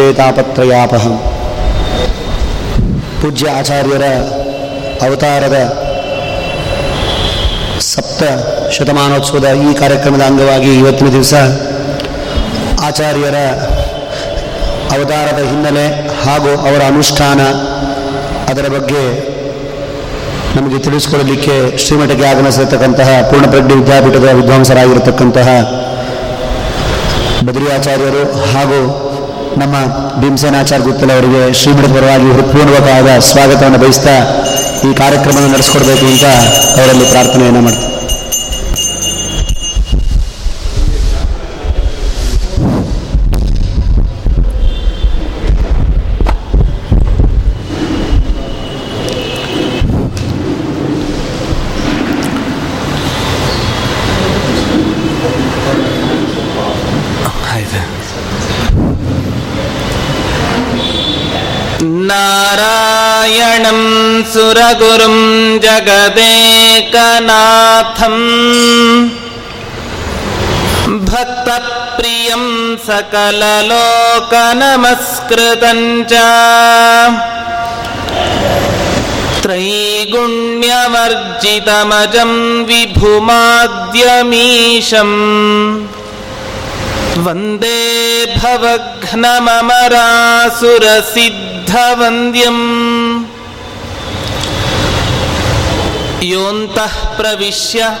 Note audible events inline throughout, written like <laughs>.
ಭಜೇತಾಪತ್ರಯಾಪಹಂ ಪೂಜ್ಯ ಆಚಾರ್ಯರ ಅವತಾರದ ಸಪ್ತ ಶತಮಾನೋತ್ಸವದ ಈ ಕಾರ್ಯಕ್ರಮದ ಅಂಗವಾಗಿ ಇವತ್ತಿನ ದಿವಸ ಆಚಾರ್ಯರ ಅವತಾರದ ಹಿನ್ನೆಲೆ ಹಾಗೂ ಅವರ ಅನುಷ್ಠಾನ ಅದರ ಬಗ್ಗೆ ನಮಗೆ ತಿಳಿಸಿಕೊಡಲಿಕ್ಕೆ ಶ್ರೀಮಠಕ್ಕೆ ಆಗಮಿಸಿರತಕ್ಕಂತಹ ಪೂರ್ಣಪ್ರಜ್ಞೆ ವಿದ್ಯಾಪೀಠದ ವಿದ್ವಾಂಸರಾಗಿರತಕ್ಕಂತಹ ಬದ್ರಿಯಾಚಾರ್ಯರು ಹಾಗೂ ನಮ್ಮ ಭೀಮಸೇನಾಚಾರ್ಯ ಗುತ್ತಲ್ ಅವರಿಗೆ ಶ್ರೀಮಠದ ಪರವಾಗಿ ಹೃತ್ಪೂರ್ವಕವಾದ ಸ್ವಾಗತವನ್ನು ಬಯಸ್ತಾ ಈ ಕಾರ್ಯಕ್ರಮವನ್ನು ನಡೆಸ್ಕೊಡ್ಬೇಕು ಅಂತ ಅವರಲ್ಲಿ ಪ್ರಾರ್ಥನೆಯನ್ನು ಮಾಡ್ತೀನಿ. सुरगुरुं जगदेकनाथम्। भक्तप्रियं सकललोकनमस्कृतं च। त्रैगुण्यवर्जितमजं विभुमाद्यमीशम्। वन्दे भवघ्नममरासुरसिद्धवन्द्यम् योऽन्तः प्रविश्य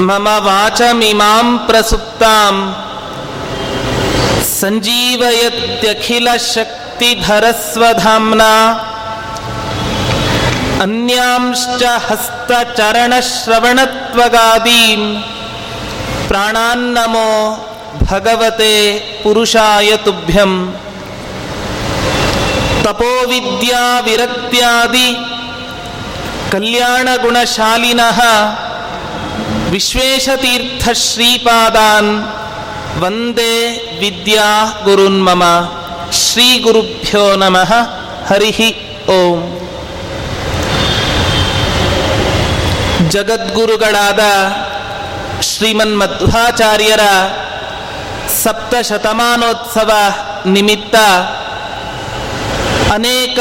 मम वाचमिमां प्रसुप्ताम्। सञ्जीवयत्यखिलशक्तिधरस्वधाम्ना। अन्यांश्च हस्तचरणश्रवणत्वगादीन् प्राणान्नमो भगवते पुरुषाय तुभ्यं ಕಲ್ಯಾಣ ಗುಣಶಾಲಿನಃ ವಿಶ್ವೇಶತೀರ್ಥ ಶ್ರೀಪಾದಾನ್ ವಂದೇ ವಿದ್ಯಾ ಗುರುನ್ಮಮ ಶ್ರೀ ಗುರುಭ್ಯೋ ನಮಃ ಹರಿಹಿ ಓಂ. ಜಗದ್ಗುರುಗಳಾದ ಶ್ರೀಮನ್ ಮಧ್ವಾಚಾರ್ಯರ ಸಪ್ತಶತಮಾನೋತ್ಸವ ನಿಮಿತ್ತ ಅನೇಕ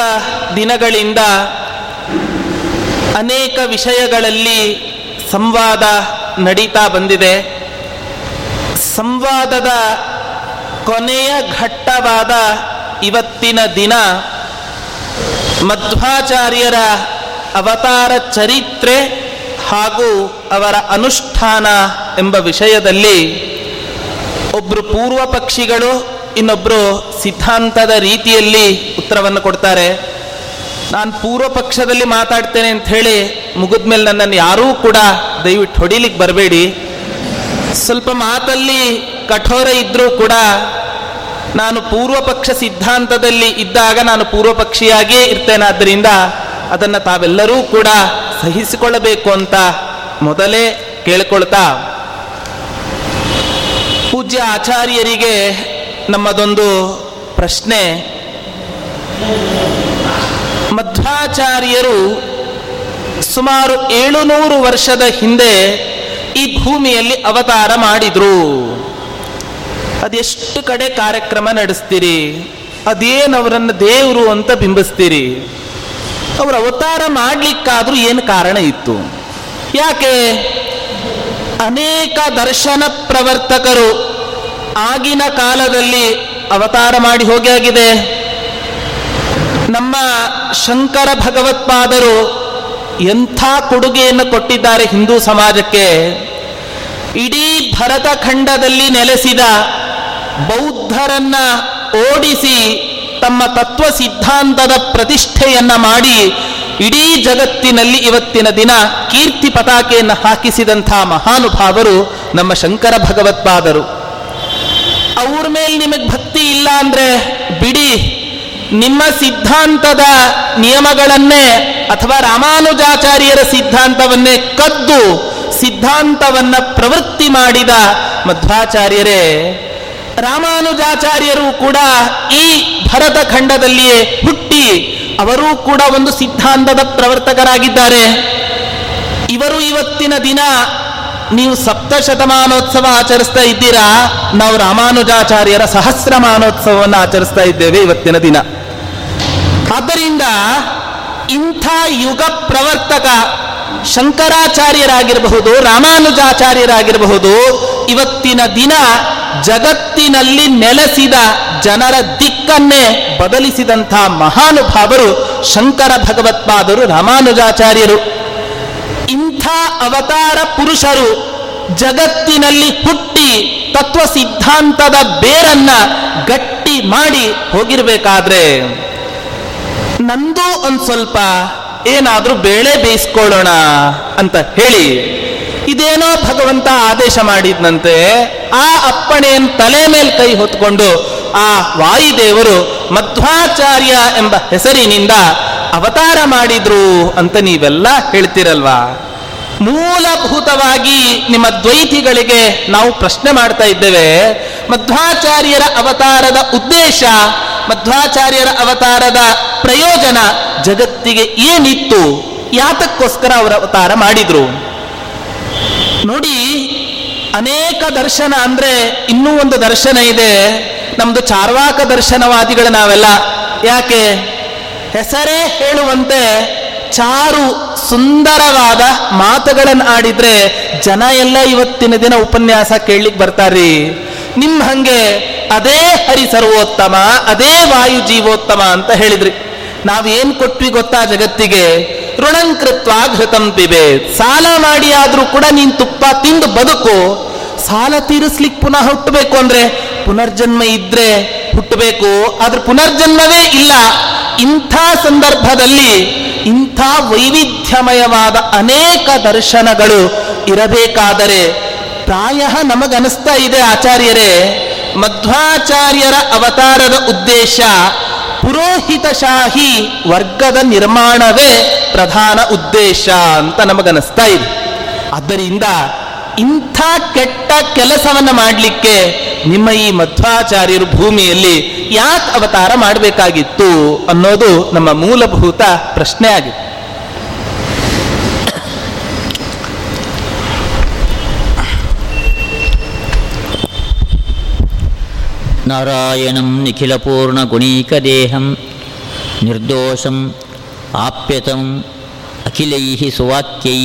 ದಿನಗಳಿಂದ ಅನೇಕ ವಿಷಯಗಳಲ್ಲಿ ಸಂವಾದ ನಡೀತಾ ಬಂದಿದೆ. ಸಂವಾದದ ಕೊನೆಯ ಘಟ್ಟವಾದ ಇವತ್ತಿನ ದಿನ ಮಧ್ವಾಚಾರ್ಯರ ಅವತಾರ ಚರಿತ್ರೆ ಹಾಗೂ ಅವರ ಅನುಷ್ಠಾನ ಎಂಬ ವಿಷಯದಲ್ಲಿ ಒಬ್ಬರು ಪೂರ್ವ ಪಕ್ಷಿಗಳು ಇನ್ನೊಬ್ಬರು ಸಿದ್ಧಾಂತದ ರೀತಿಯಲ್ಲಿ ಉತ್ತರವನ್ನು ಕೊಡ್ತಾರೆ. ನಾನು ಪೂರ್ವ ಪಕ್ಷದಲ್ಲಿ ಮಾತಾಡ್ತೇನೆ ಅಂತ ಹೇಳಿ ಮುಗಿದ್ಮೇಲೆ ನನ್ನನ್ನು ಯಾರೂ ಕೂಡ ದಯವಿಟ್ಟು ಹೊಡಿಲಿಕ್ಕೆ ಬರಬೇಡಿ. ಸ್ವಲ್ಪ ಮಾತಲ್ಲಿ ಕಠೋರ ಇದ್ರೂ ಕೂಡ ನಾನು ಪೂರ್ವ ಪಕ್ಷ ಸಿದ್ಧಾಂತದಲ್ಲಿ ಇದ್ದಾಗ ನಾನು ಪೂರ್ವ ಪಕ್ಷಿಯಾಗಿಯೇ ಇರ್ತೇನೆ. ಆದ್ದರಿಂದ ಅದನ್ನು ತಾವೆಲ್ಲರೂ ಕೂಡ ಸಹಿಸಿಕೊಳ್ಳಬೇಕು ಅಂತ ಮೊದಲೇ ಕೇಳಿಕೊಳ್ತಾ. ಪೂಜ್ಯ ಆಚಾರ್ಯರಿಗೆ ನಮ್ಮದೊಂದು ಪ್ರಶ್ನೆ. ಮಧ್ವಾಚಾರ್ಯರು ಸುಮಾರು ಏಳುನೂರು ವರ್ಷದ ಹಿಂದೆ ಈ ಭೂಮಿಯಲ್ಲಿ ಅವತಾರ ಮಾಡಿದ್ರು. ಅದೆಷ್ಟು ಕಡೆ ಕಾರ್ಯಕ್ರಮ ನಡೆಸ್ತೀರಿ? ಅದೇನು ಅವರನ್ನು ದೇವರು ಅಂತ ಬಿಂಬಿಸ್ತೀರಿ? ಅವರು ಅವತಾರ ಮಾಡಲಿಕ್ಕಾದ್ರೂ ಏನು ಕಾರಣ ಇತ್ತು? ಯಾಕೆ? ಅನೇಕ ದರ್ಶನ ಪ್ರವರ್ತಕರು ಆಗಿನ ಕಾಲದಲ್ಲಿ ಅವತಾರ ಮಾಡಿ ಹೋಗಿ ಆಗಿದೆ. ನಮ್ಮ ಶಂಕರ ಭಗವತ್ಪಾದರು ಎಂಥ ಕೊಡುಗೆಯನ್ನು ಕೊಟ್ಟಿದ್ದಾರೆ ಹಿಂದೂ ಸಮಾಜಕ್ಕೆ? ಇಡೀ ಭರತ ಖಂಡದಲ್ಲಿ ನೆಲೆಸಿದ ಬೌದ್ಧರನ್ನ ಓಡಿಸಿ ತಮ್ಮ ತತ್ವ ಸಿದ್ಧಾಂತದ ಪ್ರತಿಷ್ಠೆಯನ್ನ ಮಾಡಿ ಇಡೀ ಜಗತ್ತಿನಲ್ಲಿ ಇವತ್ತಿನ ದಿನ ಕೀರ್ತಿ ಪತಾಕೆಯನ್ನು ಹಾಕಿಸಿದಂಥ ಮಹಾನುಭಾವರು ನಮ್ಮ ಶಂಕರ ಭಗವತ್ಪಾದರು. ಅವ್ರ ಮೇಲೆ ನಿಮಗೆ ಭಕ್ತಿ ಇಲ್ಲ ಅಂದ್ರೆ ಬಿಡಿ. ನಿಮ್ಮ ಸಿದ್ಧಾಂತದ ನಿಯಮಗಳನ್ನೇ ಅಥವಾ ರಾಮಾನುಜಾಚಾರ್ಯರ ಸಿದ್ಧಾಂತವನ್ನೇ ಕದ್ದು ಸಿದ್ಧಾಂತವನ್ನ ಪ್ರವೃತ್ತಿ ಮಾಡಿದ ಮಧ್ವಾಚಾರ್ಯರೇ, ರಾಮಾನುಜಾಚಾರ್ಯರು ಕೂಡ ಈ ಭರತ ಖಂಡದಲ್ಲಿಯೇ ಹುಟ್ಟಿ ಅವರೂ ಕೂಡ ಒಂದು ಸಿದ್ಧಾಂತದ ಪ್ರವರ್ತಕರಾಗಿದ್ದಾರೆ. ಇವರು ಇವತ್ತಿನ ದಿನ ನೀವು ಸಪ್ತ ಶತಮಾನೋತ್ಸವ ಆಚರಿಸ್ತಾ ಇದ್ದೀರಾ? ನಾವು ರಾಮಾನುಜಾಚಾರ್ಯರ ಸಹಸ್ರಮಾನೋತ್ಸವವನ್ನು ಆಚರಿಸ್ತಾ ಇದ್ದೇವೆ ಇವತ್ತಿನ ದಿನ. ಆದ್ದರಿಂದ ಇಂಥ ಯುಗ ಪ್ರವರ್ತಕ ಶಂಕರಾಚಾರ್ಯರಾಗಿರಬಹುದು, ರಾಮಾನುಜಾಚಾರ್ಯರಾಗಿರಬಹುದು, ಇವತ್ತಿನ ದಿನ ಜಗತ್ತಿನಲ್ಲಿ ನೆಲೆಸಿದ ಜನರ ದಿಕ್ಕನ್ನೇ ಬದಲಿಸಿದಂಥ ಮಹಾನುಭಾವರು ಶಂಕರ ಭಗವತ್ಪಾದರು, ರಾಮಾನುಜಾಚಾರ್ಯರು. ಇಂಥ ಅವತಾರ ಪುರುಷರು ಜಗತ್ತಿನಲ್ಲಿ ಹುಟ್ಟಿ ತತ್ವ ಸಿದ್ಧಾಂತದ ಬೇರನ್ನ ಗಟ್ಟಿ ಮಾಡಿ ಹೋಗಿರ್ಬೇಕಾದ್ರೆ ನಂದು ಒಂದ್ ಸ್ವಲ್ಪ ಏನಾದ್ರೂ ಬೇಳೆ ಬೇಯಿಸ್ಕೊಳ್ಳೋಣ ಅಂತ ಹೇಳಿ. ಇದೇನೋ ಭಗವಂತ ಆದೇಶ ಮಾಡಿದ್ನಂತೆ. ಆ ಅಪ್ಪಣೆಯನ್ನು ತಲೆ ಮೇಲೆ ಕೈ ಹೊತ್ಕೊಂಡು ಆ ವಾಯುದೇವರು ಮಧ್ವಾಚಾರ್ಯ ಎಂಬ ಹೆಸರಿನಿಂದ ಅವತಾರ ಮಾಡಿದ್ರು ಅಂತ ನೀವೆಲ್ಲ ಹೇಳ್ತಿರಲ್ವಾ? ಮೂಲಭೂತವಾಗಿ ನಿಮ್ಮ ದ್ವೈತಿಗಳಿಗೆ ನಾವು ಪ್ರಶ್ನೆ ಮಾಡ್ತಾ ಇದ್ದೇವೆ. ಮಧ್ವಾಚಾರ್ಯರ ಅವತಾರದ ಉದ್ದೇಶ, ಮಧ್ವಾಚಾರ್ಯರ ಅವತಾರದ ಪ್ರಯೋಜನ ಜಗತ್ತಿಗೆ ಏನಿತ್ತು? ಯಾತಕ್ಕೋಸ್ಕರ ಅವರ ಅವತಾರ ಮಾಡಿದ್ರು? ನೋಡಿ, ಅನೇಕ ದರ್ಶನ ಅಂದ್ರೆ ಇನ್ನೂ ಒಂದು ದರ್ಶನ ಇದೆ. ನಮ್ದು ಚಾರ್ವಾಕ ದರ್ಶನವಾದಿಗಳು ನಾವೆಲ್ಲ ಯಾಕೆ? ಹೆಸರೇ ಹೇಳುವಂತೆ ಚಾರು ಸುಂದರವಾದ ಮಾತುಗಳನ್ನು ಆಡಿದ್ರೆ ಜನ ಎಲ್ಲ ಇವತ್ತಿನ ದಿನ ಉಪನ್ಯಾಸ ಕೇಳಲಿಕ್ಕೆ ಬರ್ತಾರ್ರಿ. ನಿಮ್ ಹಂಗೆ ಅದೇ ಹರಿ ಸರ್ವೋತ್ತಮ ಅದೇ ವಾಯು ಜೀವೋತ್ತಮ ಅಂತ ಹೇಳಿದ್ರಿ. ನಾವೇನ್ ಕೊಟ್ವಿ ಗೊತ್ತಾ ಜಗತ್ತಿಗೆ? ಋಣಂಕೃತ್ವ ಘೃತಂ ಪಿಬೆ. ಸಾಲ ಮಾಡಿ ಆದ್ರೂ ಕೂಡ ನೀನ್ ತುಪ್ಪ ತಿಂದು ಬದುಕು. ಸಾಲ ತೀರಿಸ್ಲಿಕ್ಕೆ ಪುನಃ ಹುಟ್ಟಬೇಕು ಅಂದ್ರೆ ಪುನರ್ಜನ್ಮ ಇದ್ರೆ ಹುಟ್ಟಬೇಕು. ಆದ್ರೆ ಪುನರ್ಜನ್ಮವೇ ಇಲ್ಲ. ಇಂಥ ಸಂದರ್ಭದಲ್ಲಿ ಇಂಥ ವೈವಿಧ್ಯಮಯವಾದ ಅನೇಕ ದರ್ಶನಗಳು ಇರಬೇಕಾದರೆ ಪ್ರಾಯ ನಮಗನಿಸ್ತಾ ಇದೆ ಆಚಾರ್ಯರೇ. ಮಧ್ವಾಚಾರ್ಯರ ಅವತಾರದ ಉದ್ದೇಶ ಪುರೋಹಿತಶಾಹಿ ವರ್ಗದ ನಿರ್ಮಾಣವೇ ಪ್ರಧಾನ ಉದ್ದೇಶ ಅಂತ ನಮಗನಿಸ್ತಾ ಇದೆ. ಆದ್ದರಿಂದ ಇಂಥ ಕೆಟ್ಟ ಕೆಲಸವನ್ನು ಮಾಡಲಿಕ್ಕೆ ನಿಮ್ಮ ಈ ಮಧ್ವಾಚಾರ್ಯರು ಭೂಮಿಯಲ್ಲಿ ಯಾಕೆ ಅವತಾರ ಮಾಡಬೇಕಾಗಿತ್ತು ಅನ್ನೋದು ನಮ್ಮ ಮೂಲಭೂತ ಪ್ರಶ್ನೆ ಆಗಿದೆ ನಾರಾಯಣಂ ನಿಖಿಲಪೂರ್ಣಗುಣೀಕದೇಹಂ ನಿರ್ದೋಷಂ ಆಪ್ಯತಂ ಅಖಿಲೈ ಸುವಾಕ್ಯೈ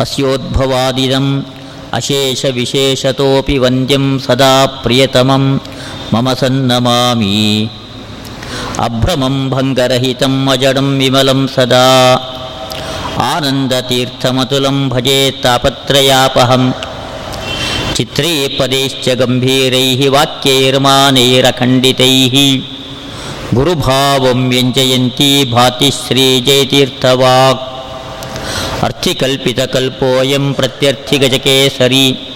ಅಸ್ಯೋದ್ಭವಾದಿದಂ अशेषविशेषतोऽपि वन्द्यं सदा प्रियतमं मम सन्नमामि। अभ्रमं भङ्गरहितम् अजडं विमलं सदा। आनन्दतीर्थमतुलं भजे तापत्रयापहं। चित्रेपदैश्च गम्भीरैः वाक्यैर्मानैरखण्डितैः। गुरुभावं व्यञ्जयन्ती भातिश्रीजयतीर्थवाक् ಅರ್ಚಿಕಲ್ಪಿತಕಲ್ಪೋಯಂ ಪ್ರತ್ಯರ್ಥಿಗಜಕೇಸರಿ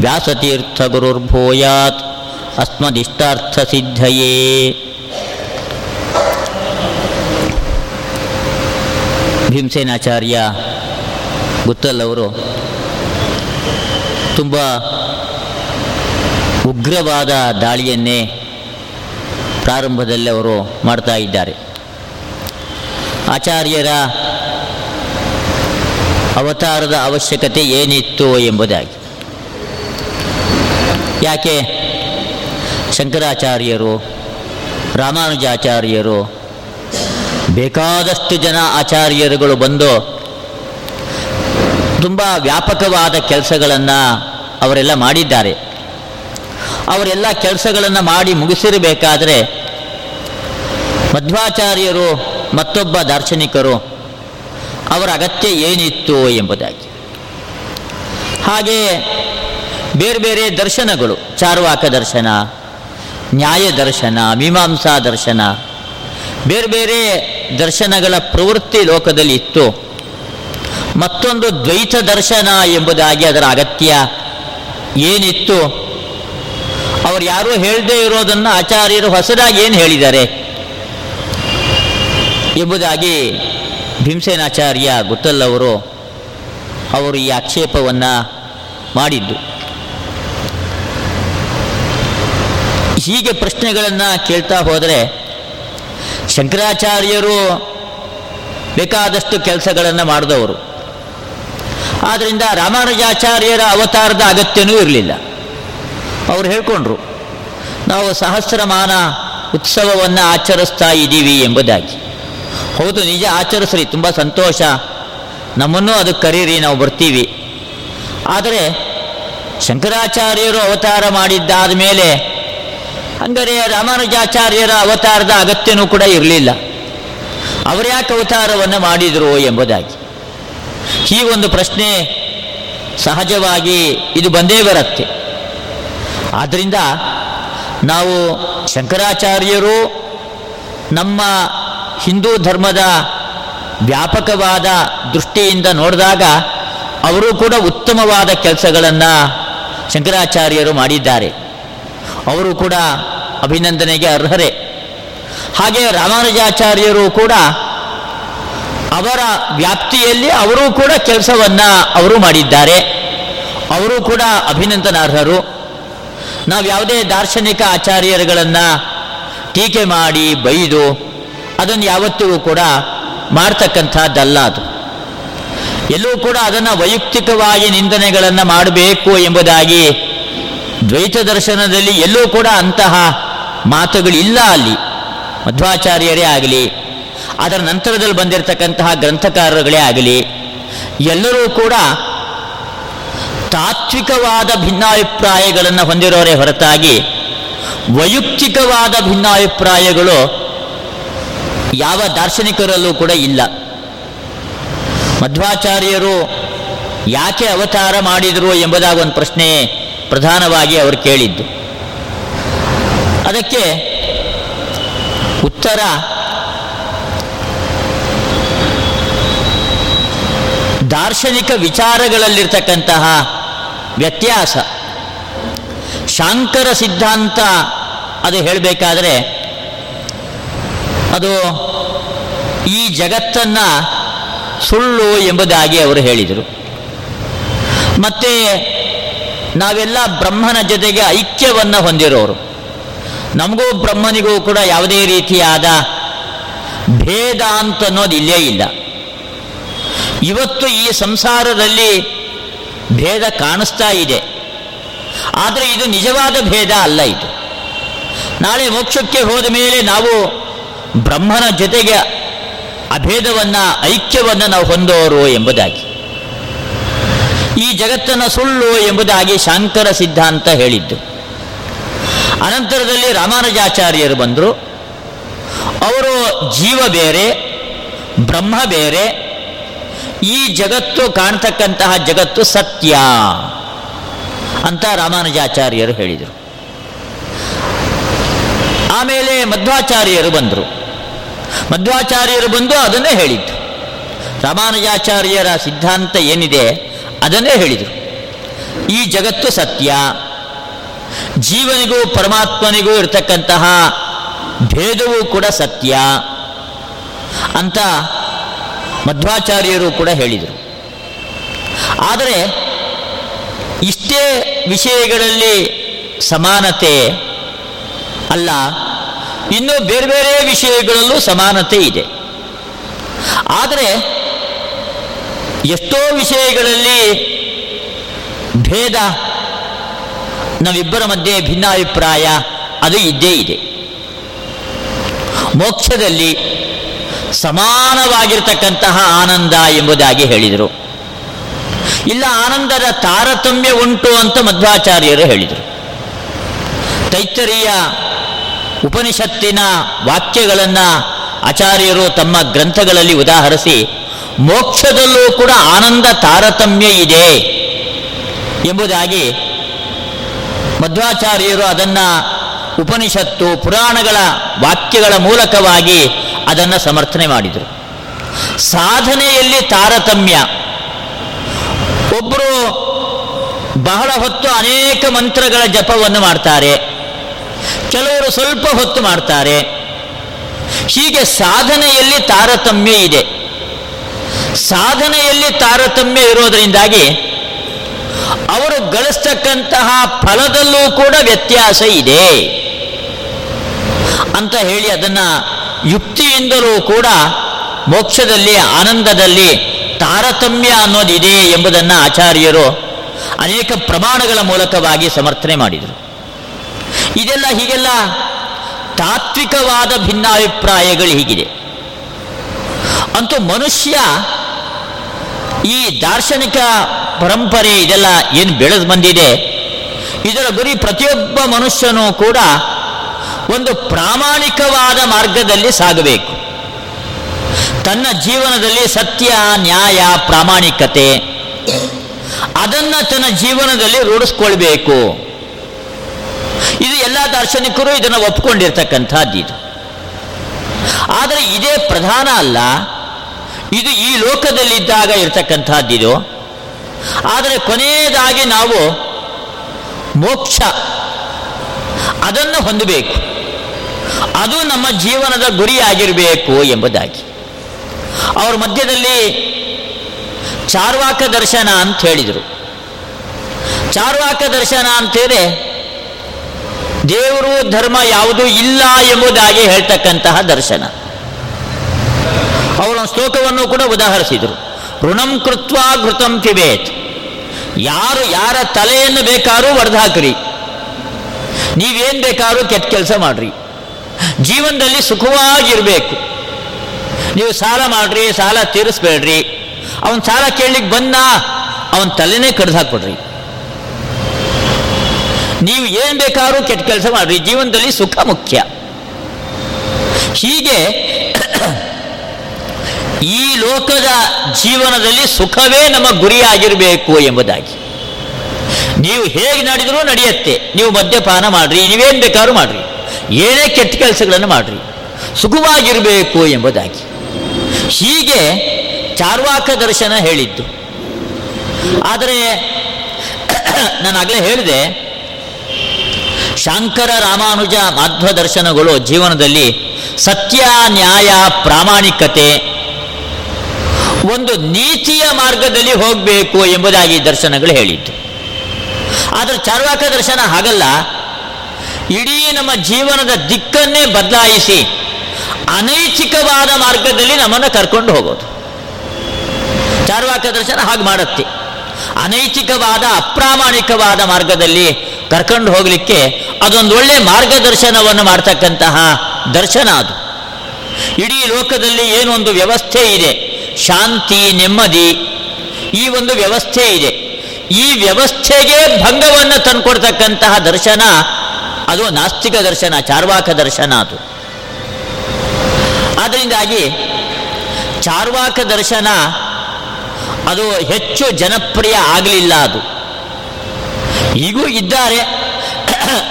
ವ್ಯಾಸತೀರ್ಥಗುರುರ್ಭೂಯಾತ್ ಅಸ್ಮದಿಷ್ಟಾರ್ಥಸಿದ್ಧಯೇ ಭೀಮಸೇನಾಚಾರ್ಯ ಗುತ್ತಲ್ ಅವರು ತುಂಬ ಉಗ್ರವಾದ ದಾಳಿಯನ್ನೇ ಪ್ರಾರಂಭದಲ್ಲಿ ಅವರು ಮಾಡ್ತಾ ಇದ್ದಾರೆ. ಆಚಾರ್ಯರ ಅವತಾರದ ಅವಶ್ಯಕತೆ ಏನಿತ್ತು ಎಂಬುದಾಗಿ. ಯಾಕೆ? ಶಂಕರಾಚಾರ್ಯರು, ರಾಮಾನುಜಾಚಾರ್ಯರು, ಬೇಕಾದಷ್ಟು ಜನ ಆಚಾರ್ಯರುಗಳು ಬಂದು ತುಂಬ ವ್ಯಾಪಕವಾದ ಕೆಲಸಗಳನ್ನು ಅವರೆಲ್ಲ ಮಾಡಿದ್ದಾರೆ. ಅವರೆಲ್ಲ ಕೆಲಸಗಳನ್ನು ಮಾಡಿ ಮುಗಿಸಿರಬೇಕಾದರೆ ಮಧ್ವಾಚಾರ್ಯರು ಮತ್ತೊಬ್ಬ ದಾರ್ಶನಿಕರು ಅವರ ಅಗತ್ಯ ಏನಿತ್ತು ಎಂಬುದಾಗಿ. ಹಾಗೆ ಬೇರೆ ಬೇರೆ ದರ್ಶನಗಳು, ಚಾರ್ವಾಕ ದರ್ಶನ, ನ್ಯಾಯ ದರ್ಶನ, ಮೀಮಾಂಸಾ ದರ್ಶನ, ಬೇರೆ ಬೇರೆ ದರ್ಶನಗಳ ಪ್ರವೃತ್ತಿ ಲೋಕದಲ್ಲಿ ಇತ್ತು. ಮತ್ತೊಂದು ದ್ವೈತ ದರ್ಶನ ಎಂಬುದಾಗಿ ಅದರ ಅಗತ್ಯ ಏನಿತ್ತು? ಅವ್ರು ಯಾರೂ ಹೇಳದೇ ಇರೋದನ್ನು ಆಚಾರ್ಯರು ಹೊಸದಾಗಿ ಏನು ಹೇಳಿದ್ದಾರೆ ಎಂಬುದಾಗಿ ಭೀಮಸೇನಾಚಾರ್ಯ ಗುತ್ತಲ್ಲವರು ಅವರು ಈ ಆಕ್ಷೇಪವನ್ನು ಮಾಡಿದ್ದು. ಹೀಗೆ ಪ್ರಶ್ನೆಗಳನ್ನು ಕೇಳ್ತಾ ಹೋದರೆ ಶಂಕರಾಚಾರ್ಯರು ಬೇಕಾದಷ್ಟು ಕೆಲಸಗಳನ್ನು ಮಾಡಿದವರು. ಆದ್ದರಿಂದ ರಾಮಾನುಜಾಚಾರ್ಯರ ಅವತಾರದ ಅಗತ್ಯನೂ ಇರಲಿಲ್ಲ. ಅವರು ಹೇಳ್ಕೊಂಡ್ರು, ನಾವು ಸಹಸ್ರಮಾನ ಉತ್ಸವವನ್ನು ಆಚರಿಸ್ತಾ ಇದ್ದೀವಿ ಎಂಬುದಾಗಿ. ಹೌದು, ನಿಜ ಆಚರಿಸ್ರಿ, ತುಂಬ ಸಂತೋಷ. ನಮ್ಮನ್ನು ಅದಕ್ಕೆ ಕರೀರಿ, ನಾವು ಬರ್ತೀವಿ. ಆದರೆ, ಶಂಕರಾಚಾರ್ಯರು ಅವತಾರ ಮಾಡಿದ್ದಾದ ಮೇಲೆ, ಹಂಗಾರೆ ರಾಮಾನುಜಾಚಾರ್ಯರ ಅವತಾರದ ಅಗತ್ಯನೂ ಕೂಡ ಇರಲಿಲ್ಲ. ಅವರ್ಯಾಕೆ ಅವತಾರವನ್ನು ಮಾಡಿದರು ಎಂಬುದಾಗಿ. ಈ ಒಂದು ಪ್ರಶ್ನೆ ಸಹಜವಾಗಿ ಇದು ಬಂದೇ ಬರುತ್ತೆ. ಆದ್ದರಿಂದ ನಾವು ಶಂಕರಾಚಾರ್ಯರು ನಮ್ಮ ಹಿಂದೂ ಧರ್ಮದ ವ್ಯಾಪಕವಾದ ದೃಷ್ಟಿಯಿಂದ ನೋಡಿದಾಗ ಅವರು ಕೂಡ ಉತ್ತಮವಾದ ಕೆಲಸಗಳನ್ನು ಶಂಕರಾಚಾರ್ಯರು ಮಾಡಿದ್ದಾರೆ. ಅವರು ಕೂಡ ಅಭಿನಂದನೆಗೆ ಅರ್ಹರೇ. ಹಾಗೆ ರಾಮಾನುಜಾಚಾರ್ಯರು ಕೂಡ ಅವರ ವ್ಯಾಪ್ತಿಯಲ್ಲಿ ಅವರೂ ಕೂಡ ಕೆಲಸವನ್ನು ಅವರು ಮಾಡಿದ್ದಾರೆ. ಅವರು ಕೂಡ ಅಭಿನಂದನಾರ್ಹರು. ನಾವು ಯಾವುದೇ ದಾರ್ಶನಿಕ ಆಚಾರ್ಯರುಗಳನ್ನು ಟೀಕೆ ಮಾಡಿ ಬೈದು ಅದನ್ನು ಯಾವತ್ತಿಗೂ ಕೂಡ ಮಾಡ್ತಕ್ಕಂಥದ್ದಲ್ಲ ಅದು. ಎಲ್ಲೂ ಕೂಡ ಅದನ್ನು ವೈಯಕ್ತಿಕವಾಗಿ ನಿಂದನೆಗಳನ್ನು ಮಾಡಬೇಕು ಎಂಬುದಾಗಿ ದ್ವೈತ ದರ್ಶನದಲ್ಲಿ ಎಲ್ಲೂ ಕೂಡ ಅಂತಹ ಮಾತುಗಳಿಲ್ಲ ಅಲ್ಲಿ. ಮಧ್ವಾಚಾರ್ಯರೇ ಆಗಲಿ, ಅದರ ನಂತರದಲ್ಲಿ ಬಂದಿರತಕ್ಕಂತಹ ಗ್ರಂಥಕಾರರುಗಳೇ ಆಗಲಿ, ಎಲ್ಲರೂ ಕೂಡ ತಾತ್ವಿಕವಾದ ಭಿನ್ನಾಭಿಪ್ರಾಯಗಳನ್ನು ಹೊಂದಿರೋರೇ ಹೊರತಾಗಿ ವೈಯಕ್ತಿಕವಾದ ಭಿನ್ನಾಭಿಪ್ರಾಯಗಳು ಯಾವ ದಾರ್ಶನಿಕರಲ್ಲೂ ಕೂಡ ಇಲ್ಲ. ಮಧ್ವಾಚಾರ್ಯರು ಯಾಕೆ ಅವತಾರ ಮಾಡಿದರು ಎಂಬುದಾದ ಒಂದು ಪ್ರಶ್ನೆ ಪ್ರಧಾನವಾಗಿ ಅವರು ಕೇಳಿದ್ದು. ಅದಕ್ಕೆ ಉತ್ತರ ದಾರ್ಶನಿಕ ವಿಚಾರಗಳಲ್ಲಿರ್ತಕ್ಕಂತಹ ವ್ಯತ್ಯಾಸ. ಶಾಂಕರ ಸಿದ್ಧಾಂತ ಅದು ಹೇಳಬೇಕಾದ್ರೆ ಅದು ಈ ಜಗತ್ತನ್ನು ಸುಳ್ಳು ಎಂಬುದಾಗಿ ಅವರು ಹೇಳಿದರು. ಮತ್ತೆ ನಾವೆಲ್ಲ ಬ್ರಹ್ಮನ ಜೊತೆಗೆ ಐಕ್ಯವನ್ನು ಹೊಂದಿರೋರು. ನಮಗೂ ಬ್ರಹ್ಮನಿಗೂ ಕೂಡ ಯಾವುದೇ ರೀತಿಯಾದ ಭೇದ ಅಂತ ಅನ್ನೋದು ಇಲ್ಲೇ ಇಲ್ಲ. ಇವತ್ತು ಈ ಸಂಸಾರದಲ್ಲಿ ಭೇದ ಕಾಣಿಸ್ತಾ ಇದೆ. ಆದರೆ ಇದು ನಿಜವಾದ ಭೇದ ಅಲ್ಲ ಇದು. ನಾಳೆ ಮೋಕ್ಷಕ್ಕೆ ಹೋದ ಮೇಲೆ ನಾವು ಬ್ರಹ್ಮನ ಜೊತೆಗೆ ಅಭೇದವನ್ನು, ಐಕ್ಯವನ್ನು ನಾವು ಹೊಂದೋರು ಎಂಬುದಾಗಿ. ಈ ಜಗತ್ತನ್ನು ಸುಳ್ಳು ಎಂಬುದಾಗಿ ಶಾಂಕರ ಸಿದ್ಧಾಂತ ಹೇಳಿದ್ದು. ಅನಂತರದಲ್ಲಿ ರಾಮಾನುಜಾಚಾರ್ಯರು ಬಂದರು. ಅವರು ಜೀವ ಬೇರೆ, ಬ್ರಹ್ಮ ಬೇರೆ, ಈ ಜಗತ್ತು ಕಾಣ್ತಕ್ಕಂತಹ ಜಗತ್ತು ಸತ್ಯ ಅಂತ ರಾಮಾನುಜಾಚಾರ್ಯರು ಹೇಳಿದರು. ಆಮೇಲೆ ಮಧ್ವಾಚಾರ್ಯರು ಬಂದರು. ಮಧ್ವಾಚಾರ್ಯರು ಬಂದು ಅದನ್ನೇ ಹೇಳಿದ್ದು ರಾಮಾನುಜಾಚಾರ್ಯರ ಸಿದ್ಧಾಂತ ಏನಿದೆ ಅದನ್ನೇ ಹೇಳಿದರು. ಈ ಜಗತ್ತು ಸತ್ಯ. ಜೀವನಿಗೂ ಪರಮಾತ್ಮನಿಗೂ ಇರತಕ್ಕಂತಹ ಭೇದವೂ ಕೂಡ ಸತ್ಯ ಅಂತ ಮಧ್ವಾಚಾರ್ಯರು ಕೂಡ ಹೇಳಿದರು. ಆದರೆ ಇಷ್ಟೇ ವಿಷಯಗಳಲ್ಲಿ ಸಮಾನತೆ ಅಲ್ಲ. ಇನ್ನು ಬೇರೆ ಬೇರೆ ವಿಷಯಗಳಲ್ಲೂ ಸಮಾನತೆ ಇದೆ. ಆದರೆ ಎಷ್ಟೋ ವಿಷಯಗಳಲ್ಲಿ ಭೇದ, ನಾವಿಬ್ಬರ ಮಧ್ಯೆ ಭಿನ್ನಾಭಿಪ್ರಾಯ, ಅದು ಇದ್ದೇ ಇದೆ. ಮೋಕ್ಷದಲ್ಲಿ ಸಮಾನವಾಗಿರ್ತಕ್ಕಂತಹ ಆನಂದ ಎಂಬುದಾಗಿ ಹೇಳಿದರು. ಇಲ್ಲ, ಆನಂದದ ತಾರತಮ್ಯ ಉಂಟು ಅಂತ ಮಧ್ವಾಚಾರ್ಯರು ಹೇಳಿದರು. ತೈತ್ತರೀಯ ಉಪನಿಷತ್ತಿನ ವಾಕ್ಯಗಳನ್ನು ಆಚಾರ್ಯರು ತಮ್ಮ ಗ್ರಂಥಗಳಲ್ಲಿ ಉದಾಹರಿಸಿ, ಮೋಕ್ಷದಲ್ಲೂ ಕೂಡ ಆನಂದ ತಾರತಮ್ಯ ಇದೆ ಎಂಬುದಾಗಿ ಮಧ್ವಾಚಾರ್ಯರು ಅದನ್ನು ಉಪನಿಷತ್ತು, ಪುರಾಣಗಳ ವಾಕ್ಯಗಳ ಮೂಲಕವಾಗಿ ಅದನ್ನು ಸಮರ್ಥನೆ ಮಾಡಿದರು. ಸಾಧನೆಯಲ್ಲಿ ತಾರತಮ್ಯ. ಒಬ್ಬರು ಬಹಳ ಹೊತ್ತು ಅನೇಕ ಮಂತ್ರಗಳ ಜಪವನ್ನು ಮಾಡ್ತಾರೆ. ಕೆಲವರು ಸ್ವಲ್ಪ ಹೊತ್ತು ಮಾಡ್ತಾರೆ. ಹೀಗೆ ಸಾಧನೆಯಲ್ಲಿ ತಾರತಮ್ಯ ಇದೆ. ಸಾಧನೆಯಲ್ಲಿ ತಾರತಮ್ಯ ಇರೋದರಿಂದಾಗಿ ಅವರು ಗಳಿಸ್ತಕ್ಕಂತಹ ಫಲದಲ್ಲೂ ಕೂಡ ವ್ಯತ್ಯಾಸ ಇದೆ. ಅಂತ ಹೇಳಿ ಅದನ್ನು ಯುಕ್ತಿಯಿಂದಲೂ ಕೂಡ ಮೋಕ್ಷದಲ್ಲಿ, ಆನಂದದಲ್ಲಿ ತಾರತಮ್ಯ ಅನ್ನೋದಿದೆ ಎಂಬುದನ್ನು ಆಚಾರ್ಯರು ಅನೇಕ ಪ್ರಮಾಣಗಳ ಮೂಲಕವಾಗಿ ಸಮರ್ಥನೆ ಮಾಡಿದರು. ಇದೆಲ್ಲ ಹೀಗೆಲ್ಲ ತಾತ್ವಿಕವಾದ ಭಿನ್ನಾಭಿಪ್ರಾಯಗಳು ಹೀಗಿದೆ. ಅಂತೂ ಮನುಷ್ಯ ಈ ದಾರ್ಶನಿಕ ಪರಂಪರೆ ಇದೆಲ್ಲ ಏನು ಬೆಳೆದು ಬಂದಿದೆ. ಇದರ ಗುರಿ ಪ್ರತಿಯೊಬ್ಬ ಮನುಷ್ಯನೂ ಕೂಡ ಒಂದು ಪ್ರಾಮಾಣಿಕವಾದ ಮಾರ್ಗದಲ್ಲಿ ಸಾಗಬೇಕು. ತನ್ನ ಜೀವನದಲ್ಲಿ ಸತ್ಯ, ನ್ಯಾಯ, ಪ್ರಾಮಾಣಿಕತೆ, ಅದನ್ನು ತನ್ನ ಜೀವನದಲ್ಲಿ ರೂಢಿಸ್ಕೊಳ್ಬೇಕು. ಇದು ಎಲ್ಲ ದಾರ್ಶನಿಕರು ಇದನ್ನು ಒಪ್ಪಿಕೊಂಡಿರ್ತಕ್ಕಂಥದ್ದು ಇದು. ಆದರೆ ಇದೇ ಪ್ರಧಾನ ಅಲ್ಲ, ಇದು ಈ ಲೋಕದಲ್ಲಿದ್ದಾಗ ಇರತಕ್ಕಂಥದ್ದಿದು ಆದರೆ ಕೊನೆಯದಾಗಿ ನಾವು ಮೋಕ್ಷ, ಅದನ್ನು ಹೊಂದಬೇಕು. ಅದು ನಮ್ಮ ಜೀವನದ ಗುರಿಯಾಗಿರಬೇಕು ಎಂಬುದಾಗಿ. ಅವರ ಮಧ್ಯದಲ್ಲಿ ಚಾರ್ವಾಕ ದರ್ಶನ ಅಂತ ಹೇಳಿದರು. ಚಾರ್ವಾಕ ದರ್ಶನ ಅಂತೇಳಿ ದೇವರು ಧರ್ಮ ಯಾವುದೂ ಇಲ್ಲ ಎಂಬುದಾಗಿ ಹೇಳ್ತಕ್ಕಂತಹ ದರ್ಶನ. ಅವರ ಶ್ಲೋಕವನ್ನು ಕೂಡ ಉದಾಹರಿಸಿದರು. ಋಣಂ ಕೃತ್ವ ಘೃತಂ ಪಿಬೇತ್ ಯಾರು, ಯಾರ ತಲೆಯನ್ನು ಬೇಕಾದ್ರೂ ಒಡೆದಾಕ್ರಿ ನೀವೇನು ಬೇಕಾದ್ರೂ ಕೆಟ್ಟ ಕೆಲಸ ಮಾಡ್ರಿ. ಜೀವನದಲ್ಲಿ ಸುಖವಾಗಿರಬೇಕು. ನೀವು ಸಾಲ ಮಾಡ್ರಿ, ಸಾಲ ತೀರಿಸ್ಬೇಡ್ರಿ. ಅವನ್ ಸಾಲ ಕೇಳಲಿಕ್ಕೆ ಬಂದ, ಅವನ ತಲೆನೇ ಕಡ್ದು ಹಾಕ್ಬಿಡ್ರಿ. ನೀವು ಏನು ಬೇಕಾದ್ರೂ ಕೆಟ್ಟ ಕೆಲಸ ಮಾಡ್ರಿ. ಜೀವನದಲ್ಲಿ ಸುಖ ಮುಖ್ಯ. ಹೀಗೆ ಈ ಲೋಕದ ಜೀವನದಲ್ಲಿ ಸುಖವೇ ನಮ್ಮ ಗುರಿಯಾಗಿರಬೇಕು ಎಂಬುದಾಗಿ. ನೀವು ಹೇಗೆ ನಡೆದರೂ ನಡೆಯುತ್ತೆ. ನೀವು ಮದ್ಯಪಾನ ಮಾಡ್ರಿ. ನೀವೇನು ಬೇಕಾದ್ರೂ ಮಾಡ್ರಿ. ಏನೇ ಕೆಟ್ಟ ಕೆಲಸಗಳನ್ನು ಮಾಡ್ರಿ. ಸುಖವಾಗಿರಬೇಕು ಎಂಬುದಾಗಿ. ಹೀಗೆ ಚಾರ್ವಾಕ ದರ್ಶನ ಹೇಳಿದ್ದು. ಆದರೆ, ನಾನು ಆಗಲೇ ಹೇಳಿದೆ ಶಾಂಕರ ರಾಮಾನುಜ ಮಾಧ್ವ ದರ್ಶನಗಳು ಜೀವನದಲ್ಲಿ ಸತ್ಯ, ನ್ಯಾಯ, ಪ್ರಾಮಾಣಿಕತೆ ಒಂದು ನೀತಿಯ ಮಾರ್ಗದಲ್ಲಿ ಹೋಗಬೇಕು ಎಂಬುದಾಗಿ ದರ್ಶನಗಳು ಹೇಳಿದ್ದು. ಆದರೆ ಚಾರ್ವಾಕ ದರ್ಶನ ಹಾಗಲ್ಲ. ಇಡೀ ನಮ್ಮ ಜೀವನದ ದಿಕ್ಕನ್ನೇ ಬದಲಾಯಿಸಿ ಅನೈತಿಕವಾದ ಮಾರ್ಗದಲ್ಲಿ ನಮ್ಮನ್ನು ಕರ್ಕೊಂಡು ಹೋಗೋದು. ಚಾರ್ವಾಕ ದರ್ಶನ ಹಾಗೆ ಮಾಡುತ್ತೆ. ಅನೈತಿಕವಾದ, ಅಪ್ರಾಮಾಣಿಕವಾದ ಮಾರ್ಗದಲ್ಲಿ ಕರ್ಕೊಂಡು ಹೋಗಲಿಕ್ಕೆ ಅದೊಂದು ಒಳ್ಳೆ ಮಾರ್ಗದರ್ಶನವನ್ನು ಮಾಡ್ತಕ್ಕಂತಹ ದರ್ಶನ ಅದು. ಇಡೀ ಲೋಕದಲ್ಲಿ ಏನೊಂದು ವ್ಯವಸ್ಥೆ ಇದೆ. ಶಾಂತಿ, ನೆಮ್ಮದಿ ಈ ಒಂದು ವ್ಯವಸ್ಥೆ ಇದೆ. ಈ ವ್ಯವಸ್ಥೆಗೆ ಭಂಗವನ್ನು ತಂದುಕೊಡ್ತಕ್ಕಂತಹ ದರ್ಶನ ಅದು ನಾಸ್ತಿಕ ದರ್ಶನ, ಚಾರ್ವಾಕ ದರ್ಶನ ಅದು. ಆದ್ದರಿಂದಾಗಿ ಚಾರ್ವಾಕ ದರ್ಶನ ಅದು ಹೆಚ್ಚು ಜನಪ್ರಿಯ ಆಗಲಿಲ್ಲ ಅದು. ಈಗೂ ಇದ್ದಾರೆ.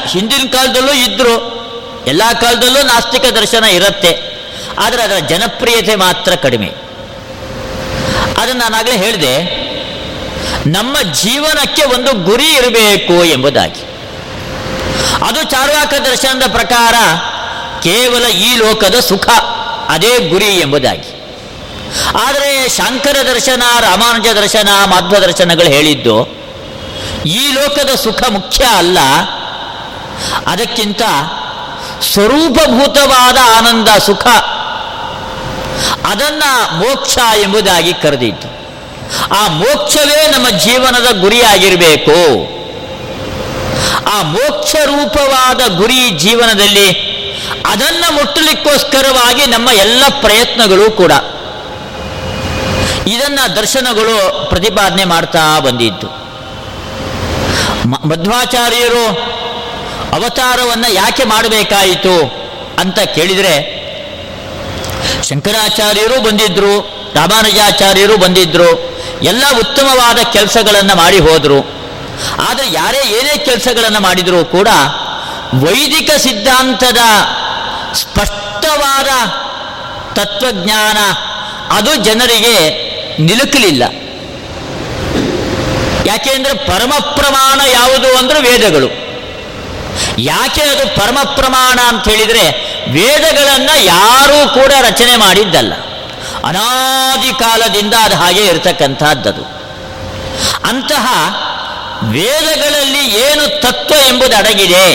ಹಿಂದಿನ ಕಾಲದಲ್ಲೂ ಇದ್ದರು ಎಲ್ಲ ಕಾಲದಲ್ಲೂ ನಾಸ್ತಿಕ ದರ್ಶನ ಇರುತ್ತೆ. ಆದರೆ ಅದರ ಜನಪ್ರಿಯತೆ ಮಾತ್ರ ಕಡಿಮೆ. ಅದನ್ನು ನಾನಾಗಲೇ ಹೇಳಿದೆ. ನಮ್ಮ ಜೀವನಕ್ಕೆ ಒಂದು ಗುರಿ ಇರಬೇಕು ಎಂಬುದಾಗಿ. ಅದು ಚಾರ್ವಾಕ ದರ್ಶನದ ಪ್ರಕಾರ ಕೇವಲ ಈ ಲೋಕದ ಸುಖ, ಅದೇ ಗುರಿ ಎಂಬುದಾಗಿ. ಆದರೆ ಶಂಕರ ದರ್ಶನ, ರಾಮಾನುಜ ದರ್ಶನ, ಮಾಧ್ವ ದರ್ಶನಗಳು ಹೇಳಿದ್ದು ಈ ಲೋಕದ ಸುಖ ಮುಖ್ಯ ಅಲ್ಲ. ಅದಕ್ಕಿಂತ ಸ್ವರೂಪಭೂತವಾದ ಆನಂದ ಸುಖ. ಅದನ್ನ ಮೋಕ್ಷ ಎಂಬುದಾಗಿ ಕರೆದಿತ್ತು ಆ ಮೋಕ್ಷವೇ ನಮ್ಮ ಜೀವನದ ಗುರಿಯಾಗಿರಬೇಕು. ಆ ಮೋಕ್ಷ ರೂಪವಾದ ಗುರಿ ಜೀವನದಲ್ಲಿ ಅದನ್ನ ಮುಟ್ಟಲಿಕ್ಕೋಸ್ಕರವಾಗಿ ನಮ್ಮ ಎಲ್ಲ ಪ್ರಯತ್ನಗಳು ಕೂಡ. ಇದನ್ನ ದರ್ಶನಗಳು ಪ್ರತಿಪಾದನೆ ಮಾಡ್ತಾ ಬಂದಿದ್ದು ಮಧ್ವಾಚಾರ್ಯರು ಅವತಾರವನ್ನು ಯಾಕೆ ಮಾಡಬೇಕಾಯಿತು ಅಂತ ಕೇಳಿದರೆ, ಶಂಕರಾಚಾರ್ಯರು ಬಂದಿದ್ರು, ರಾಮಾನುಜಾಚಾರ್ಯರು ಬಂದಿದ್ರು, ಎಲ್ಲ ಉತ್ತಮವಾದ ಕೆಲಸಗಳನ್ನು ಮಾಡಿ ಹೋದರು. ಆದರೆ ಯಾರೇ ಏನೇ ಕೆಲಸಗಳನ್ನು ಮಾಡಿದರೂ ಕೂಡ ವೈದಿಕ ಸಿದ್ಧಾಂತದ ಸ್ಪಷ್ಟವಾದ ತತ್ವಜ್ಞಾನ ಅದು ಜನರಿಗೆ ನಿಲುಕಲಿಲ್ಲ. ಯಾಕೆಂದ್ರೆ ಪರಮ ಪ್ರಮಾಣ ಯಾವುದು ಅಂದರೆ ವೇದಗಳು. ಯಾಕೆ ಅದು ಪರಮ ಪ್ರಮಾಣ ಅಂತ ಹೇಳಿದರೆ ವೇದಗಳನ್ನು ಯಾರೂ ಕೂಡ ರಚನೆ ಮಾಡಿದ್ದಲ್ಲ. ಅನಾದಿ ಕಾಲದಿಂದ ಅದು ಹಾಗೆ ಇರತಕ್ಕಂಥದ್ದದು. ಅಂತಹ ವೇದಗಳಲ್ಲಿ ಏನು ತತ್ವ ಎಂಬುದು ಅಡಗಿದೆ.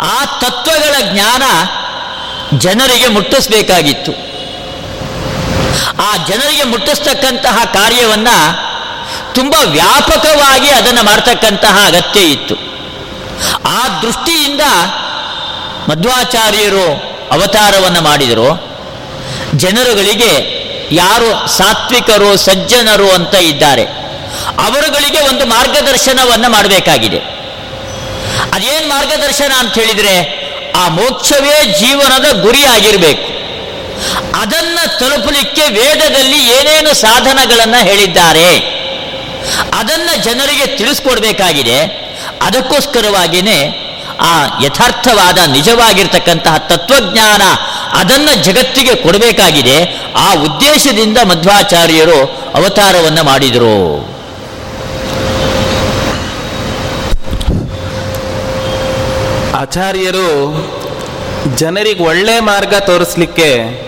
ಆ ತತ್ವಗಳ ಜ್ಞಾನ ಜನರಿಗೆ ಮುಟ್ಟಿಸಬೇಕಾಗಿತ್ತು. ಆ ಜನರಿಗೆ ಮುಟ್ಟಿಸ್ತಕ್ಕಂತಹ ಕಾರ್ಯವನ್ನ ತುಂಬ ವ್ಯಾಪಕವಾಗಿ ಅದನ್ನು ಮಾಡ್ತಕ್ಕಂತಹ ಅಗತ್ಯ ಇತ್ತು. ಆ ದೃಷ್ಟಿಯಿಂದ ಮಧ್ವಾಚಾರ್ಯರು ಅವತಾರವನ್ನು ಮಾಡಿದರು. ಜನರುಗಳಿಗೆ ಯಾರು ಸಾತ್ವಿಕರು, ಸಜ್ಜನರು ಅಂತ ಇದ್ದಾರೆ. ಅವರುಗಳಿಗೆ ಒಂದು ಮಾರ್ಗದರ್ಶನವನ್ನು ಮಾಡಬೇಕಾಗಿದೆ. ಅದೇನು ಮಾರ್ಗದರ್ಶನ ಅಂತ ಹೇಳಿದರೆ ಆ ಮೋಕ್ಷವೇ ಜೀವನದ ಗುರಿಯಾಗಿರಬೇಕು. ಅದನ್ನು ತಲುಪಲಿಕ್ಕೆ ವೇದದಲ್ಲಿ ಏನೇನು ಸಾಧನಗಳನ್ನು ಹೇಳಿದ್ದಾರೆ? ಅದನ್ನ ಜನರಿಗೆ ತಿಳಿಸ್ಕೊಡ್ಬೇಕಾಗಿದೆ. ಅದಕ್ಕೋಸ್ಕರವಾಗಿಯೇ ಆ ಯಥಾರ್ಥವಾದ, ನಿಜವಾಗಿರ್ತಕ್ಕಂತಹ ತತ್ವಜ್ಞಾನ ಅದನ್ನ ಜಗತ್ತಿಗೆ ಕೊಡಬೇಕಾಗಿದೆ. ಆ ಉದ್ದೇಶದಿಂದ ಮಧ್ವಾಚಾರ್ಯರು ಅವತಾರವನ್ನು ಮಾಡಿದರು. ಆಚಾರ್ಯರು ಜನರಿಗೆ ಒಳ್ಳೆ ಮಾರ್ಗ ತೋರಿಸ್ಲಿಕ್ಕೆ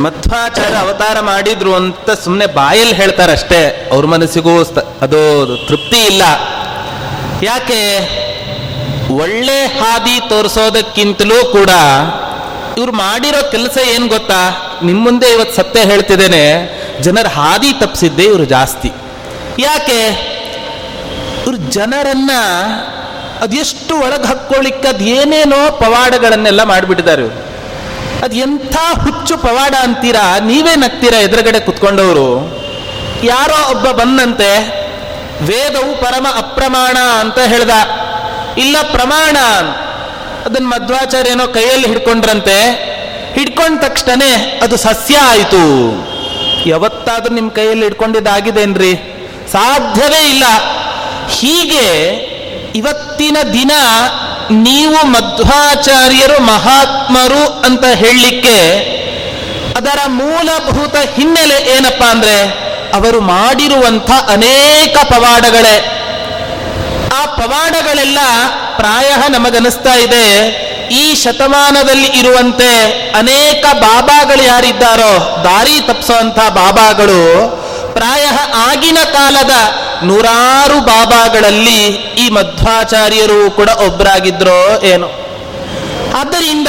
ಮಧ್ವಾಚಾರ್ಯ ಅವತಾರ ಮಾಡಿದ್ರು ಅಂತ ಸುಮ್ಮನೆ ಬಾಯಲ್ಲಿ ಹೇಳ್ತಾರಷ್ಟೇ. ಅವ್ರ ಮನಸ್ಸಿಗೂ ಅದು ತೃಪ್ತಿ ಇಲ್ಲ. ಯಾಕೆ? ಒಳ್ಳೆ ಹಾದಿ ತೋರಿಸೋದಕ್ಕಿಂತಲೂ ಕೂಡ ಇವ್ರು ಮಾಡಿರೋ ಕೆಲಸ ಏನು ಗೊತ್ತಾ? ನಿಮ್ಮ ಮುಂದೆ ಇವತ್ತು ಸತ್ಯ ಹೇಳ್ತಿದ್ದೇನೆ. ಜನರ ಹಾದಿ ತಪ್ಪಿಸಿದ್ದೇ ಇವರು ಜಾಸ್ತಿ. ಯಾಕೆ? ಇವ್ರ ಜನರನ್ನ ಅದೆಷ್ಟು ಒಳಗೆ ಹಾಕ್ಕೊಳ್ಳಿಕ್ಕೆ ಅದೇನೇನೋ ಪವಾಡಗಳನ್ನೆಲ್ಲ ಮಾಡಿಬಿಟ್ಟಿದ್ದಾರೆ ಇವರು. ಅದು ಎಂಥ ಹುಚ್ಚು ಪವಾಡ ಅಂತೀರಾ? ನೀವೇ ನಗ್ತೀರಾ ಎದುರುಗಡೆ ಕುತ್ಕೊಂಡವರು? ಯಾರೋ ಒಬ್ಬ ಬಂದಂತೆ, ವೇದವು ಪರಮ ಅಪ್ರಮಾಣ ಅಂತ ಹೇಳ್ದ. ಇಲ್ಲ, ಪ್ರಮಾಣ ಅದನ್ನ ಮಧ್ವಾಚಾರ್ಯನೋ ಕೈಯಲ್ಲಿ ಹಿಡ್ಕೊಂಡ್ರಂತೆ. ಹಿಡ್ಕೊಂಡ ತಕ್ಷಣ ಅದು ಸಸ್ಯ ಆಯಿತು. ಯಾವತ್ತಾದ್ರೂ ನಿಮ್ಮ ಕೈಯಲ್ಲಿ ಹಿಡ್ಕೊಂಡಿದ್ದಾಗಿದೇನ್ರಿ ಸಾಧ್ಯವೇ ಇಲ್ಲ. ಹೀಗೆ ಇವತ್ತಿನ ದಿನ ನೀವು ಮಧ್ವಾಚಾರ್ಯರು, ಮಹಾತ್ಮರು ಅಂತ ಹೇಳಲಿಕ್ಕೆ ಅದರ ಮೂಲಭೂತ ಹಿನ್ನೆಲೆ ಏನಪ್ಪಾ ಅಂದ್ರೆ ಅವರು ಮಾಡಿರುವಂಥ ಅನೇಕ ಪವಾಡಗಳೇ. ಆ ಪವಾಡಗಳೆಲ್ಲ ಪ್ರಾಯ ನಮಗನಿಸ್ತಾ ಇದೆ. ಈ ಶತಮಾನದಲ್ಲಿ ಇರುವಂತೆ ಅನೇಕ ಬಾಬಾಗಳು ಯಾರಿದ್ದಾರೋ, ದಾರಿ ತಪ್ಪಿಸುವಂಥ ಬಾಬಾಗಳು, ಪ್ರಾಯ ಆಗಿನ ಕಾಲದ ನೂರಾರು ಬಾಬಾಗಳಲ್ಲಿ ಈ ಮಧ್ವಾಚಾರ್ಯರು ಕೂಡ ಒಬ್ಬರಾಗಿದ್ರೋ ಏನೋ? ಆದ್ದರಿಂದ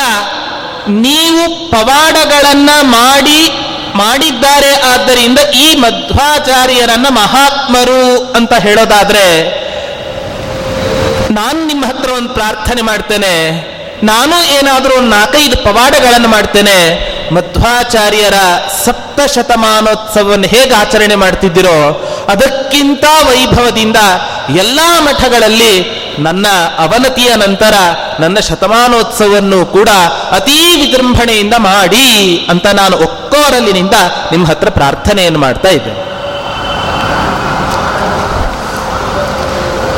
ನೀವು ಪವಾಡಗಳನ್ನ ಮಾಡಿ, ಮಾಡಿದ್ದಾರೆ. ಆದ್ದರಿಂದ ಈ ಮಧ್ವಾಚಾರ್ಯರನ್ನ ಮಹಾತ್ಮರು ಅಂತ ಹೇಳೋದಾದ್ರೆ, ನಾನು ನಿಮ್ಮ ಹತ್ರ ಒಂದು ಪ್ರಾರ್ಥನೆ ಮಾಡ್ತೇನೆ. ನಾನು ಏನಾದರೂ ಒಂದು ನಾಲ್ಕೈದು ಪವಾಡಗಳನ್ನು ಮಾಡ್ತೇನೆ. ಮಧ್ವಾಚಾರ್ಯರ ಸಪ್ತಶತಮಾನೋತ್ಸವವನ್ನು ಹೇಗೆ ಆಚರಣೆ ಮಾಡ್ತಿದ್ದಿರೋ ಅದಕ್ಕಿಂತ ವೈಭವದಿಂದ ಎಲ್ಲ ಮಠಗಳಲ್ಲಿ ನನ್ನ ಅವನತಿಯ ನಂತರ ನನ್ನ ಶತಮಾನೋತ್ಸವವನ್ನು ಕೂಡ ಅತೀ ವಿಜೃಂಭಣೆಯಿಂದ ಮಾಡಿ ಅಂತ ನಾನು ಒಕ್ಕೋರಲಿನಿಂದ ನಿಮ್ಮ ಹತ್ರ ಪ್ರಾರ್ಥನೆಯನ್ನು ಮಾಡ್ತಾ ಇದ್ದೆ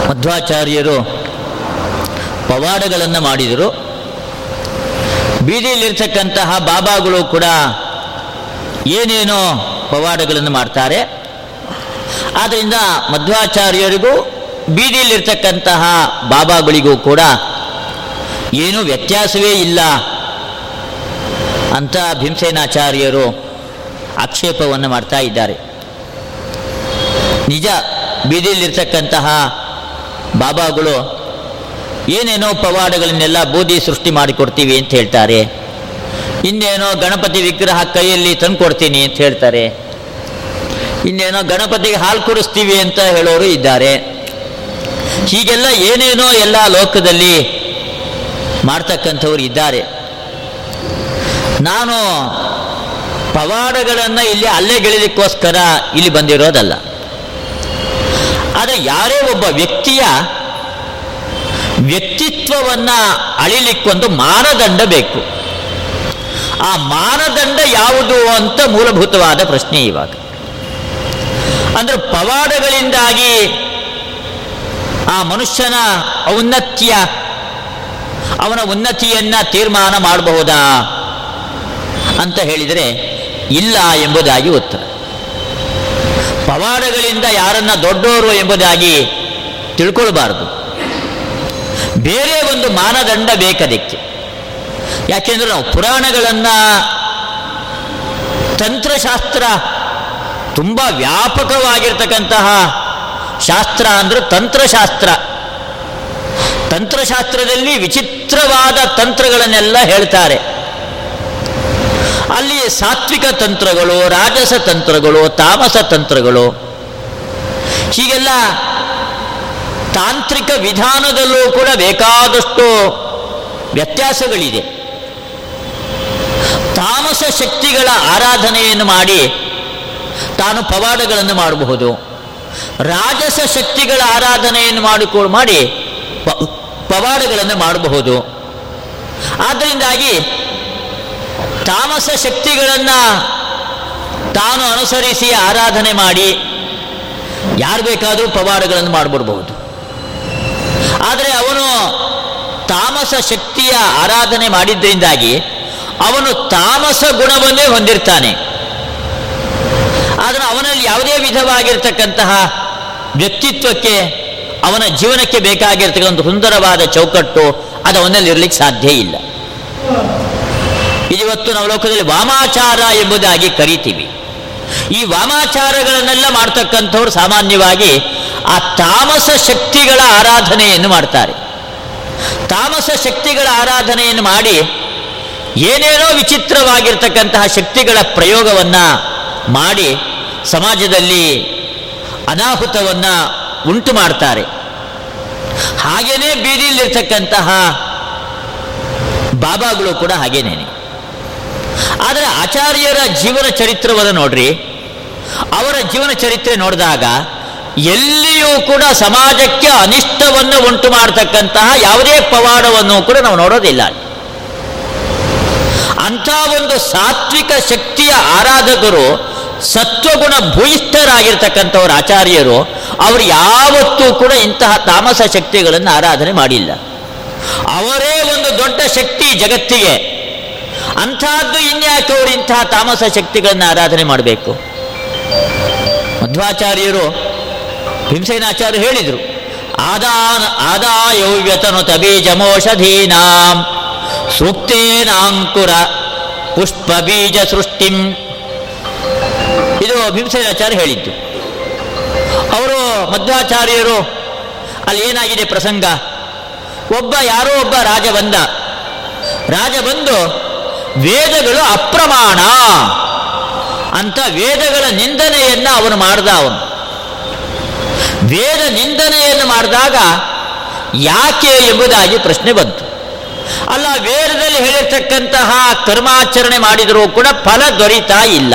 ಮಧ್ವಾಚಾರ್ಯರು ಪವಾಡಗಳನ್ನು ಮಾಡಿದರು. ಬೀದಿಯಲ್ಲಿರ್ತಕ್ಕಂತಹ ಬಾಬಾಗಳು ಕೂಡ ಏನೇನೋ ಪವಾಡಗಳನ್ನು ಮಾಡ್ತಾರೆ. ಆದ್ದರಿಂದ ಮಧ್ವಾಚಾರ್ಯರಿಗೂ ಬೀದಿಯಲ್ಲಿರ್ತಕ್ಕಂತಹ ಬಾಬಾಗಳಿಗೂ ಕೂಡ ಏನೂ ವ್ಯತ್ಯಾಸವೇ ಇಲ್ಲ ಅಂತ ಭೀಮಸೇನಾಚಾರ್ಯರು ಆಕ್ಷೇಪವನ್ನು ಮಾಡ್ತಾ ಇದ್ದಾರೆ. ನಿಜ, ಬೀದಿಯಲ್ಲಿರ್ತಕ್ಕಂತಹ ಬಾಬಾಗಳು ಏನೇನೋ ಪವಾಡಗಳನ್ನೆಲ್ಲ ಬೂದಿ ಸೃಷ್ಟಿ ಮಾಡಿಕೊಡ್ತೀವಿ ಅಂತ ಹೇಳ್ತಾರೆ. ಇನ್ನೇನೋ ಗಣಪತಿ ವಿಗ್ರಹ ಕೈಯಲ್ಲಿ ತಂದು ಕೊಡ್ತೀನಿ ಅಂತ ಹೇಳ್ತಾರೆ. ಇನ್ನೇನೋ ಗಣಪತಿಗೆ ಹಾಲು ಕುಡಿಸ್ತೀವಿ ಅಂತ ಹೇಳೋರು ಇದ್ದಾರೆ. ಹೀಗೆಲ್ಲ ಏನೇನೋ ಎಲ್ಲ ಲೋಕದಲ್ಲಿ ಮಾಡ್ತಕ್ಕಂಥವ್ರು ಇದ್ದಾರೆ. ನಾನು ಪವಾಡಗಳನ್ನು ಇಲ್ಲಿ ಅಲ್ಲೇ ಅಲ್ಲೆಗೆಳಿಲಿಕ್ಕೋಸ್ಕರ ಇಲ್ಲಿ ಬಂದಿರೋದಲ್ಲ. ಆದರೆ ಯಾರೇ ಒಬ್ಬ ವ್ಯಕ್ತಿಯ ವ್ಯಕ್ತಿತ್ವವನ್ನ ಅಳಿಲಿಕ್ಕೊಂದು ಮಾನದಂಡ ಬೇಕು. ಆ ಮಾನದಂಡ ಯಾವುದು ಅಂತ ಮೂಲಭೂತವಾದ ಪ್ರಶ್ನೆ ಇವಾಗ. ಅಂದ್ರೆ ಪವಾಡಗಳಿಂದಾಗಿ ಆ ಮನುಷ್ಯನ ಔನ್ನತ್ಯ, ಅವನ ಉನ್ನತಿಯನ್ನ ತೀರ್ಮಾನ ಮಾಡಬಹುದಾ ಅಂತ ಹೇಳಿದರೆ ಇಲ್ಲ ಎಂಬುದಾಗಿ ಉತ್ತರ. ಪವಾಡಗಳಿಂದ ಯಾರನ್ನ ದೊಡ್ಡವರು ಎಂಬುದಾಗಿ ತಿಳ್ಕೊಳ್ಬಾರದು. ಬೇರೆ ಒಂದು ಮಾನದಂಡ ಬೇಕದಕ್ಕೆ. ಯಾಕೆಂದ್ರೆ ನಾವು ಪುರಾಣಗಳನ್ನು ತಂತ್ರಶಾಸ್ತ್ರ ತುಂಬ ವ್ಯಾಪಕವಾಗಿರ್ತಕ್ಕಂತಹ ಶಾಸ್ತ್ರ ಅಂದ್ರೆ ತಂತ್ರಶಾಸ್ತ್ರ. ತಂತ್ರಶಾಸ್ತ್ರದಲ್ಲಿ ವಿಚಿತ್ರವಾದ ತಂತ್ರಗಳನ್ನೆಲ್ಲ ಹೇಳ್ತಾರೆ. ಅಲ್ಲಿ ಸಾತ್ವಿಕ ತಂತ್ರಗಳು, ರಾಜಸ ತಂತ್ರಗಳು, ತಾಮಸ ತಂತ್ರಗಳು, ಹೀಗೆಲ್ಲ ತಾಂತ್ರಿಕ ವಿಧಾನದಲ್ಲೂ ಕೂಡ ಬೇಕಾದಷ್ಟು ವ್ಯತ್ಯಾಸಗಳಿದೆ. ತಾಮಸ ಶಕ್ತಿಗಳ ಆರಾಧನೆಯನ್ನು ಮಾಡಿ ತಾನು ಪವಾಡಗಳನ್ನು ಮಾಡಬಹುದು. ರಾಜಸ ಶಕ್ತಿಗಳ ಆರಾಧನೆಯನ್ನು ಮಾಡಿಕೊ ಮಾಡಿ ಪವಾಡಗಳನ್ನು ಮಾಡಬಹುದು. ಆದ್ದರಿಂದಾಗಿ ತಾಮಸ ಶಕ್ತಿಗಳನ್ನು ತಾನು ಅನುಸರಿಸಿ ಆರಾಧನೆ ಮಾಡಿ ಯಾರು ಬೇಕಾದರೂ ಪವಾಡಗಳನ್ನು ಮಾಡಿಬಿಡ್ಬಹುದು. ಆದರೆ ಅವನು ತಾಮಸ ಶಕ್ತಿಯ ಆರಾಧನೆ ಮಾಡಿದ್ದರಿಂದಾಗಿ ಅವನು ತಾಮಸ ಗುಣವನ್ನೇ ಹೊಂದಿರ್ತಾನೆ. ಆದರೆ ಅವನಲ್ಲಿ ಯಾವುದೇ ವಿಧವಾಗಿರ್ತಕ್ಕಂತಹ ವ್ಯಕ್ತಿತ್ವಕ್ಕೆ, ಅವನ ಜೀವನಕ್ಕೆ ಬೇಕಾಗಿರ್ತಕ್ಕಂಥ ಸುಂದರವಾದ ಚೌಕಟ್ಟು ಅದು ಅವನಲ್ಲಿ ಇರಲಿಕ್ಕೆ ಸಾಧ್ಯ ಇಲ್ಲ. ಇವತ್ತು ನಾವು ಲೋಕದಲ್ಲಿ ವಾಮಾಚಾರ ಎಂಬುದಾಗಿ ಕರಿತೀವಿ. ಈ ವಾಮಾಚಾರಗಳನ್ನೆಲ್ಲ ಮಾಡ್ತಕ್ಕಂಥವ್ರು ಸಾಮಾನ್ಯವಾಗಿ ಆ ತಾಮಸ ಶಕ್ತಿಗಳ ಆರಾಧನೆಯನ್ನು ಮಾಡ್ತಾರೆ. ತಾಮಸ ಶಕ್ತಿಗಳ ಆರಾಧನೆಯನ್ನು ಮಾಡಿ ಏನೇನೋ ವಿಚಿತ್ರವಾಗಿರ್ತಕ್ಕಂತಹ ಶಕ್ತಿಗಳ ಪ್ರಯೋಗವನ್ನು ಮಾಡಿ ಸಮಾಜದಲ್ಲಿ ಅನಾಹುತವನ್ನು ಉಂಟು ಮಾಡ್ತಾರೆ. ಹಾಗೇನೇ ಬೀದಿಯಲ್ಲಿರ್ತಕ್ಕಂತಹ ಬಾಬಾಗಳು ಕೂಡ ಹಾಗೇನೇನೆ. ಆದರೆ ಆಚಾರ್ಯರ ಜೀವನ ಚರಿತ್ರವನ್ನು ನೋಡ್ರಿ ಅವರ ಜೀವನ ಚರಿತ್ರೆ ನೋಡಿದಾಗ ಎಲ್ಲಿಯೂ ಕೂಡ ಸಮಾಜಕ್ಕೆ ಅನಿಷ್ಟವನ್ನು ಉಂಟು ಮಾಡತಕ್ಕಂತಹ ಯಾವುದೇ ಪವಾಡವನ್ನು ಕೂಡ ನಾವು ನೋಡೋದಿಲ್ಲ. ಅಂಥ ಒಂದು ಸಾತ್ವಿಕ ಶಕ್ತಿಯ ಆರಾಧಕರು ಸತ್ವಗುಣ ಭೂಯಿಷ್ಠರಾಗಿರ್ತಕ್ಕಂಥವ್ರ ಆಚಾರ್ಯರು, ಅವರು ಯಾವತ್ತೂ ಕೂಡ ಇಂತಹ ತಾಮಸ ಶಕ್ತಿಗಳನ್ನು ಆರಾಧನೆ ಮಾಡಿಲ್ಲ. ಅವರೇ ಒಂದು ದೊಡ್ಡ ಶಕ್ತಿ ಜಗತ್ತಿಗೆ. ಅಂಥದ್ದು ಇನ್ಯಾಕೆ ಅವರು ಇಂತಹ ತಾಮಸ ಶಕ್ತಿಗಳನ್ನು ಆರಾಧನೆ ಮಾಡಬೇಕು? ಮಧ್ವಾಚಾರ್ಯರು ಭೀಮಸೇನಾಚಾರ್ಯರು ಹೇಳಿದರು, ಆದಾನ ವ್ಯತನು ತಬೀಜಮೋಷಧೀನಾಂ, ಸೂಕ್ತೇನಾಂಕುರ ಪುಷ್ಪ ಬೀಜ ಸೃಷ್ಟಿಂ ಇದು ಭೀಮಸೇನಾಚಾರ್ಯ ಹೇಳಿದ್ದು. ಅವರು ಮಧ್ವಾಚಾರ್ಯರು, ಅಲ್ಲಿ ಏನಾಗಿದೆ ಪ್ರಸಂಗ? ಒಬ್ಬ ಯಾರೋ ಒಬ್ಬ ರಾಜ ಬಂದ. ರಾಜ ಬಂದು, ವೇದಗಳು ಅಪ್ರಮಾಣ ಅಂತ ವೇದಗಳ ನಿಂದನೆಯನ್ನು ಅವನು ಮಾಡ್ದ ಅವನು. ವೇದ ನಿಂದನೆಯನ್ನು ಮಾಡಿದಾಗ ಯಾಕೆ ಎಂಬುದಾಗಿ ಪ್ರಶ್ನೆ ಬಂತು. ಅಲ್ಲ, ವೇದದಲ್ಲಿ ಹೇಳಿರ್ತಕ್ಕಂತಹ ಕರ್ಮಾಚರಣೆ ಮಾಡಿದರೂ ಕೂಡ ಫಲ ದೊರೀತಾ ಇಲ್ಲ.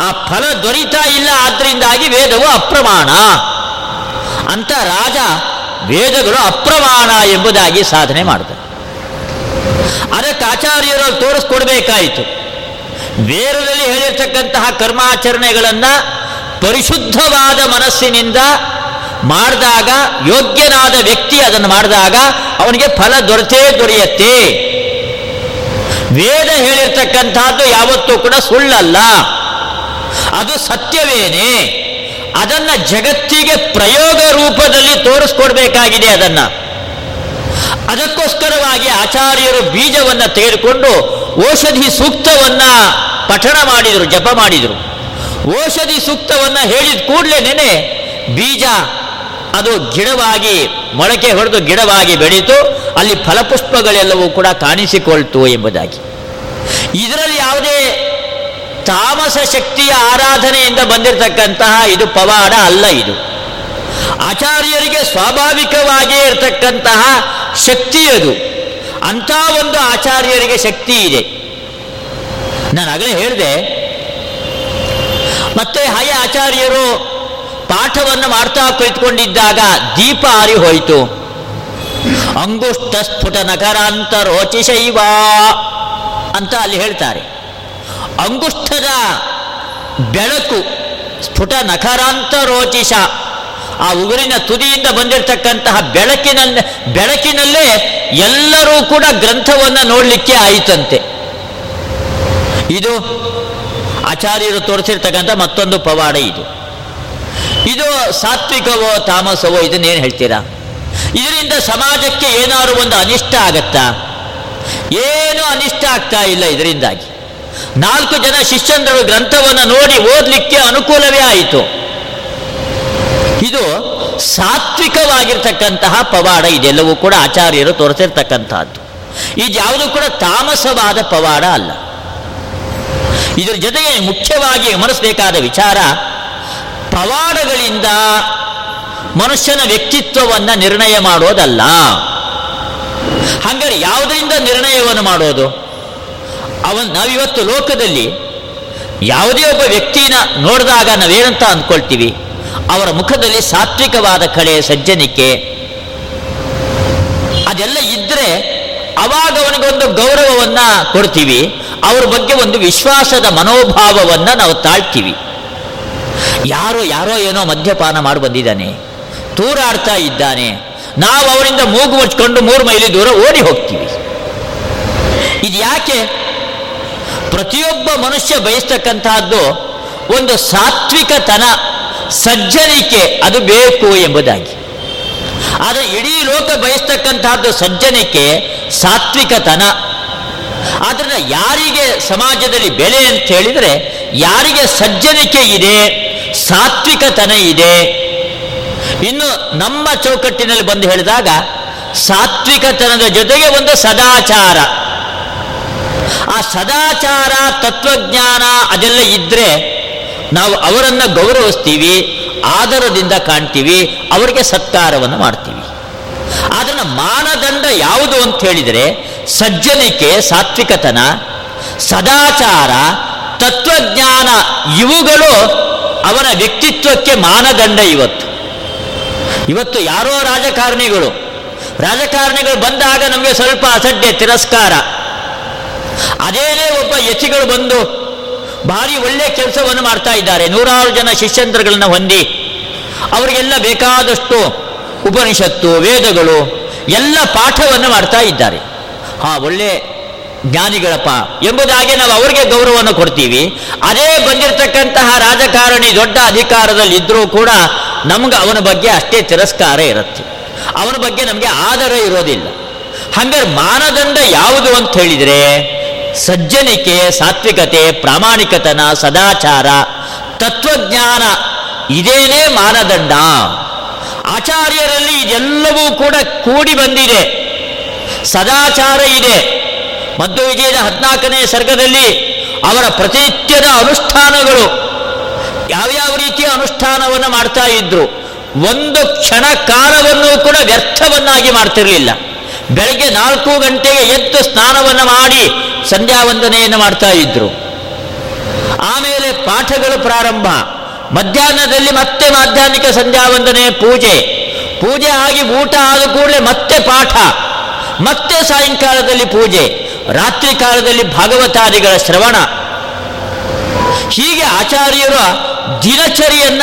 ಆ ಫಲ ದೊರೀತಾ ಇಲ್ಲ ಆದ್ರಿಂದಾಗಿ ವೇದವು ಅಪ್ರಮಾಣ. ಅಂತ ರಾಜ ವೇದಗಳು ಅಪ್ರಮಾಣ ಎಂಬುದಾಗಿ ಸಾಧನೆ ಮಾಡಿದ. ಅದಕ್ಕೆ ಆಚಾರ್ಯರು ತೋರಿಸ್ಕೊಡ್ಬೇಕಾಯಿತು. ವೇದದಲ್ಲಿ ಹೇಳಿರ್ತಕ್ಕಂತಹ ಕರ್ಮಾಚರಣೆಗಳನ್ನ ಪರಿಶುದ್ಧವಾದ ಮನಸ್ಸಿನಿಂದ ಮಾಡಿದಾಗ, ಯೋಗ್ಯನಾದ ವ್ಯಕ್ತಿ ಅದನ್ನು ಮಾಡಿದಾಗ ಅವನಿಗೆ ಫಲ ದೊರೆತೇ ದೊರೆಯತ್ತೆ. ವೇದ ಹೇಳಿರ್ತಕ್ಕಂಥದ್ದು ಯಾವತ್ತೂ ಕೂಡ ಸುಳ್ಳಲ್ಲ. ಅದು ಸತ್ಯವೇನೆ. ಅದನ್ನ ಜಗತ್ತಿಗೆ ಪ್ರಯೋಗ ರೂಪದಲ್ಲಿ ತೋರಿಸ್ಕೊಡ್ಬೇಕಾಗಿದೆ ಅದನ್ನ. ಅದಕ್ಕೋಸ್ಕರವಾಗಿ ಆಚಾರ್ಯರು ಬೀಜವನ್ನು ತೆಗೆದುಕೊಂಡು ಔಷಧಿ ಸೂಕ್ತವನ್ನ ಪಠಣ ಮಾಡಿದರು, ಜಪ ಮಾಡಿದರು. ಔಷಧಿ ಸೂಕ್ತವನ್ನ ಹೇಳಿದ ಕೂಡಲೇ ನೆನೆ ಬೀಜ ಅದು ಗಿಡವಾಗಿ, ಮೊಳಕೆ ಹೊಡೆದು ಗಿಡವಾಗಿ ಬೆಳೀತು ಅಲ್ಲಿ ಫಲಪುಷ್ಪಗಳೆಲ್ಲವೂ ಕೂಡ ಕಾಣಿಸಿಕೊಳ್ತು ಎಂಬುದಾಗಿ. ಇದರಲ್ಲಿ ಯಾವುದೇ ತಾಮಸ ಶಕ್ತಿಯ ಆರಾಧನೆಯಿಂದ ಬಂದಿರತಕ್ಕಂತಹ ಇದು ಪವಾಡ ಅಲ್ಲ ಇದು. ಆಚಾರ್ಯರಿಗೆ ಸ್ವಾಭಾವಿಕವಾಗಿಯೇ ಇರತಕ್ಕಂತಹ ಶಕ್ತಿ ಅದು. ಅಂಥ ಒಂದು ಆಚಾರ್ಯರಿಗೆ ಶಕ್ತಿ ಇದೆ. ನಾನು ಆಗಲೇ ಹೇಳಿದೆ, ಮತ್ತೆ ಹಾಗೆ ಆಚಾರ್ಯರು ಪಾಠವನ್ನು ಮಾಡ್ತಾ ಕುಳಿತುಕೊಂಡಿದ್ದಾಗ ದೀಪ ಆರಿ ಹೋಯಿತು. ಅಂಗುಷ್ಟ ಸ್ಫುಟ ನಗರಾಂತ ರೋಚಿಶೈವ ಅಂತ ಅಲ್ಲಿ ಹೇಳ್ತಾರೆ. ಅಂಗುಷ್ಠದ ಬೆಳಕು ಸ್ಫುಟ ನಖರಾಂತ ರೋಚಿಷ ಆ ಉಗುರಿನ ತುದಿಯಿಂದ ಬಂದಿರತಕ್ಕಂತಹ ಬೆಳಕಿನ ಬೆಳಕಿನಲ್ಲೇ ಎಲ್ಲರೂ ಕೂಡ ಗ್ರಂಥವನ್ನು ನೋಡಲಿಕ್ಕೆ ಆಯಿತಂತೆ. ಇದು ಆಚಾರ್ಯರು ತೋರಿಸಿರ್ತಕ್ಕಂಥ ಮತ್ತೊಂದು ಪವಾಡ ಇದು. ಇದು ಸಾತ್ವಿಕವೋ ತಾಮಸವೋ ಇದನ್ನೇನು ಹೇಳ್ತೀರಾ? ಇದರಿಂದ ಸಮಾಜಕ್ಕೆ ಏನಾದ್ರು ಒಂದು ಅನಿಷ್ಟ ಆಗತ್ತಾ? ಏನು ಅನಿಷ್ಟ ಆಗ್ತಾ ಇಲ್ಲ ಇದರಿಂದಾಗಿ. ನಾಲ್ಕು ಜನ ಶಿಷ್ಯಂದರು ಗ್ರಂಥವನ್ನು ನೋಡಿ ಓದಲಿಕ್ಕೆ ಅನುಕೂಲವೇ ಆಯಿತು. ಇದು ಸಾತ್ವಿಕವಾಗಿರ್ತಕ್ಕಂತಹ ಪವಾಡ ಇದೆಲ್ಲವೂ ಕೂಡ ಆಚಾರ್ಯರು ತೋರಿಸಿರ್ತಕ್ಕಂತಹದ್ದು ಇದು ಯಾವುದು ಕೂಡ ತಾಮಸವಾದ ಪವಾಡ ಅಲ್ಲ. ಇದರ ಜೊತೆಗೆ ಮುಖ್ಯವಾಗಿ ಗಮನಿಸಬೇಕಾದ ವಿಚಾರ, ಪವಾಡಗಳಿಂದ ಮನುಷ್ಯನ ವ್ಯಕ್ತಿತ್ವವನ್ನು ನಿರ್ಣಯ ಮಾಡೋದಲ್ಲ. ಹಾಗಾದ್ರೆ ಯಾವುದರಿಂದ ನಿರ್ಣಯವನ್ನು ಮಾಡೋದು? ಅವನ್ ನಾವಿವತ್ತು ಲೋಕದಲ್ಲಿ ಯಾವುದೇ ಒಬ್ಬ ವ್ಯಕ್ತಿನ ನೋಡಿದಾಗ ನಾವೇನಂತ ಅಂದ್ಕೊಳ್ತೀವಿ? ಅವರ ಮುಖದಲ್ಲಿ ಸಾತ್ವಿಕವಾದ ಕಳೆ ಸಜ್ಜನಿಕೆ. ಅದೆಲ್ಲ ಇದ್ರೆ ಅವಾಗ ಅವನಿಗೊಂದು ಗೌರವವನ್ನ ಕೊಡ್ತೀವಿ, ಅವ್ರ ಬಗ್ಗೆ ಒಂದು ವಿಶ್ವಾಸದ ಮನೋಭಾವವನ್ನ ನಾವು ತಾಳ್ತೀವಿ. ಯಾರೋ ಯಾರೋ ಏನೋ ಮದ್ಯಪಾನ ಮಾಡಿ ಬಂದಿದ್ದಾನೆ, ತೂರಾಡ್ತಾ ಇದ್ದಾನೆ, ನಾವು ಅವರಿಂದ ಮೂಗು ಮುಚ್ಕೊಂಡು ಮೂರು ಮೈಲಿ ದೂರ ಓಡಿ ಹೋಗ್ತೀವಿ. ಇದು ಯಾಕೆ? ಪ್ರತಿಯೊಬ್ಬ ಮನುಷ್ಯ ಬಯಸ್ತಕ್ಕಂತಹದ್ದು ಒಂದು ಸಾತ್ವಿಕತನ. ಸಜ್ಜನಿಕೆ ಅದು ಬೇಕು ಎಂಬುದಾಗಿ. ಆದರೆ ಇಡೀ ಲೋಕ ಬಯಸ್ತಕ್ಕಂತಹದ್ದು ಸಜ್ಜನಿಕೆ ಸಾತ್ವಿಕತನ. ಆದ್ರಿಂದ ಯಾರಿಗೆ ಸಮಾಜದಲ್ಲಿ ಬೆಲೆ ಅಂತ ಹೇಳಿದರೆ ಯಾರಿಗೆ ಸಜ್ಜನಿಕೆ ಇದೆ, ಸಾತ್ವಿಕತನ ಇದೆ. ಇನ್ನು ನಮ್ಮ ಚೌಕಟ್ಟಿನಲ್ಲಿ ಬಂದು ಹೇಳಿದಾಗ ಸಾತ್ವಿಕತನದ ಜೊತೆಗೆ ಒಂದು ಸದಾಚಾರ. ಆ ಸದಾಚಾರ, ತತ್ವಜ್ಞಾನ ಅದೆಲ್ಲ ಇದ್ರೆ ನಾವು ಅವರನ್ನು ಗೌರವಿಸ್ತೀವಿ, ಆದರದಿಂದ ಕಾಣ್ತೀವಿ, ಅವರಿಗೆ ಸತ್ಕಾರವನ್ನು ಮಾಡ್ತೀವಿ. ಅದರ ಮಾನದಂಡ ಯಾವುದು ಅಂತ ಹೇಳಿದರೆ, ಸಜ್ಜನಿಕೆ, ಸಾತ್ವಿಕತನ, ಸದಾಚಾರ, ತತ್ವಜ್ಞಾನ, ಇವುಗಳು ಅವನ ವ್ಯಕ್ತಿತ್ವಕ್ಕೆ ಮಾನದಂಡ ಇವತ್ತು. ಇವತ್ತು ಯಾರೋ ರಾಜಕಾರಣಿಗಳು ರಾಜಕಾರಣಿಗಳು ಬಂದಾಗ ನಮಗೆ ಸ್ವಲ್ಪ ಅಸಡ್ಡೆ, ತಿರಸ್ಕಾರ. ಅದೇನೇ ಒಬ್ಬ ಯತಿಗಳು ಬಂದು ಭಾರಿ ಒಳ್ಳೆ ಕೆಲಸವನ್ನು ಮಾಡ್ತಾ ಇದ್ದಾರೆ. ನೂರಾರು ಜನ ಶಿಷ್ಯಂತ್ರಗಳನ್ನು ಹೊಂದಿ ಅವರಿಗೆಲ್ಲ ಬೇಕಾದಷ್ಟು ಉಪನಿಷತ್ತು, ವೇದಗಳು, ಎಲ್ಲ ಪಾಠವನ್ನು ಮಾಡ್ತಾ ಇದ್ದಾರೆ. ಹಾ, ಒಳ್ಳೆ ಜ್ಞಾನಿಗಳಪ್ಪ. ಎಂಬುದಾಗಿ ನಾವು ಅವರಿಗೆ ಗೌರವವನ್ನು ಕೊಡ್ತೀವಿ. ಅದೇ ಬಂದಿರತಕ್ಕಂತಹ ರಾಜಕಾರಣಿ ದೊಡ್ಡ ಅಧಿಕಾರದಲ್ಲಿ ಇದ್ರೂ ಕೂಡ ನಮ್ಗೆ ಅವನ ಬಗ್ಗೆ ಅಷ್ಟೇ ತಿರಸ್ಕಾರ ಇರುತ್ತೆ. ಅವನ ಬಗ್ಗೆ ನಮಗೆ ಆದರ ಇರೋದಿಲ್ಲ. ಹಂಗಾರೆ ಮಾನದಂಡ ಯಾವುದು ಅಂತ ಹೇಳಿದರೆ ಸಜ್ಜನಿಕೆ, ಸಾತ್ವಿಕತೆ, ಪ್ರಾಮಾಣಿಕತನ, ಸದಾಚಾರ, ತತ್ವಜ್ಞಾನ, ಇದೇನೇ ಮಾನದಂಡ. ಆಚಾರ್ಯರಲ್ಲಿ ಇದೆಲ್ಲವೂ ಕೂಡ ಕೂಡಿ ಬಂದಿದೆ. ಸದಾಚಾರ ಇದೆ. ಮದ್ದು ವಿಜಯದ ಹದಿನಾಲ್ಕನೇ ಸರ್ಗದಲ್ಲಿ ಅವರ ಪ್ರತಿನಿತ್ಯದ ಅನುಷ್ಠಾನಗಳು ಯಾವ್ಯಾವ ರೀತಿಯ ಅನುಷ್ಠಾನವನ್ನು ಮಾಡ್ತಾ ಇದ್ರು? ಒಂದು ಕ್ಷಣ ಕಾಲವನ್ನು ಕೂಡ ವ್ಯರ್ಥವನ್ನಾಗಿ ಮಾಡ್ತಿರಲಿಲ್ಲ. ಬೆಳಗ್ಗೆ ನಾಲ್ಕು ಗಂಟೆಗೆ ಎದ್ದು ಸ್ನಾನವನ್ನು ಮಾಡಿ ಸಂಧ್ಯಾ ವಂದನೆಯನ್ನು ಮಾಡ್ತಾ ಇದ್ರು. ಆಮೇಲೆ ಪಾಠಗಳು ಪ್ರಾರಂಭ. ಮಧ್ಯಾಹ್ನದಲ್ಲಿ ಮತ್ತೆ ಮಾಧ್ಯಾಹ್ನಿಕ ಸಂಧ್ಯಾ ವಂದನೆ, ಪೂಜೆ. ಪೂಜೆ ಆಗಿ ಊಟ ಆದ ಕೂಡಲೇ ಮತ್ತೆ ಪಾಠ, ಮತ್ತೆ ಸಾಯಂಕಾಲದಲ್ಲಿ ಪೂಜೆ, ರಾತ್ರಿ ಕಾಲದಲ್ಲಿ ಭಾಗವತಾದಿಗಳ ಶ್ರವಣ. ಹೀಗೆ ಆಚಾರ್ಯರ ದಿನಚರಿಯನ್ನ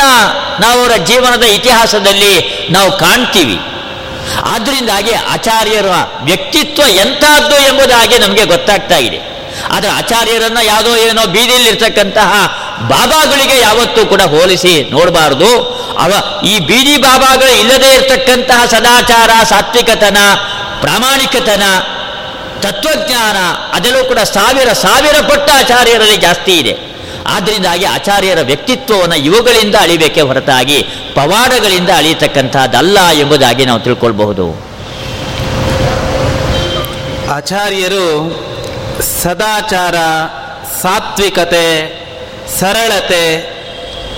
ನಾವು ಅವರ ಜೀವನದ ಇತಿಹಾಸದಲ್ಲಿ ನಾವು ಕಾಣ್ತೀವಿ. ಆದ್ದರಿಂದಾಗಿ ಆಚಾರ್ಯರ ವ್ಯಕ್ತಿತ್ವ ಎಂಥದ್ದು ಎಂಬುದಾಗಿ ನಮಗೆ ಗೊತ್ತಾಗ್ತಾ ಇದೆ. ಆದರೆ ಆಚಾರ್ಯರನ್ನ ಯಾವುದೋ ಏನೋ ಬೀದಿಯಲ್ಲಿರ್ತಕ್ಕಂತಹ ಬಾಬಾಗಳಿಗೆ ಯಾವತ್ತೂ ಕೂಡ ಹೋಲಿಸಿ ನೋಡಬಾರದು. ಅವ ಈ ಬೀದಿ ಬಾಬಾಗಳು ಇಲ್ಲದೇ ಇರತಕ್ಕಂತಹ ಸದಾಚಾರ, ಸಾತ್ವಿಕತನ, ಪ್ರಾಮಾಣಿಕತನ, ತತ್ವಜ್ಞಾನ ಅದೆಲ್ಲೂ ಕೂಡ ಸಾವಿರ ಸಾವಿರ ಪಟ್ಟ ಆಚಾರ್ಯರಲ್ಲಿ ಜಾಸ್ತಿ ಇದೆ. ಆದ್ದರಿಂದಾಗಿ ಆಚಾರ್ಯರ ವ್ಯಕ್ತಿತ್ವವನ್ನು ಇವುಗಳಿಂದ ಅಳಿಬೇಕೆ ಹೊರತಾಗಿ ಪವಾಡಗಳಿಂದ ಅಳಿಯತಕ್ಕಂಥದ್ದಲ್ಲ ಎಂಬುದಾಗಿ ನಾವು ತಿಳ್ಕೊಳ್ಬಹುದು. ಆಚಾರ್ಯರು ಸದಾಚಾರ, ಸಾತ್ವಿಕತೆ, ಸರಳತೆ,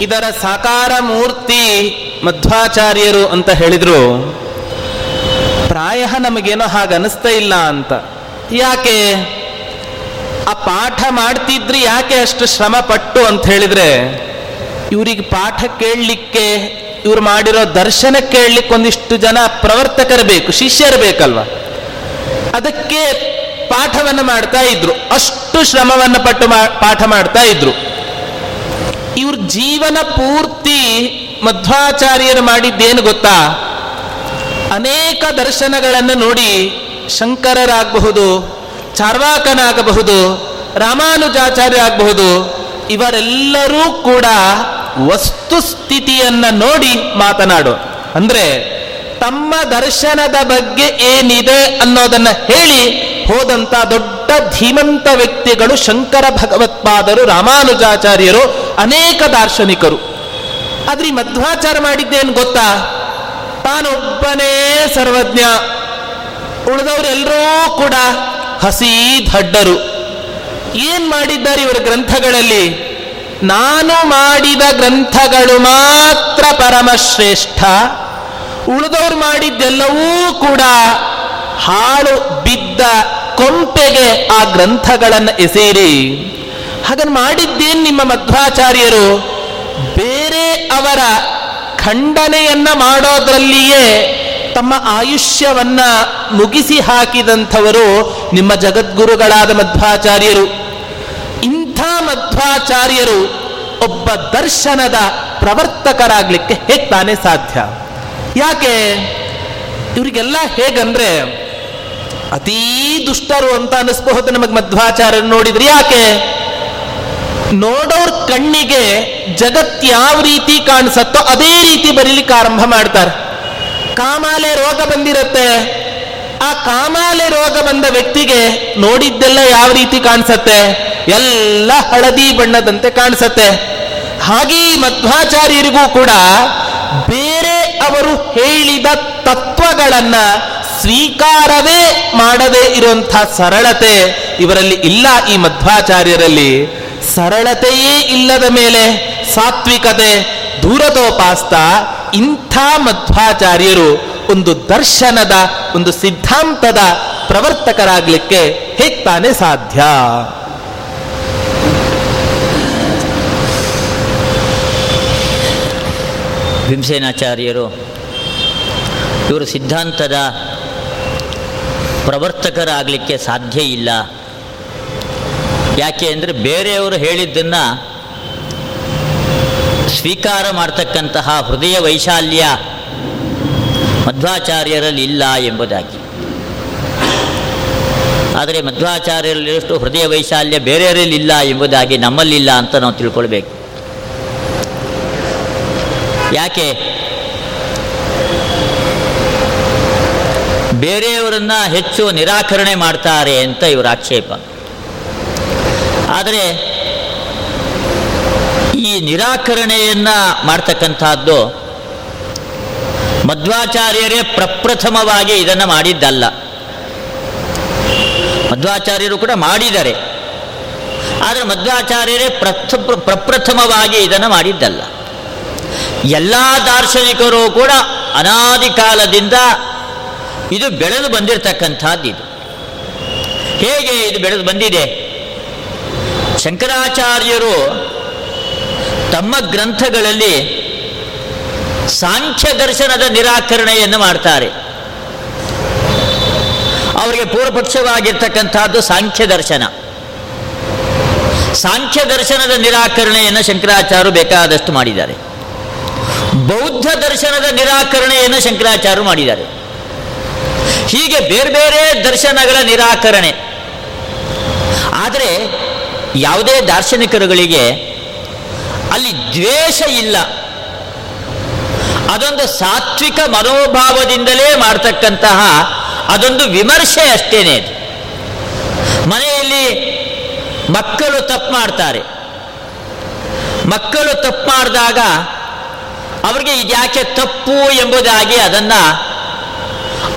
ಇದರ ಸಾಕಾರ ಮೂರ್ತಿ ಮಧ್ವಾಚಾರ್ಯರು ಅಂತ ಹೇಳಿದರು. ಪ್ರಾಯ ನಮಗೇನೋ ಹಾಗೆ ಅನಿಸ್ತಾ ಇಲ್ಲ ಅಂತ. ಯಾಕೆ? ಆ ಪಾಠ ಮಾಡ್ತಿದ್ರಿ ಯಾಕೆ ಅಷ್ಟು ಶ್ರಮ ಪಟ್ಟು ಅಂತ ಹೇಳಿದ್ರೆ, ಇವರಿಗೆ ಪಾಠ ಕೇಳಲಿಕ್ಕೆ, ಇವ್ರು ಮಾಡಿರೋ ದರ್ಶನ ಕೇಳಲಿಕ್ಕೆ ಒಂದಿಷ್ಟು ಜನ ಪ್ರವರ್ತಕರು ಬೇಕು, ಶಿಷ್ಯರು ಬೇಕಲ್ವಾ? ಅದಕ್ಕೆ ಪಾಠವನ್ನು ಮಾಡ್ತಾ ಇದ್ರು, ಅಷ್ಟು ಶ್ರಮವನ್ನು ಪಟ್ಟು ಪಾಠ ಮಾಡ್ತಾ ಇದ್ರು. ಇವ್ರ ಜೀವನ ಪೂರ್ತಿ ಮಧ್ವಾಚಾರ್ಯರು ಮಾಡಿದ್ದೇನು ಗೊತ್ತಾ? ಅನೇಕ ದರ್ಶನಗಳನ್ನು ನೋಡಿ ಶಂಕರರಾಗಬಹುದು ಚಾರ್ವಾಕನಾಗಬಹುದು ರಾಮಾನುಜಾಚಾರ್ಯ ಆಗಬಹುದು ಇವರೆಲ್ಲರೂ ಕೂಡ ವಸ್ತುಸ್ಥಿತಿಯನ್ನ ನೋಡಿ ಮಾತನಾಡು. ಅಂದ್ರೆ ತಮ್ಮ ದರ್ಶನದ ಬಗ್ಗೆ ಏನಿದೆ ಅನ್ನೋದನ್ನ ಹೇಳಿ ಹೋದಂತ ದೊಡ್ಡ ಧೀಮಂತ ವ್ಯಕ್ತಿಗಳು ಶಂಕರ ಭಗವತ್ಪಾದರು, ರಾಮಾನುಜಾಚಾರ್ಯರು, ಅನೇಕ ದಾರ್ಶನಿಕರು. ಆದ್ರೆ ಮಧ್ವಾಚಾರ ಮಾಡಿದ್ದೇನು ಗೊತ್ತಾ? ತಾನೊಬ್ಬನೇ ಸರ್ವಜ್ಞ. ಉಳಿದವರೆಲ್ಲರೂ ಕೂಡ ಹಸಿ ಧಡ್ಡರು ಏನ್ ಮಾಡಿದ್ದಾರೆ ಇವರ ಗ್ರಂಥಗಳಲ್ಲಿ? ನಾನು ಮಾಡಿದ ಗ್ರಂಥಗಳು ಮಾತ್ರ ಪರಮಶ್ರೇಷ್ಠ. ಉಳಿದವರು ಮಾಡಿದ್ದೆಲ್ಲವೂ ಕೂಡ ಹಾಳು ಬಿದ್ದ ಕೊಂಪೆಗೆ ಆ ಗ್ರಂಥಗಳನ್ನು ಎಸೇರಿ. ಹಾಗನ್ನು ಮಾಡಿದ್ದೇನು ನಿಮ್ಮ ಮಧ್ವಾಚಾರ್ಯರು? ಬೇರೆ ಅವರ ಖಂಡನೆಯನ್ನ ಮಾಡೋದ್ರಲ್ಲಿಯೇ ತಮ್ಮ ಆಯುಷ್ಯವನ್ನ ಮುಗಿಸಿ ಹಾಕಿದಂಥವರು ನಿಮ್ಮ ಜಗದ್ಗುರುಗಳಾದ ಮಧ್ವಾಚಾರ್ಯರು. ಇಂಥ ಮಧ್ವಾಚಾರ್ಯರು ಒಬ್ಬ ದರ್ಶನದ ಪ್ರವರ್ತಕರಾಗಲಿಕ್ಕೆ ಹೇಗೆ ತಾನೇ ಸಾಧ್ಯ? ಯಾಕೆ? ಇವರಿಗೆಲ್ಲ ಹೇಗಂದ್ರೆ ಅತೀ ದುಷ್ಟರು ಅಂತ ಅನಿಸ್ಬಹುದು ನಮಗೆ ಮಧ್ವಾಚಾರ್ಯರು ನೋಡಿದ್ರೆ. ಯಾಕೆ? ನೋಡೋರ್ ಕಣ್ಣಿಗೆ ಜಗತ್ ಯಾವ ರೀತಿ ಕಾಣಿಸತ್ತೋ ಅದೇ ರೀತಿ ಬರೀಲಿಕ್ಕೆ ಆರಂಭ ಮಾಡ್ತಾರೆ. ಕಾಮಾಲೆ ರೋಗ ಬಂದಿರತ್ತೆ. ಆ ಕಾಮಾಲೆ ರೋಗ ಬಂದ ವ್ಯಕ್ತಿಗೆ ನೋಡಿದ್ದೆಲ್ಲ ಯಾವ ರೀತಿ ಕಾಣಿಸತ್ತೆ? ಎಲ್ಲ ಹಳದಿ ಬಣ್ಣದಂತೆ ಕಾಣಿಸತ್ತೆ. ಹಾಗೆ ಮಧ್ವಾಚಾರ್ಯರಿಗೂ ಕೂಡ ಬೇರೆ ಅವರು ಹೇಳಿದ ತತ್ವಗಳನ್ನ ಸ್ವೀಕಾರವೇ ಮಾಡದೇ ಇರುವಂತಹ ಸರಳತೆ ಇವರಲ್ಲಿ ಇಲ್ಲ ಈ ಮಧ್ವಾಚಾರ್ಯರಲ್ಲಿ. ಸರಳತೆಯೇ ಇಲ್ಲದ ಮೇಲೆ ಸಾತ್ವಿಕತೆ ದೂರತೋಪಾಸ್ತ ಇಂಥ ಮಧ್ವಾಚಾರ್ಯರು ಒಂದು ದರ್ಶನದ, ಒಂದು ಸಿದ್ಧಾಂತದ ಪ್ರವರ್ತಕರಾಗಲಿಕ್ಕೆ ತಾನೇ ಸಾಧ್ಯ? ಭೀಮಸೇನಾಚಾರ್ಯರು ಇವರು ಸಿದ್ಧಾಂತದ ಪ್ರವರ್ತಕರಾಗಲಿಕ್ಕೆ ಸಾಧ್ಯ ಇಲ್ಲ. ಯಾಕೆ ಅಂದರೆ ಬೇರೆಯವರು ಹೇಳಿದ್ದನ್ನು ಸ್ವೀಕಾರ ಮಾಡ್ತಕ್ಕಂತಹ ಹೃದಯ ವೈಶಾಲ್ಯ ಮಧ್ವಾಚಾರ್ಯರಲ್ಲಿ ಇಲ್ಲ ಎಂಬುದಾಗಿ. ಆದರೆ ಮಧ್ವಾಚಾರ್ಯರಲ್ಲಿರಷ್ಟು ಹೃದಯ ವೈಶಾಲ್ಯ ಬೇರೆಯವರಲ್ಲಿ ಇಲ್ಲ ಎಂಬುದಾಗಿ ನಮ್ಮಲ್ಲಿಲ್ಲ ಅಂತ ನಾವು ತಿಳ್ಕೊಳ್ಬೇಕು. ಯಾಕೆ? ಬೇರೆಯವರನ್ನ ಹೆಚ್ಚು ನಿರಾಕರಣೆ ಮಾಡ್ತಾರೆ ಅಂತ ಇವರ ಆಕ್ಷೇಪ. ಆದರೆ ಈ ನಿರಾಕರಣೆಯನ್ನ ಮಾಡ್ತಕ್ಕಂಥದ್ದು ಮಧ್ವಾಚಾರ್ಯರೇ ಪ್ರಪ್ರಥಮವಾಗಿ ಇದನ್ನು ಮಾಡಿದ್ದಲ್ಲ. ಮಧ್ವಾಚಾರ್ಯರು ಕೂಡ ಮಾಡಿದ್ದಾರೆ. ಆದರೆ ಮಧ್ವಾಚಾರ್ಯರೇ ಪ್ರಥ ಪ್ರಪ್ರಥಮವಾಗಿ ಇದನ್ನು ಮಾಡಿದ್ದಲ್ಲ. ಎಲ್ಲ ದಾರ್ಶನಿಕರು ಕೂಡ ಅನಾದಿ ಕಾಲದಿಂದ ಇದು ಬೆಳೆದು ಬಂದಿರತಕ್ಕಂಥದ್ದು ಇದು. ಹೇಗೆ ಇದು ಬೆಳೆದು ಬಂದಿದೆ? ಶಂಕರಾಚಾರ್ಯರು ತಮ್ಮ ಗ್ರಂಥಗಳಲ್ಲಿ ಸಾಂಖ್ಯ ದರ್ಶನದ ನಿರಾಕರಣೆಯನ್ನು ಮಾಡ್ತಾರೆ. ಅವರಿಗೆ ಪೂರ್ವಪಕ್ಷವಾಗಿರ್ತಕ್ಕಂಥದ್ದು ಸಾಂಖ್ಯ ದರ್ಶನ. ಸಾಂಖ್ಯ ದರ್ಶನದ ನಿರಾಕರಣೆಯನ್ನು ಶಂಕರಾಚಾರ್ಯರು ಬೇಕಾದಷ್ಟು ಮಾಡಿದ್ದಾರೆ. ಬೌದ್ಧ ದರ್ಶನದ ನಿರಾಕರಣೆಯನ್ನು ಶಂಕರಾಚಾರ್ಯರು ಮಾಡಿದ್ದಾರೆ. ಹೀಗೆ ಬೇರೆ ಬೇರೆ ದರ್ಶನಗಳ ನಿರಾಕರಣೆ. ಆದರೆ ಯಾವುದೇ ದಾರ್ಶನಿಕರುಗಳಿಗೆ ಅಲ್ಲಿ ದ್ವೇಷ ಇಲ್ಲ. ಅದೊಂದು ಸಾತ್ವಿಕ ಮನೋಭಾವದಿಂದಲೇ ಮಾಡ್ತಕ್ಕಂತಹ ಅದೊಂದು ವಿಮರ್ಶೆ ಅಷ್ಟೇನೆ ಅದು. ಮನೆಯಲ್ಲಿ ಮಕ್ಕಳು ತಪ್ಪು ಮಾಡ್ತಾರೆ. ಮಕ್ಕಳು ತಪ್ಪು ಮಾಡಿದಾಗ ಅವರಿಗೆ ಇದ್ಯಾಕೆ ತಪ್ಪು ಎಂಬುದಾಗಿ ಅದನ್ನು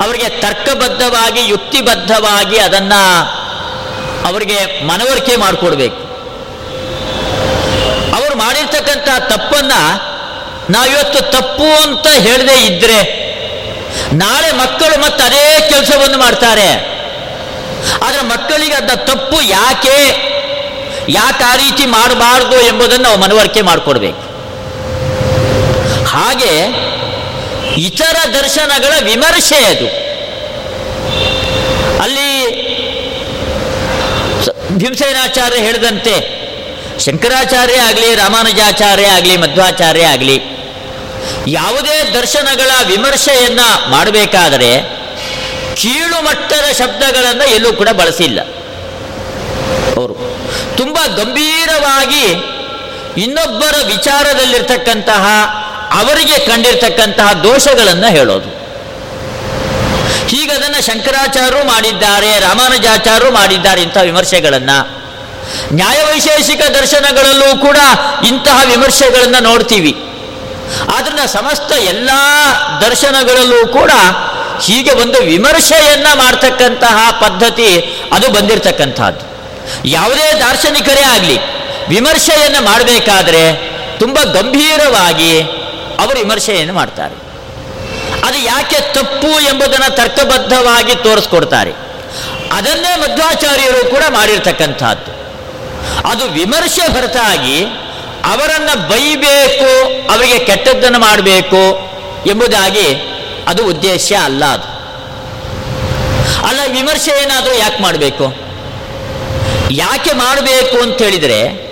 ಅವರಿಗೆ ತರ್ಕಬದ್ಧವಾಗಿ, ಯುಕ್ತಿಬದ್ಧವಾಗಿ ಅದನ್ನು ಅವರಿಗೆ ಮನವರಿಕೆ ಮಾಡಿಕೊಡ್ಬೇಕು. ಮಾಡಿರ್ತಕ್ಕಂಥ ತಪ್ಪನ್ನ ನಾವಿವತ್ತು ತಪ್ಪು ಅಂತ ಹೇಳದೇ ಇದ್ರೆ ನಾಳೆ ಮಕ್ಕಳು ಮತ್ತೆ ಅದೇ ಕೆಲಸವನ್ನು ಮಾಡ್ತಾರೆ. ಆದರೆ ಮಕ್ಕಳಿಗೆ ಅದನ್ನ ತಪ್ಪು ಯಾಕೆ ಯಾಕೆ ಆ ರೀತಿ ಮಾಡಬಾರ್ದು ಎಂಬುದನ್ನು ನಾವು ಮನವರಿಕೆ ಮಾಡಿಕೊಡ್ಬೇಕು. ಹಾಗೆ ಇತರ ದರ್ಶನಗಳ ವಿಮರ್ಶೆ ಅದು. ಅಲ್ಲಿ ಭೀಮಸೇನಾಚಾರ್ಯ ಹೇಳಿದಂತೆ ಶಂಕರಾಚಾರ್ಯ ಆಗಲಿ, ರಾಮಾನುಜಾಚಾರ್ಯ ಆಗಲಿ, ಮಧ್ವಾಚಾರ್ಯ ಆಗಲಿ, ಯಾವುದೇ ದರ್ಶನಗಳ ವಿಮರ್ಶೆಯನ್ನು ಮಾಡಬೇಕಾದರೆ ಕೀಳು ಮಟ್ಟದ ಶಬ್ದಗಳನ್ನು ಎಲ್ಲೂ ಕೂಡ ಬಳಸಿಲ್ಲ. ಅವರು ತುಂಬ ಗಂಭೀರವಾಗಿ ಇನ್ನೊಬ್ಬರ ವಿಚಾರದಲ್ಲಿರ್ತಕ್ಕಂತಹ, ಅವರಿಗೆ ಕಂಡಿರ್ತಕ್ಕಂತಹ ದೋಷಗಳನ್ನು ಹೇಳೋದು. ಹೀಗದನ್ನು ಶಂಕರಾಚಾರ್ಯರು ಮಾಡಿದ್ದಾರೆ, ರಾಮಾನುಜಾಚಾರ್ಯರು ಮಾಡಿದ್ದಾರೆ ಇಂಥ ವಿಮರ್ಶೆಗಳನ್ನು. ನ್ಯಾಯವೈಶೇಷಿಕ ದರ್ಶನಗಳಲ್ಲೂ ಕೂಡ ಇಂತಹ ವಿಮರ್ಶೆಗಳನ್ನು ನೋಡ್ತೀವಿ. ಆದ್ರಿಂದ ಸಮಸ್ತ ಎಲ್ಲ ದರ್ಶನಗಳಲ್ಲೂ ಕೂಡ ಹೀಗೆ ಒಂದು ವಿಮರ್ಶೆಯನ್ನ ಮಾಡ್ತಕ್ಕಂತಹ ಪದ್ಧತಿ ಅದು ಬಂದಿರತಕ್ಕಂತಹದ್ದು ಯಾವುದೇ ದಾರ್ಶನಿಕರೇ ಆಗಲಿ, ವಿಮರ್ಶೆಯನ್ನು ಮಾಡಬೇಕಾದ್ರೆ ತುಂಬ ಗಂಭೀರವಾಗಿ ಅವರು ವಿಮರ್ಶೆಯನ್ನು ಮಾಡ್ತಾರೆ. ಅದು ಯಾಕೆ ತಪ್ಪು ಎಂಬುದನ್ನು ತರ್ಕಬದ್ಧವಾಗಿ ತೋರಿಸ್ಕೊಡ್ತಾರೆ. ಅದನ್ನೇ ಮಧ್ವಾಚಾರ್ಯರು ಕೂಡ ಮಾಡಿರ್ತಕ್ಕಂಥದ್ದು. ಅದು ವಿಮರ್ಶೆ ಹೊರತಾಗಿ ಅವರನ್ನು ಬೈಬೇಕು, ಅವರಿಗೆ ಕೆಟ್ಟದ್ದನ್ನು ಮಾಡಬೇಕು ಎಂಬುದಾಗಿ ಅದು ಉದ್ದೇಶ ಅಲ್ಲ ಅದು. ಅಲ್ಲ, ವಿಮರ್ಶೆ ಏನಾದರೂ ಯಾಕೆ ಮಾಡಬೇಕು? ಯಾಕೆ ಮಾಡಬೇಕು ಅಂತ ಹೇಳಿದರೆ,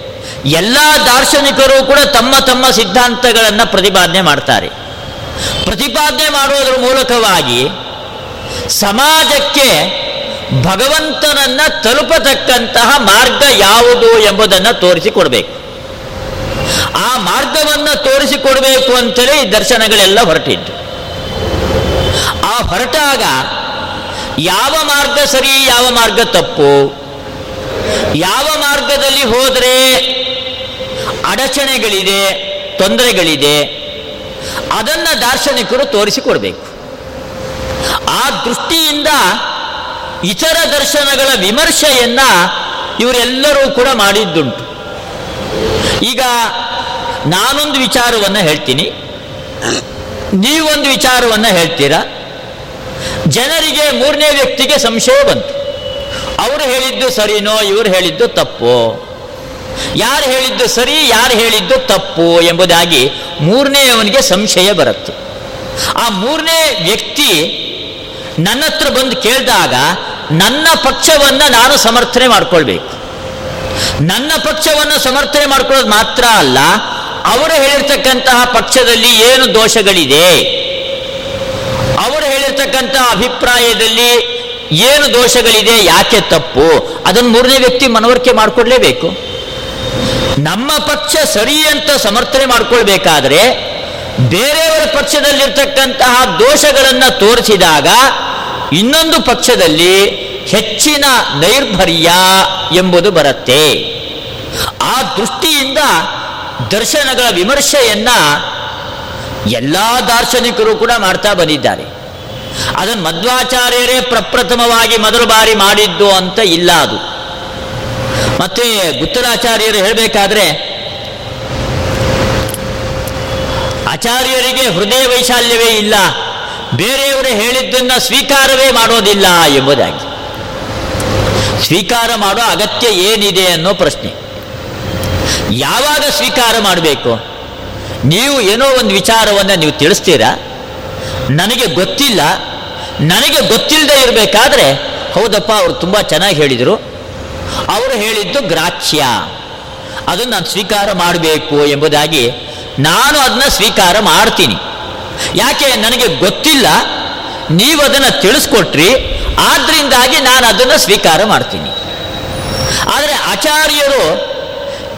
ಎಲ್ಲ ದಾರ್ಶನಿಕರು ಕೂಡ ತಮ್ಮ ತಮ್ಮ ಸಿದ್ಧಾಂತಗಳನ್ನು ಪ್ರತಿಪಾದನೆ ಮಾಡ್ತಾರೆ. ಪ್ರತಿಪಾದನೆ ಮಾಡುವುದರ ಮೂಲಕವಾಗಿ ಸಮಾಜಕ್ಕೆ ಭಗವಂತನನ್ನ ತಲುಪತಕ್ಕಂತಹ ಮಾರ್ಗ ಯಾವುದು ಎಂಬುದನ್ನು ತೋರಿಸಿಕೊಡ್ಬೇಕು. ಆ ಮಾರ್ಗವನ್ನು ತೋರಿಸಿಕೊಡಬೇಕು ಅಂತಲೇ ಈ ದರ್ಶನಗಳೆಲ್ಲ ಹೊರಟಿದ್ದು. ಆ ಹೊರಟಾಗ ಯಾವ ಮಾರ್ಗ ಸರಿ, ಯಾವ ಮಾರ್ಗ ತಪ್ಪು? ಯಾವ ಮಾರ್ಗದಲ್ಲಿ ಹೋದರೆ ಅಡಚಣೆಗಳಿದೆ, ತೊಂದರೆಗಳಿದೆ? ಅದನ್ನ ದಾರ್ಶನಿಕರು ತೋರಿಸಿಕೊಡ್ಬೇಕು. ಆ ದೃಷ್ಟಿಯಿಂದ ಇತರ ದರ್ಶನಗಳ ವಿಮರ್ಶೆಯನ್ನ ಇವರೆಲ್ಲರೂ ಕೂಡ ಮಾಡಿದ್ದುಂಟು. ಈಗ ನಾನೊಂದು ವಿಚಾರವನ್ನು ಹೇಳ್ತೀನಿ. ನೀವೊಂದು ವಿಚಾರವನ್ನು ಹೇಳ್ತೀರಾ? ಜನರಿಗೆ ಮೂರನೇ ವ್ಯಕ್ತಿಗೆ ಸಂಶಯ ಬಂತು. ಅವರು ಹೇಳಿದ್ದು ಸರಿನೋ, ಇವರು ಹೇಳಿದ್ದು ತಪ್ಪೋ? ಯಾರು ಹೇಳಿದ್ದು ಸರಿ, ಯಾರು ಹೇಳಿದ್ದು ತಪ್ಪು ಎಂಬುದಾಗಿ ಮೂರನೇ ಅವನಿಗೆ ಸಂಶಯ ಬರುತ್ತೆ. ಆ ಮೂರನೇ ವ್ಯಕ್ತಿ ನನ್ನ ಹತ್ರ ಬಂದು ಕೇಳಿದಾಗ ನನ್ನ ಪಕ್ಷವನ್ನು ನಾನು ಸಮರ್ಥನೆ ಮಾಡ್ಕೊಳ್ಬೇಕು. ನನ್ನ ಪಕ್ಷವನ್ನು ಸಮರ್ಥನೆ ಮಾಡ್ಕೊಳ್ಳೋದು ಮಾತ್ರ ಅಲ್ಲ, ಅವರು ಹೇಳಿರ್ತಕ್ಕಂತಹ ಪಕ್ಷದಲ್ಲಿ ಏನು ದೋಷಗಳಿದೆ? ಅವರು ಹೇಳಿರ್ತಕ್ಕಂತಹ ಅಭಿಪ್ರಾಯದಲ್ಲಿ ಏನು ದೋಷಗಳಿದೆ? ಯಾಕೆ ತಪ್ಪು? ಅದನ್ನು ಮೂರನೇ ವ್ಯಕ್ತಿ ಮನವರಿಕೆ ಮಾಡಿಕೊಡ್ಲೇಬೇಕು. ನಮ್ಮ ಪಕ್ಷ ಸರಿ ಅಂತ ಸಮರ್ಥನೆ ಮಾಡ್ಕೊಳ್ಬೇಕಾದ್ರೆ ಬೇರೆಯವರ ಪಕ್ಷದಲ್ಲಿರ್ತಕ್ಕಂತಹ ದೋಷಗಳನ್ನು ತೋರಿಸಿದಾಗ ಇನ್ನೊಂದು ಪಕ್ಷದಲ್ಲಿ ಹೆಚ್ಚಿನ ನೈರ್ಭರ್ಯ ಎಂಬುದು ಬರುತ್ತೆ. ಆ ದೃಷ್ಟಿಯಿಂದ ದರ್ಶನಗಳ ವಿಮರ್ಶೆಯನ್ನ ಎಲ್ಲ ದಾರ್ಶನಿಕರು ಕೂಡ ಮಾಡ್ತಾ ಬಂದಿದ್ದಾರೆ. ಅದನ್ನು ಮಧ್ವಾಚಾರ್ಯರೇ ಪ್ರಪ್ರಥಮವಾಗಿ ಮೊದಲು ಬಾರಿ ಮಾಡಿದ್ದು ಅಂತ ಇಲ್ಲ ಅದು. ಮತ್ತೆ ಗುತ್ತರಾಚಾರ್ಯರು ಹೇಳಬೇಕಾದ್ರೆ ಆಚಾರ್ಯರಿಗೆ ಹೃದಯ ವೈಶಾಲ್ಯವೇ ಇಲ್ಲ. ಬೇರೆಯವರು ಹೇಳಿದ್ದನ್ನು ಸ್ವೀಕಾರವೇ ಮಾಡೋದಿಲ್ಲ ಎಂಬುದಾಗಿ. ಸ್ವೀಕಾರ ಮಾಡೋ ಅಗತ್ಯ ಏನಿದೆ ಅನ್ನೋ ಪ್ರಶ್ನೆ. ಯಾವಾಗ ಸ್ವೀಕಾರ ಮಾಡಬೇಕು? ನೀವು ಏನೋ ಒಂದು ವಿಚಾರವನ್ನು ನೀವು ತಿಳಿಸ್ತೀರಾ? ನನಗೆ ಗೊತ್ತಿಲ್ಲ. ನನಗೆ ಗೊತ್ತಿಲ್ಲದೆ ಇರಬೇಕಾದ್ರೆ, ಹೌದಪ್ಪ, ಅವರು ತುಂಬ ಚೆನ್ನಾಗಿ ಹೇಳಿದರು. ಅವರು ಹೇಳಿದ್ದು ಗ್ರಾಚ್ಯ. ಅದನ್ನು ನಾನು ಸ್ವೀಕಾರ ಮಾಡಬೇಕು ಎಂಬುದಾಗಿ ನಾನು ಅದನ್ನ ಸ್ವೀಕಾರ ಮಾಡ್ತೀನಿ. ಯಾಕೆ ನನಗೆ ಗೊತ್ತಿಲ್ಲ? ನೀವು ಅದನ್ನು ತಿಳಿಸ್ಕೊಟ್ರಿ, ಆದ್ರಿಂದಾಗಿ ನಾನು ಅದನ್ನು ಸ್ವೀಕಾರ ಮಾಡ್ತೀನಿ. ಆದರೆ ಆಚಾರ್ಯರು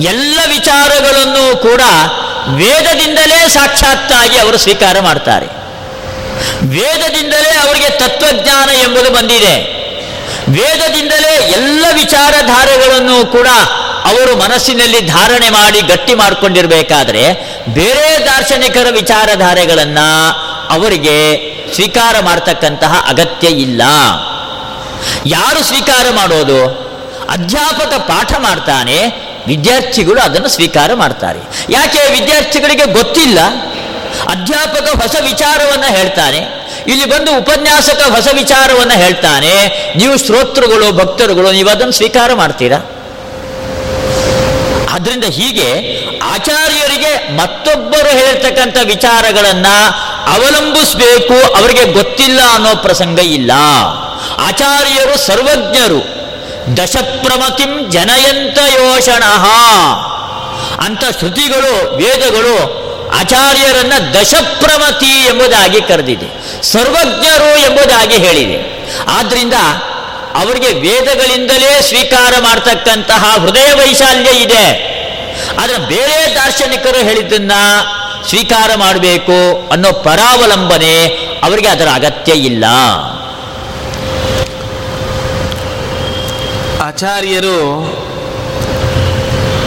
ಎಲ್ಲ ವಿಚಾರಗಳನ್ನು ಕೂಡ ವೇದದಿಂದಲೇ ಸಾಕ್ಷಾತ್ತಾಗಿ ಅವರು ಸ್ವೀಕಾರ ಮಾಡ್ತಾರೆ. ವೇದದಿಂದಲೇ ಅವರಿಗೆ ತತ್ವಜ್ಞಾನ ಎಂಬುದು ಬಂದಿದೆ. ವೇದದಿಂದಲೇ ಎಲ್ಲ ವಿಚಾರಧಾರೆಗಳನ್ನು ಕೂಡ ಅವರು ಮನಸ್ಸಿನಲ್ಲಿ ಧಾರಣೆ ಮಾಡಿ ಗಟ್ಟಿ ಮಾಡಿಕೊಂಡಿರಬೇಕಾದ್ರೆ ಬೇರೆ ದಾರ್ಶನಿಕರ ವಿಚಾರಧಾರೆಗಳನ್ನ ಅವರಿಗೆ ಸ್ವೀಕಾರ ಮಾಡ್ತಕ್ಕಂತಹ ಅಗತ್ಯ ಇಲ್ಲ. ಯಾರು ಸ್ವೀಕಾರ ಮಾಡೋದು? ಅಧ್ಯಾಪಕ ಪಾಠ ಮಾಡ್ತಾನೆ, ವಿದ್ಯಾರ್ಥಿಗಳು ಅದನ್ನು ಸ್ವೀಕಾರ ಮಾಡ್ತಾರೆ. ಯಾಕೆ ವಿದ್ಯಾರ್ಥಿಗಳಿಗೆ ಗೊತ್ತಿಲ್ಲ? ಅಧ್ಯಾಪಕ ಹೊಸ ವಿಚಾರವನ್ನು ಹೇಳ್ತಾನೆ, ಇಲ್ಲಿ ಬಂದು ಉಪನ್ಯಾಸಕ ಹೊಸ ವಿಚಾರವನ್ನು ಹೇಳ್ತಾನೆ, ನೀವು ಶ್ರೋತೃಗಳು ಭಕ್ತರುಗಳು ನೀವು ಅದನ್ನು ಸ್ವೀಕಾರ ಮಾಡ್ತೀರಾ? ಆದ್ರಿಂದ ಹೀಗೆ ಆಚಾರ್ಯರಿಗೆ ಮತ್ತೊಬ್ಬರು ಹೇಳ್ತಕ್ಕಂಥ ವಿಚಾರಗಳನ್ನ ಅವಲಂಬಿಸಬೇಕು, ಅವರಿಗೆ ಗೊತ್ತಿಲ್ಲ ಅನ್ನೋ ಪ್ರಸಂಗ ಇಲ್ಲ. ಆಚಾರ್ಯರು ಸರ್ವಜ್ಞರು. ದಶಪ್ರಮತಿಂ ಜನಯಂತ ಯೋಷಣ. ಅಂತ ಶ್ರುತಿಗಳು, ವೇದಗಳು ಆಚಾರ್ಯರನ್ನ ದಶಪ್ರಮತಿ ಎಂಬುದಾಗಿ ಕರೆದಿದೆ, ಸರ್ವಜ್ಞರು ಎಂಬುದಾಗಿ ಹೇಳಿದೆ. ಆದ್ರಿಂದ ಅವರಿಗೆ ವೇದಗಳಿಂದಲೇ ಸ್ವೀಕಾರ ಮಾಡ್ತಕ್ಕಂತಹ ಹೃದಯ ವೈಶಾಲ್ಯ ಇದೆ. ಆದರೆ ಬೇರೆ ದಾರ್ಶನಿಕರು ಹೇಳಿದ್ದನ್ನ ಸ್ವೀಕಾರ ಮಾಡಬೇಕು ಅನ್ನೋ ಪರಾವಲಂಬನೆ ಅವರಿಗೆ ಅದರ ಅಗತ್ಯ ಇಲ್ಲ. ಆಚಾರ್ಯರು,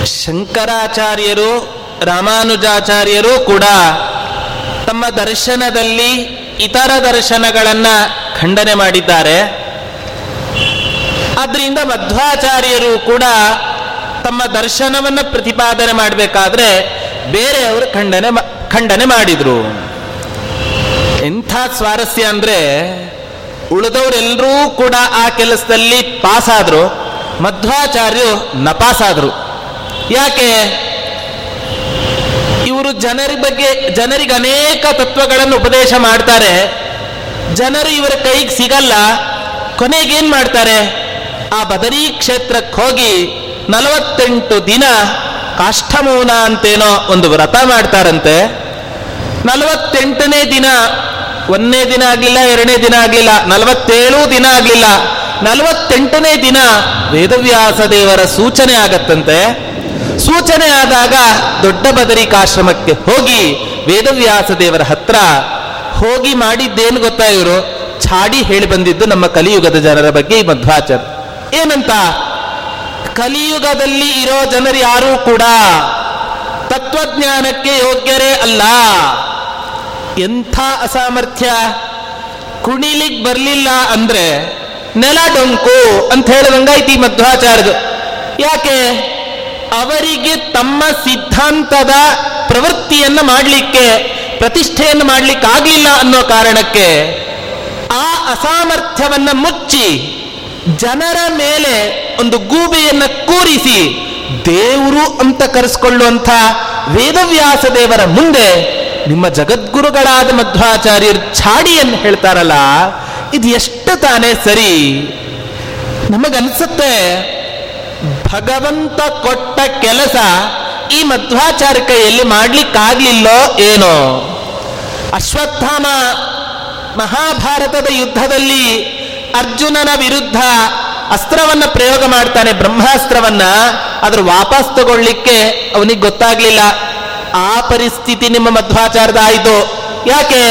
ಶಂಕರಾಚಾರ್ಯರು ರಾಮಾನುಜಾಚಾರ್ಯರು ಕೂಡ ತಮ್ಮ ದರ್ಶನದಲ್ಲಿ ಇತರ ದರ್ಶನಗಳನ್ನು ಖಂಡನೆ ಮಾಡಿದ್ದಾರೆ. ಆದ್ರಿಂದ ಮಧ್ವಾಚಾರ್ಯರು ಕೂಡ ತಮ್ಮ ದರ್ಶನವನ್ನು ಪ್ರತಿಪಾದನೆ ಮಾಡಬೇಕಾದ್ರೆ ಬೇರೆಯವರು ಖಂಡನೆ ಖಂಡನೆ ಮಾಡಿದ್ರು. ಎಂಥ ಸ್ವಾರಸ್ಯ ಅಂದ್ರೆ ಉಳಿದವರೆಲ್ಲರೂ ಕೂಡ ಆ ಕೆಲಸದಲ್ಲಿ ಪಾಸ್ ಆದ್ರು ಮಧ್ವಾಚಾರ್ಯರು ನಪಾಸಾದ್ರು ಯಾಕೆ? ಜನರ ಬಗ್ಗೆ, ಜನರಿಗೆ ಅನೇಕ ತತ್ವಗಳನ್ನು ಉಪದೇಶ ಮಾಡ್ತಾರೆ. ಜನರು ಇವರ ಕೈಗೆ ಸಿಗಲ್ಲ. ಕೊನೆಗೇನ್ ಮಾಡ್ತಾರೆ? ಆ ಬದರಿ ಕ್ಷೇತ್ರಕ್ಕೆ ಹೋಗಿ ನಲವತ್ತೆಂಟು ದಿನ ಕಾಷ್ಠಮೌನ ಅಂತೇನೋ ಒಂದು ವ್ರತ ಮಾಡ್ತಾರಂತೆ. ನಲವತ್ತೆಂಟನೇ ದಿನ, ಒಂದನೇ ದಿನ ಆಗಲಿಲ್ಲ, ಎರಡನೇ ದಿನ ಆಗಲಿಲ್ಲ, ನಲವತ್ತೇಳು ದಿನ ಆಗಲಿಲ್ಲ. ನಲವತ್ತೆಂಟನೇ ದಿನ ವೇದವ್ಯಾಸ ದೇವರ ಸೂಚನೆ ಆಗತ್ತಂತೆ. ಸೂಚನೆ ಆದಾಗ ದೊಡ್ಡ ಬದರಿಕಾಶ್ರಮಕ್ಕೆ ಹೋಗಿ ವೇದವ್ಯಾಸ ದೇವರ ಹತ್ರ ಹೋಗಿ ಮಾಡಿದ್ದೇನು ಗೊತ್ತಾ ಇವರು? ಛಾಡಿ ಹೇಳಿ ಬಂದಿದ್ದು ನಮ್ಮ ಕಲಿಯುಗದ ಜನರ ಬಗ್ಗೆ ಈ ಮಧ್ವಾಚಾರ ಏನಂತ? ಕಲಿಯುಗದಲ್ಲಿ ಇರೋ ಜನರು ಯಾರೂ ಕೂಡ ತತ್ವಜ್ಞಾನಕ್ಕೆ ಯೋಗ್ಯರೇ ಅಲ್ಲ. ಎಂಥ ಅಸಾಮರ್ಥ್ಯ? ಕುಣಿಲಿಕ್ ಬರ್ಲಿಲ್ಲ ಅಂದ್ರೆ ನೆಲ ಡೊಂಕು ಅಂತ ಹೇಳಿದಂಗಾಯ್ತು ಮಧ್ವಾಚಾರ್ಯದು ಯಾಕೆ? ಅವರಿಗೆ ತಮ್ಮ ಸಿದ್ಧಾಂತದ ಪ್ರವೃತ್ತಿಯನ್ನು ಮಾಡಲಿಕ್ಕೆ, ಪ್ರತಿಷ್ಠೆಯನ್ನು ಮಾಡಲಿಕ್ಕೆ ಆಗ್ಲಿಲ್ಲ ಅನ್ನೋ ಕಾರಣಕ್ಕೆ ಆ ಅಸಾಮರ್ಥ್ಯವನ್ನು ಮುಚ್ಚಿ ಜನರ ಮೇಲೆ ಒಂದು ಗೂಬೆಯನ್ನು ಕೂರಿಸಿ ದೇವರು ಅಂತ ಕರೆಸ್ಕೊಳ್ಳುವಂಥ ವೇದವ್ಯಾಸ ದೇವರ ಮುಂದೆ ನಿಮ್ಮ ಜಗದ್ಗುರುಗಳಾದ ಮಧ್ವಾಚಾರ್ಯರು ಛಾಡಿಯನ್ನು ಹೇಳ್ತಾರಲ್ಲ, ಇದು ಎಷ್ಟು ತಾನೇ ಸರಿ. ನಮಗನ್ಸುತ್ತೆ ಭಗವಂತ ಕೊಟ್ಟ ಕೆಲಸ ಈ ಮಧ್ವಾಚಾರ ಕೈಯಲ್ಲಿ ಮಾಡ್ಲಿಕ್ಕಾಗ್ಲಿಲ್ಲೋ ಏನೋ? ಅಶ್ವತ್ಥಾಮ ಮಹಾಭಾರತದ ಯುದ್ಧದಲ್ಲಿ ಅರ್ಜುನನ ವಿರುದ್ಧ ಅಸ್ತ್ರವನ್ನ ಪ್ರಯೋಗ ಮಾಡ್ತಾನೆ, ಬ್ರಹ್ಮಾಸ್ತ್ರವನ್ನ. ಅದ್ರ ವಾಪಸ್ ತಗೊಳ್ಳಿಕ್ಕೆ ಅವನಿಗೆ ಗೊತ್ತಾಗ್ಲಿಲ್ಲ. ಆ ಪರಿಸ್ಥಿತಿ ನಿಮ್ಮ ಮಧ್ವಾಚಾರದ ಆಯಿತು. ಯಾಕೆ?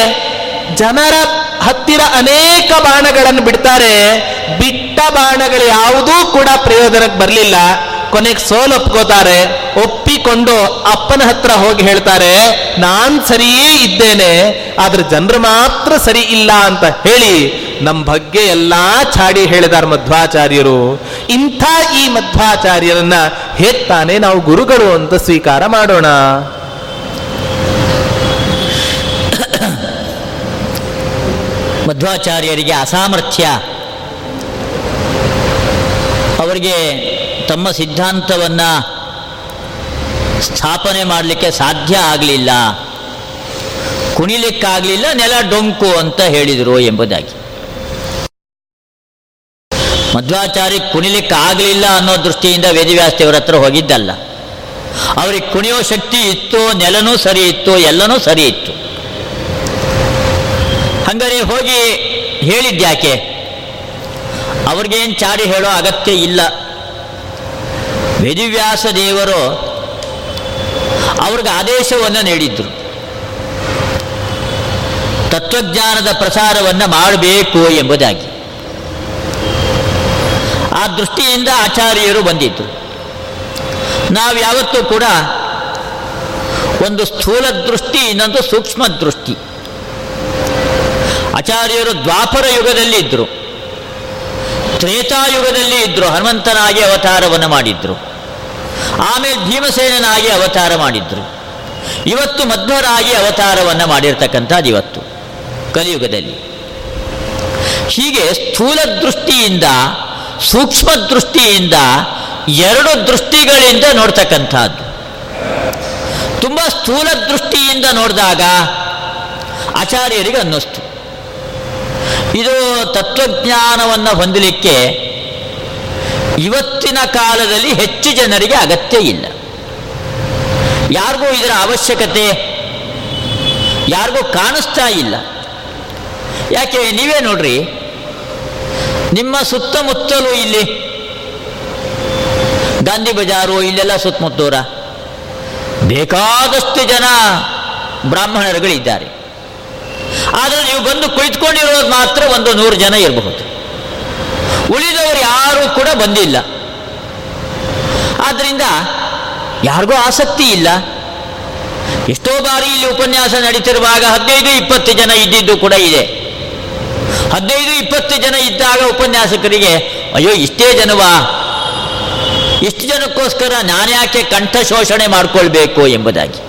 ಜನರ ಹತ್ತಿರ ಅನೇಕ ಬಾಣಗಳನ್ನು ಬಿಡ್ತಾರೆ. ಬಿಟ್ಟ ಬಾಣಗಳು ಯಾವುದೂ ಕೂಡ ಪ್ರಯೋಜನಕ್ಕೆ ಬರಲಿಲ್ಲ. ಕೊನೆಗೆ ಸೋಲ್ ಒಪ್ಕೋತಾರೆ. ಒಪ್ಪಿಕೊಂಡು ಅಪ್ಪನ ಹತ್ರ ಹೋಗಿ ಹೇಳ್ತಾರೆ, ನಾನ್ ಸರಿಯೇ ಇದ್ದೇನೆ, ಆದ್ರೆ ಜನರು ಮಾತ್ರ ಸರಿ ಇಲ್ಲ ಅಂತ ಹೇಳಿ ನಮ್ಮ ಬಗ್ಗೆ ಎಲ್ಲಾ ಚಾಡಿ ಹೇಳಿದಾರ ಮಧ್ವಾಚಾರ್ಯರು. ಇಂಥ ಈ ಮಧ್ವಾಚಾರ್ಯರನ್ನ ಹೇಗ್ತಾನೆ ನಾವು ಗುರುಗಳು ಅಂತ ಸ್ವೀಕಾರ ಮಾಡೋಣ? ಮಧ್ವಾಚಾರ್ಯರಿಗೆ ಅಸಾಮರ್ಥ್ಯ. ಅವರಿಗೆ ತಮ್ಮ ಸಿದ್ಧಾಂತವನ್ನು ಸ್ಥಾಪನೆ ಮಾಡಲಿಕ್ಕೆ ಸಾಧ್ಯ ಆಗಲಿಲ್ಲ. ಕುಣಿಲಿಕ್ಕಾಗಲಿಲ್ಲ, ನೆಲ ಡೊಂಕು ಅಂತ ಹೇಳಿದರು ಎಂಬುದಾಗಿ. ಮಧ್ವಾಚಾರ್ಯ ಕುಣಿಲಿಕ್ಕಾಗಲಿಲ್ಲ ಅನ್ನೋ ದೃಷ್ಟಿಯಿಂದ ವೇದಿವ್ಯಾಸ್ತಿಯವರ ಹತ್ರ ಹೋಗಿದ್ದಲ್ಲ. ಅವ್ರಿಗೆ ಕುಣಿಯೋ ಶಕ್ತಿ ಇತ್ತು, ನೆಲನೂ ಸರಿ ಇತ್ತು, ಎಲ್ಲನೂ ಸರಿ ಇತ್ತು. ಹಂಗಾರೆ ಹೋಗಿ ಹೇಳಿದ್ಯಾಕೆ? ಅವ್ರಿಗೇನು ಚಾಡಿ ಹೇಳೋ ಅಗತ್ಯ ಇಲ್ಲ. ವೇದಿವ್ಯಾಸ ದೇವರು ಅವ್ರಿಗೆ ಆದೇಶವನ್ನು ನೀಡಿದ್ರು. ತತ್ವಜ್ಞಾನದ ಪ್ರಸಾರವನ್ನು ಮಾಡಬೇಕು ಎಂಬುದಾಗಿ. ಆ ದೃಷ್ಟಿಯಿಂದ ಆಚಾರ್ಯರು ಬಂದಿದ್ರು. ನಾವು ಯಾವತ್ತೂ ಕೂಡ ಒಂದು ಸ್ಥೂಲ ದೃಷ್ಟಿ, ಇನ್ನೊಂದು ಸೂಕ್ಷ್ಮ ದೃಷ್ಟಿ. ಆಚಾರ್ಯರು ದ್ವಾಪರ ಯುಗದಲ್ಲಿ ಇದ್ದರು ತ್ರೇತಾಯುಗದಲ್ಲಿ ಇದ್ದರು ಹನುಮಂತನಾಗಿ ಅವತಾರವನ್ನು ಮಾಡಿದ್ರು. ಆಮೇಲೆ ಭೀಮಸೇನನಾಗಿ ಅವತಾರ ಮಾಡಿದ್ರು. ಇವತ್ತು ಮಧ್ವರಾಗಿ ಅವತಾರವನ್ನು ಮಾಡಿರ್ತಕ್ಕಂಥದ್ದು ಇವತ್ತು, ಕಲಿಯುಗದಲ್ಲಿ. ಹೀಗೆ ಸ್ಥೂಲ ದೃಷ್ಟಿಯಿಂದ ಸೂಕ್ಷ್ಮ ದೃಷ್ಟಿಯಿಂದ ಎರಡು ದೃಷ್ಟಿಗಳಿಂದ ನೋಡ್ತಕ್ಕಂಥದ್ದು. ತುಂಬ ಸ್ಥೂಲ ದೃಷ್ಟಿಯಿಂದ ನೋಡಿದಾಗ ಆಚಾರ್ಯರಿಗೆ ಅನ್ನಿಸ್ತು. ಇದು ತತ್ವಜ್ಞಾನವನ್ನು ಹೊಂದಲಿಕ್ಕೆ ಇವತ್ತಿನ ಕಾಲದಲ್ಲಿ ಹೆಚ್ಚು ಜನರಿಗೆ ಅಗತ್ಯ ಇಲ್ಲ. ಯಾರಿಗೂ ಇದರ ಅವಶ್ಯಕತೆ, ಯಾರಿಗೂ ಕಾಣಿಸ್ತಾ ಇಲ್ಲ. ಯಾಕೆ, ನೀವೇ ನೋಡ್ರಿ, ನಿಮ್ಮ ಸುತ್ತಮುತ್ತಲೂ ಇಲ್ಲಿ ಗಾಂಧಿ ಬಜಾರು, ಇಲ್ಲೆಲ್ಲ ಸುತ್ತಮುತ್ತೂರ ಬೇಕಾದಷ್ಟು ಜನ ಬ್ರಾಹ್ಮಣರುಗಳಿದ್ದಾರೆ. ಆದರೆ ನೀವು ಬಂದು ಕುಳಿತುಕೊಂಡಿರೋದು ಮಾತ್ರ ಒಂದು ನೂರು ಜನ ಇರಬಹುದು. ಉಳಿದವರು ಯಾರೂ ಕೂಡ ಬಂದಿಲ್ಲ. ಆದ್ದರಿಂದ ಯಾರಿಗೂ ಆಸಕ್ತಿ ಇಲ್ಲ. ಎಷ್ಟೋ ಬಾರಿ ಇಲ್ಲಿ ಉಪನ್ಯಾಸ ನಡೀತಿರುವಾಗ ಹದಿನೈದು, ಇಪ್ಪತ್ತು ಜನ ಇದ್ದಿದ್ದು ಕೂಡ ಇದೆ. ಹದಿನೈದು, ಇಪ್ಪತ್ತು ಜನ ಇದ್ದಾಗ ಉಪನ್ಯಾಸಕರಿಗೆ, ಅಯ್ಯೋ, ಇಷ್ಟೇ ಜನವಾ? ಇಷ್ಟು ಜನಕ್ಕೋಸ್ಕರ ನಾನ್ಯಾಕೆ ಕಂಠ ಶೋಷಣೆ ಮಾಡಿಕೊಳ್ಬೇಕು? ಎಂಬುದಾಗಿ.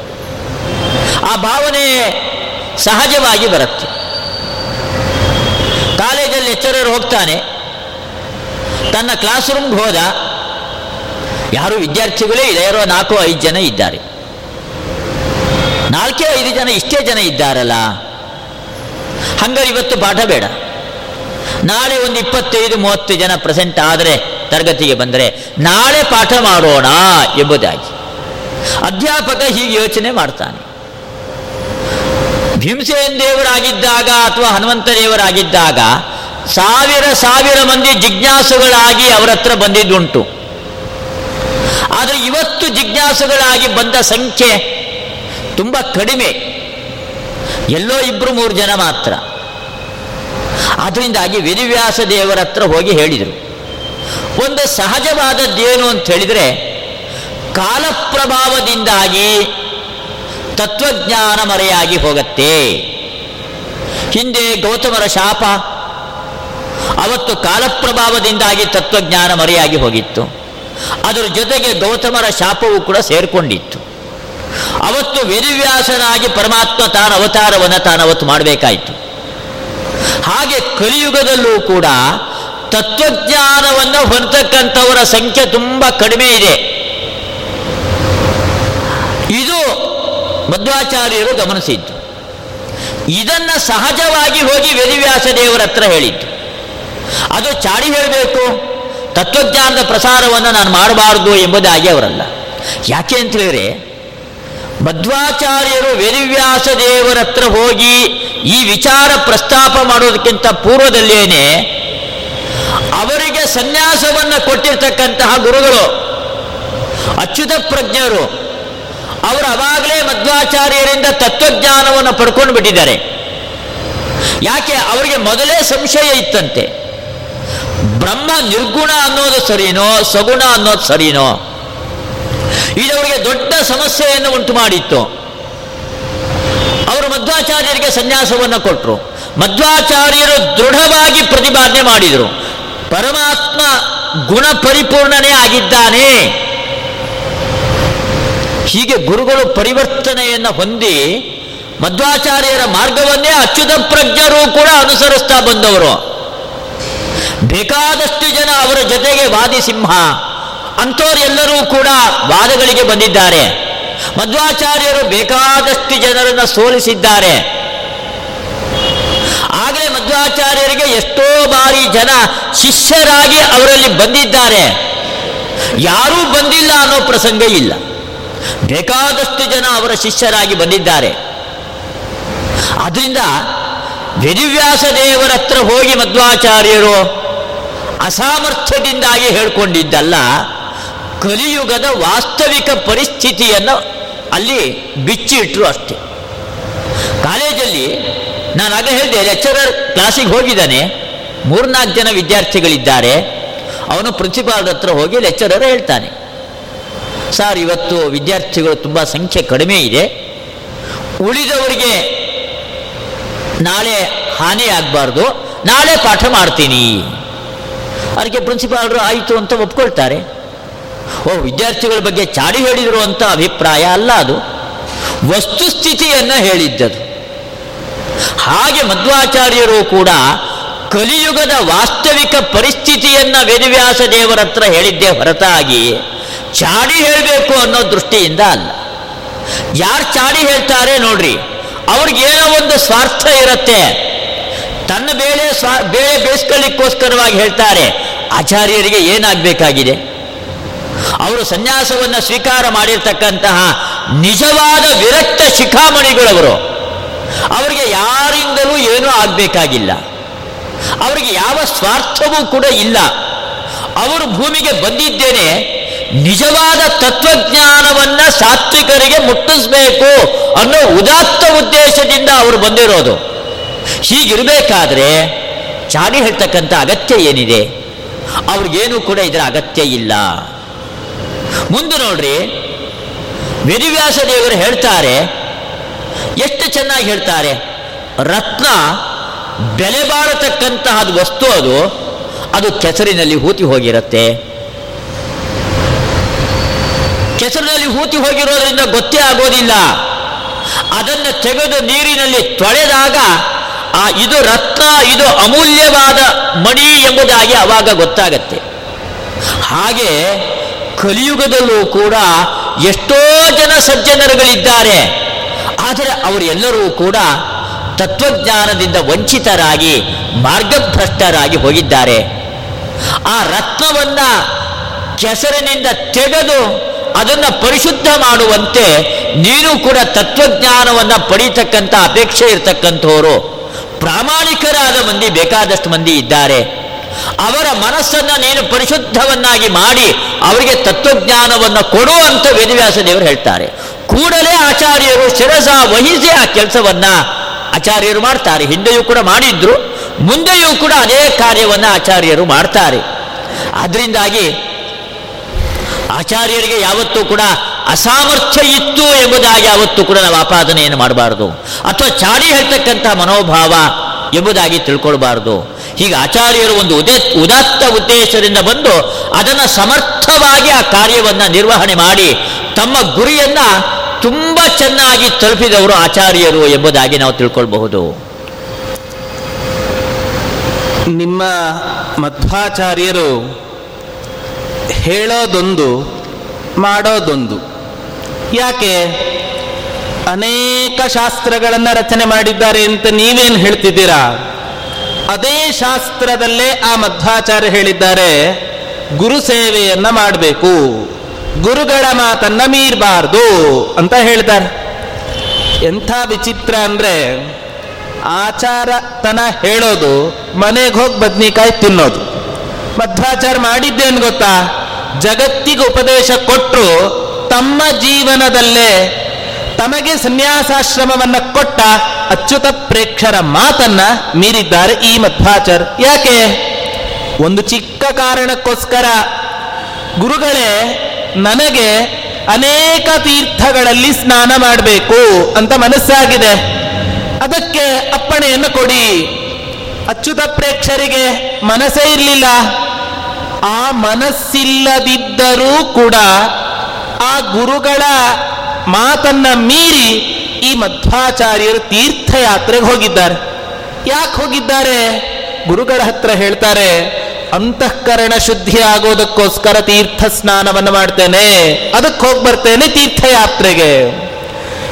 ಆ ಭಾವನೆ ಸಹಜವಾಗಿ ಬರುತ್ತೆ. ಕಾಲೇಜಲ್ಲಿ ಲೆಕ್ಚರರ್ ಹೋಗ್ತಾನೆ. ತನ್ನ ಕ್ಲಾಸ್ ರೂಮ್ಗೆ ಹೋದ. ಯಾರು ವಿದ್ಯಾರ್ಥಿಗಳೇ ಇಲ್ಲ, ಯಾರೋ ನಾಲ್ಕು, ಐದು ಜನ ಇದ್ದಾರೆ. ನಾಲ್ಕೇ, ಐದು ಜನ ಇಷ್ಟೇ ಜನ ಇದ್ದಾರಲ್ಲ. ಹಂಗಾರೆ ಇವತ್ತು ಪಾಠ ಬೇಡ. ನಾಳೆ ಒಂದು ಇಪ್ಪತ್ತೈದು, ಮೂವತ್ತು ಜನ ಪ್ರೆಸೆಂಟ್ ಆದರೆ, ತರಗತಿಗೆ ಬಂದರೆ ನಾಳೆ ಪಾಠ ಮಾಡೋಣ ಎಂಬುದಾಗಿ. ಅಧ್ಯಾಪಕ ಹೀಗೆ ಯೋಚನೆ ಮಾಡ್ತಾನೆ. ಭೀಮಸೇನ್ ದೇವರಾಗಿದ್ದಾಗ ಅಥವಾ ಹನುಮಂತ ದೇವರಾಗಿದ್ದಾಗ ಸಾವಿರ ಸಾವಿರ ಮಂದಿ ಜಿಜ್ಞಾಸುಗಳಾಗಿ ಅವರ ಹತ್ರ ಬಂದಿದ್ದುಂಟು. ಆದರೆ ಇವತ್ತು ಜಿಜ್ಞಾಸುಗಳಾಗಿ ಬಂದ ಸಂಖ್ಯೆ ತುಂಬ ಕಡಿಮೆ. ಎಲ್ಲೋ ಇಬ್ಬರು ಮೂರು ಜನ ಮಾತ್ರ. ಅದರಿಂದಾಗಿ ವೇದಿವ್ಯಾಸ ದೇವರ ಹತ್ರ ಹೋಗಿ ಹೇಳಿದರು. ಒಂದು ಸಹಜವಾದದ್ದೇನು ಅಂತ ಹೇಳಿದರೆ ಕಾಲಪ್ರಭಾವದಿಂದಾಗಿ ತತ್ವಜ್ಞಾನ ಮರೆಯಾಗಿ ಹೋಗತ್ತೆ. ಹಿಂದೆ ಗೌತಮರ ಶಾಪ, ಅವತ್ತು ಕಾಲಪ್ರಭಾವದಿಂದಾಗಿ ತತ್ವಜ್ಞಾನ ಮರೆಯಾಗಿ ಹೋಗಿತ್ತು. ಅದರ ಜೊತೆಗೆ ಗೌತಮರ ಶಾಪವೂ ಕೂಡ ಸೇರಿಕೊಂಡಿತ್ತು. ಅವತ್ತು ವೇದವ್ಯಾಸನಾಗಿ ಪರಮಾತ್ಮ ತಾನ ಅವತಾರವನ್ನು ತಾನು ಅವತ್ತು ಮಾಡಬೇಕಾಯಿತು. ಹಾಗೆ ಕಲಿಯುಗದಲ್ಲೂ ಕೂಡ ತತ್ವಜ್ಞಾನವನ್ನು ಹೊಂದತಕ್ಕಂಥವರ ಸಂಖ್ಯೆ ತುಂಬ ಕಡಿಮೆ ಇದೆ ಇದು. ಮಧ್ವಾಚಾರ್ಯರು ಗಮನಿಸಿದ್ದು. ಇದನ್ನು ಸಹಜವಾಗಿ ಹೋಗಿ ವೇದಿವ್ಯಾಸ ದೇವರ ಹತ್ರ ಹೇಳಿದ್ದು. ಅದು ಚಾಡಿ ಹೇಳಬೇಕು. ತತ್ವಜ್ಞಾನದ ಪ್ರಸಾರವನ್ನು ನಾನು ಮಾಡಬಾರ್ದು ಎಂಬುದಾಗಿ ಅವರಲ್ಲ. ಯಾಕೆ ಅಂತ ಹೇಳಿದ್ರೆ ಮಧ್ವಾಚಾರ್ಯರು ವೇದಿವ್ಯಾಸ ದೇವರ ಹತ್ರ ಹೋಗಿ ಈ ವಿಚಾರ ಪ್ರಸ್ತಾಪ ಮಾಡೋದಕ್ಕಿಂತ ಪೂರ್ವದಲ್ಲೇನೆ ಅವರಿಗೆ ಸನ್ಯಾಸವನ್ನು ಕೊಟ್ಟಿರ್ತಕ್ಕಂತಹ ಗುರುಗಳು, ಅಚ್ಯುತ ಪ್ರಜ್ಞರು ಅವರು ಅವಾಗಲೇ ಮಧ್ವಾಚಾರ್ಯರಿಂದ ತತ್ವಜ್ಞಾನವನ್ನು ಪಡ್ಕೊಂಡು ಬಿಟ್ಟಿದ್ದಾರೆ. ಯಾಕೆ? ಅವರಿಗೆ ಮೊದಲೇ ಸಂಶಯ ಇತ್ತಂತೆ. ಬ್ರಹ್ಮ ನಿರ್ಗುಣ ಅನ್ನೋದು ಸರಿನೋ, ಸಗುಣ ಅನ್ನೋದು ಸರಿನೋ? ಇದು ಅವರಿಗೆ ದೊಡ್ಡ ಸಮಸ್ಯೆಯನ್ನು ಉಂಟು ಮಾಡಿತ್ತು. ಅವರು ಮಧ್ವಾಚಾರ್ಯರಿಗೆ ಸನ್ಯಾಸವನ್ನು ಕೊಟ್ಟರು ಮಧ್ವಾಚಾರ್ಯರು ದೃಢವಾಗಿ ಪ್ರತಿಪಾದನೆ ಮಾಡಿದರು. ಪರಮಾತ್ಮ ಗುಣ ಪರಿಪೂರ್ಣನೇ ಆಗಿದ್ದಾನೆ. ಹೀಗೆ ಗುರುಗಳು ಪರಿವರ್ತನೆಯನ್ನು ಹೊಂದಿ ಮಧ್ವಾಚಾರ್ಯರ ಮಾರ್ಗವನ್ನೇ ಅಚ್ಯುತ ಪ್ರಜ್ಞರು ಕೂಡ ಅನುಸರಿಸ್ತಾ ಬಂದವರು. ಬೇಕಾದಷ್ಟು ಜನ ಅವರ ಜೊತೆಗೆ ವಾದಿ ಸಿಂಹ ಅಂಥವರೆಲ್ಲರೂ ಕೂಡ ವಾದಗಳಿಗೆ ಬಂದಿದ್ದಾರೆ. ಮಧ್ವಾಚಾರ್ಯರು ಬೇಕಾದಷ್ಟು ಜನರನ್ನು ಸೋಲಿಸಿದ್ದಾರೆ. ಆಗಲೇ ಮಧ್ವಾಚಾರ್ಯರಿಗೆ ಎಷ್ಟೋ ಬಾರಿ ಜನ ಶಿಷ್ಯರಾಗಿ ಅವರಲ್ಲಿ ಬಂದಿದ್ದಾರೆ. ಯಾರೂ ಬಂದಿಲ್ಲ ಅನ್ನೋ ಪ್ರಸಂಗ ಇಲ್ಲ. ಬೇಕಾದಷ್ಟು ಜನ ಅವರ ಶಿಷ್ಯರಾಗಿ ಬಂದಿದ್ದಾರೆ. ಆದ್ದರಿಂದ ವೇದಿವ್ಯಾಸ ದೇವರ ಹತ್ರ ಹೋಗಿ ಮಧ್ವಾಚಾರ್ಯರು ಅಸಾಮರ್ಥ್ಯದಿಂದಾಗಿ ಹೇಳ್ಕೊಂಡಿದ್ದಲ್ಲ, ಕಲಿಯುಗದ ವಾಸ್ತವಿಕ ಪರಿಸ್ಥಿತಿಯನ್ನು ಅಲ್ಲಿ ಬಿಚ್ಚಿಟ್ರು ಅಷ್ಟೇ. ಕಾಲೇಜಲ್ಲಿ ನಾನು ಆಗ ಹೇಳಿದೆ ಲೆಕ್ಚರರ್ ಕ್ಲಾಸಿಗೆ ಹೋಗಿದ್ದಾನೆ, ಮೂರ್ನಾಲ್ಕು ಜನ ವಿದ್ಯಾರ್ಥಿಗಳಿದ್ದಾರೆ, ಅವನು ಪ್ರಿನ್ಸಿಪಾಲ್ ಹತ್ರ ಹೋಗಿ ಲೆಕ್ಚರರ್ ಹೇಳ್ತಾನೆ. ಸರ್, ಇವತ್ತು ವಿದ್ಯಾರ್ಥಿಗಳು ತುಂಬ ಸಂಖ್ಯೆ ಕಡಿಮೆ ಇದೆ. ಉಳಿದವರಿಗೆ ನಾಳೆ ಹಾನಿ ಆಗಬಾರ್ದು. ನಾಳೆ ಪಾಠ ಮಾಡ್ತೀನಿ. ಅದಕ್ಕೆ ಪ್ರಿನ್ಸಿಪಾಲ್ರು ಆಯಿತು ಅಂತ ಒಪ್ಕೊಳ್ತಾರೆ. ಓ, ವಿದ್ಯಾರ್ಥಿಗಳ ಬಗ್ಗೆ ಚಾಡಿ ಹೇಳಿದರು ಅಂತ ಅಭಿಪ್ರಾಯ ಅಲ್ಲ ಅದು. ವಸ್ತುಸ್ಥಿತಿಯನ್ನು ಹೇಳಿದ್ದದು. ಹಾಗೆ ಮಧ್ವಾಚಾರ್ಯರು ಕೂಡ ಕಲಿಯುಗದ ವಾಸ್ತವಿಕ ಪರಿಸ್ಥಿತಿಯನ್ನು ವೇದವ್ಯಾಸ ದೇವರ ಹತ್ರ ಹೇಳಿದ್ದೇ ಹೊರತಾಗಿ ಚಾಡಿ ಹೇಳಬೇಕು ಅನ್ನೋ ದೃಷ್ಟಿಯಿಂದ ಅಲ್ಲ. ಯಾರು ಚಾಡಿ ಹೇಳ್ತಾರೆ ನೋಡ್ರಿ, ಅವ್ರಿಗೇನೋ ಒಂದು ಸ್ವಾರ್ಥ ಇರುತ್ತೆ. ತನ್ನ ಬೇಳೆ ಸ್ವಾ, ಬೇಳೆ ಬೇಯಿಸ್ಕೊಳ್ಳಿಕ್ಕೋಸ್ಕರವಾಗಿ ಹೇಳ್ತಾರೆ, ಆಚಾರ್ಯರಿಗೆ ಏನಾಗಬೇಕಾಗಿದೆ? ಅವರು ಸನ್ಯಾಸವನ್ನು ಸ್ವೀಕಾರ ಮಾಡಿರ್ತಕ್ಕಂತಹ ನಿಜವಾದ ವಿರಕ್ತ ಶಿಖಾಮಣಿಗಳವರು, ಅವರಿಗೆ ಯಾರಿಂದಲೂ ಏನೂ ಆಗಬೇಕಾಗಿಲ್ಲ. ಅವರಿಗೆ ಯಾವ ಸ್ವಾರ್ಥವೂ ಕೂಡ ಇಲ್ಲ. ಅವರು ಭೂಮಿಗೆ ಬಂದಿದ್ದೇನೆ ನಿಜವಾದ ತತ್ವಜ್ಞಾನವನ್ನ ಸಾತ್ವಿಕರಿಗೆ ಮುಟ್ಟಿಸ್ಬೇಕು ಅನ್ನೋ ಉದಾತ್ತ ಉದ್ದೇಶದಿಂದ ಅವರು ಬಂದಿರೋದು. ಹೀಗಿರಬೇಕಾದ್ರೆ ಚಾಡಿ ಹೇಳ್ತಕ್ಕಂಥ ಅಗತ್ಯ ಏನಿದೆ? ಅವ್ರಿಗೇನು ಕೂಡ ಇದರ ಅಗತ್ಯ ಇಲ್ಲ. ಮುಂದೆ ನೋಡ್ರಿ ವೇದಿವ್ಯಾಸ ದೇವರು ಹೇಳ್ತಾರೆ, ಎಷ್ಟು ಚೆನ್ನಾಗಿ ಹೇಳ್ತಾರೆ, ರತ್ನ ಬೆಲೆ ಬಾಳತಕ್ಕಂತಹ ವಸ್ತು ಅದು ಅದು ಕೆಸರಿನಲ್ಲಿ ಹೂತಿ ಹೋಗಿರುತ್ತೆ. ಕೆಸರಿನಲ್ಲಿ ಹೂತಿ ಹೋಗಿರೋದರಿಂದ ಗೊತ್ತೇ ಆಗೋದಿಲ್ಲ. ಅದನ್ನು ತೆಗೆದು ನೀರಿನಲ್ಲಿ ತೊಳೆದಾಗ ಆ ಇದು ರತ್ನ, ಇದು ಅಮೂಲ್ಯವಾದ ಮಣಿ ಎಂಬುದಾಗಿ ಅವಾಗ ಗೊತ್ತಾಗತ್ತೆ. ಹಾಗೆ ಕಲಿಯುಗದಲ್ಲೂ ಕೂಡ ಎಷ್ಟೋ ಜನ ಸಜ್ಜನರುಗಳಿದ್ದಾರೆ. ಆದರೆ ಅವರೆಲ್ಲರೂ ಕೂಡ ತತ್ವಜ್ಞಾನದಿಂದ ವಂಚಿತರಾಗಿ, ಮಾರ್ಗಭ್ರಷ್ಟರಾಗಿ ಹೋಗಿದ್ದಾರೆ. ಆ ರತ್ನವನ್ನ ಕೆಸರಿನಿಂದ ತೆಗೆದು ಅದನ್ನು ಪರಿಶುದ್ಧ ಮಾಡುವಂತೆ ನೀನು ಕೂಡ ತತ್ವಜ್ಞಾನವನ್ನು ಪಡೀತಕ್ಕಂಥ ಅಪೇಕ್ಷೆ ಇರತಕ್ಕಂಥವರು ಪ್ರಾಮಾಣಿಕರಾದ ಮಂದಿ, ಬೇಕಾದಷ್ಟು ಮಂದಿ ಇದ್ದಾರೆ. ಅವರ ಮನಸ್ಸನ್ನು ನೀನು ಪರಿಶುದ್ಧವನ್ನಾಗಿ ಮಾಡಿ ಅವರಿಗೆ ತತ್ವಜ್ಞಾನವನ್ನು ಕೊಡುವಂತ ವೇದವ್ಯಾಸ ದೇವರು ಹೇಳ್ತಾರೆ. ಕೂಡಲೇ ಆಚಾರ್ಯರು ಶಿರಸ ವಹಿಸಿ ಆ ಕೆಲಸವನ್ನ ಆಚಾರ್ಯರು ಮಾಡ್ತಾರೆ. ಹಿಂದೆಯೂ ಕೂಡ ಮಾಡಿದ್ರು, ಮುಂದೆಯೂ ಕೂಡ ಅದೇ ಕಾರ್ಯವನ್ನು ಆಚಾರ್ಯರು ಮಾಡ್ತಾರೆ. ಆದ್ರಿಂದಾಗಿ ಆಚಾರ್ಯರಿಗೆ ಯಾವತ್ತೂ ಕೂಡ ಅಸಾಮರ್ಥ್ಯ ಇತ್ತು ಎಂಬುದಾಗಿ ಯಾವತ್ತೂ ಕೂಡ ನಾವು ಆಪಾದನೆಯನ್ನು ಮಾಡಬಾರದು. ಅಥವಾ ಚಾಡಿ ಹೇಳ್ತಕ್ಕಂಥ ಮನೋಭಾವ ಎಂಬುದಾಗಿ ತಿಳ್ಕೊಳ್ಬಾರ್ದು. ಹೀಗೆ ಆಚಾರ್ಯರು ಒಂದು ಉದೇ, ಉದಾತ್ತ ಉದ್ದೇಶದಿಂದ ಬಂದು ಅದನ್ನು ಸಮರ್ಥವಾಗಿ ಆ ಕಾರ್ಯವನ್ನು ನಿರ್ವಹಣೆ ಮಾಡಿ ತಮ್ಮ ಗುರಿಯನ್ನು ತುಂಬ ಚೆನ್ನಾಗಿ ತಲುಪಿದವರು ಆಚಾರ್ಯರು ಎಂಬುದಾಗಿ ನಾವು ತಿಳ್ಕೊಳ್ಬಹುದು. ನಿಮ್ಮ ಮಧ್ವಾಚಾರ್ಯರು ಹೇಳೋದೊಂದು, ಮಾಡೋದೊಂದು. ಯಾಕೆ? ಅನೇಕ ಶಾಸ್ತ್ರಗಳನ್ನು ರಚನೆ ಮಾಡಿದ್ದಾರೆ ಅಂತ ನೀವೇನು ಹೇಳ್ತಿದ್ದೀರಾ? ಅದೇ ಶಾಸ್ತ್ರದಲ್ಲೇ ಆ ಮಧ್ವಾಚಾರ್ಯ ಹೇಳಿದ್ದಾರೆ, ಗುರು ಸೇವೆಯನ್ನು ಮಾಡಬೇಕು. ಗುರುಗಳ ಮಾತನ್ನ ಮೀರಬಾರ್ದು ಅಂತ ಹೇಳ್ತಾರೆ. ಎಂಥ ವಿಚಿತ್ರ ಅಂದರೆ ಆಚಾರತನ ಹೇಳೋದು, ಮನೆಗೆ ಹೋಗಿ ಬದ್ನಿಕಾಯಿ ತಿನ್ನೋದು. ಮಧ್ವಾಚಾರ ಮಾಡಿದ್ದೇನು ಗೊತ್ತಾ? ಜಗತ್ತಿಗೆ ಉಪದೇಶ ಕೊಟ್ಟರು ತಮ್ಮ ಜೀವನದಲ್ಲೇ ತಮಗೆ ಸನ್ಯಾಸಾಶ್ರಮವನ್ನು ಕೊಟ್ಟ ಅಚ್ಯುತ ಪ್ರೇಕ್ಷರ ಮಾತನ್ನ ಮೀರಿದ್ದಾರೆ ಈ ಮಧ್ವಾಚಾರ್. ಯಾಕೆ? ಒಂದು ಚಿಕ್ಕ ಕಾರಣಕ್ಕೋಸ್ಕರ ಗುರುಗಳೇ, ನನಗೆ ಅನೇಕ ತೀರ್ಥಗಳಲ್ಲಿ ಸ್ನಾನ ಮಾಡಬೇಕು ಅಂತ ಮನಸ್ಸಾಗಿದೆ. ಅದಕ್ಕೆ ಅಪ್ಪಣೆಯನ್ನು ಕೊಡಿ. ಅಚ್ಯುತ ಪ್ರೇಕ್ಷರಿಗೆ ಮನಸ್ಸೇ ಇರಲಿಲ್ಲ. ಆ ಮನಸ್ಸಿಲ್ಲದಿದ್ದರೂ ಕೂಡ ಆ ಗುರುಗಳ ಮಾತನ್ನ ಮೀರಿ ಈ ಮಧ್ವಾಚಾರ್ಯರು ತೀರ್ಥಯಾತ್ರೆಗೆ ಹೋಗಿದ್ದಾರೆ. ಯಾಕೆ ಹೋಗಿದ್ದಾರೆ? ಗುರುಗಳ ಹತ್ರ ಹೇಳ್ತಾರೆ, ಅಂತಃಕರಣ ಶುದ್ಧಿ ಆಗೋದಕ್ಕೋಸ್ಕರ ತೀರ್ಥ ಸ್ನಾನವನ್ನು ಮಾಡ್ತೇನೆ. ಅದಕ್ಕೆ ಹೋಗಿ ಬರ್ತೇನೆ ತೀರ್ಥಯಾತ್ರೆಗೆ.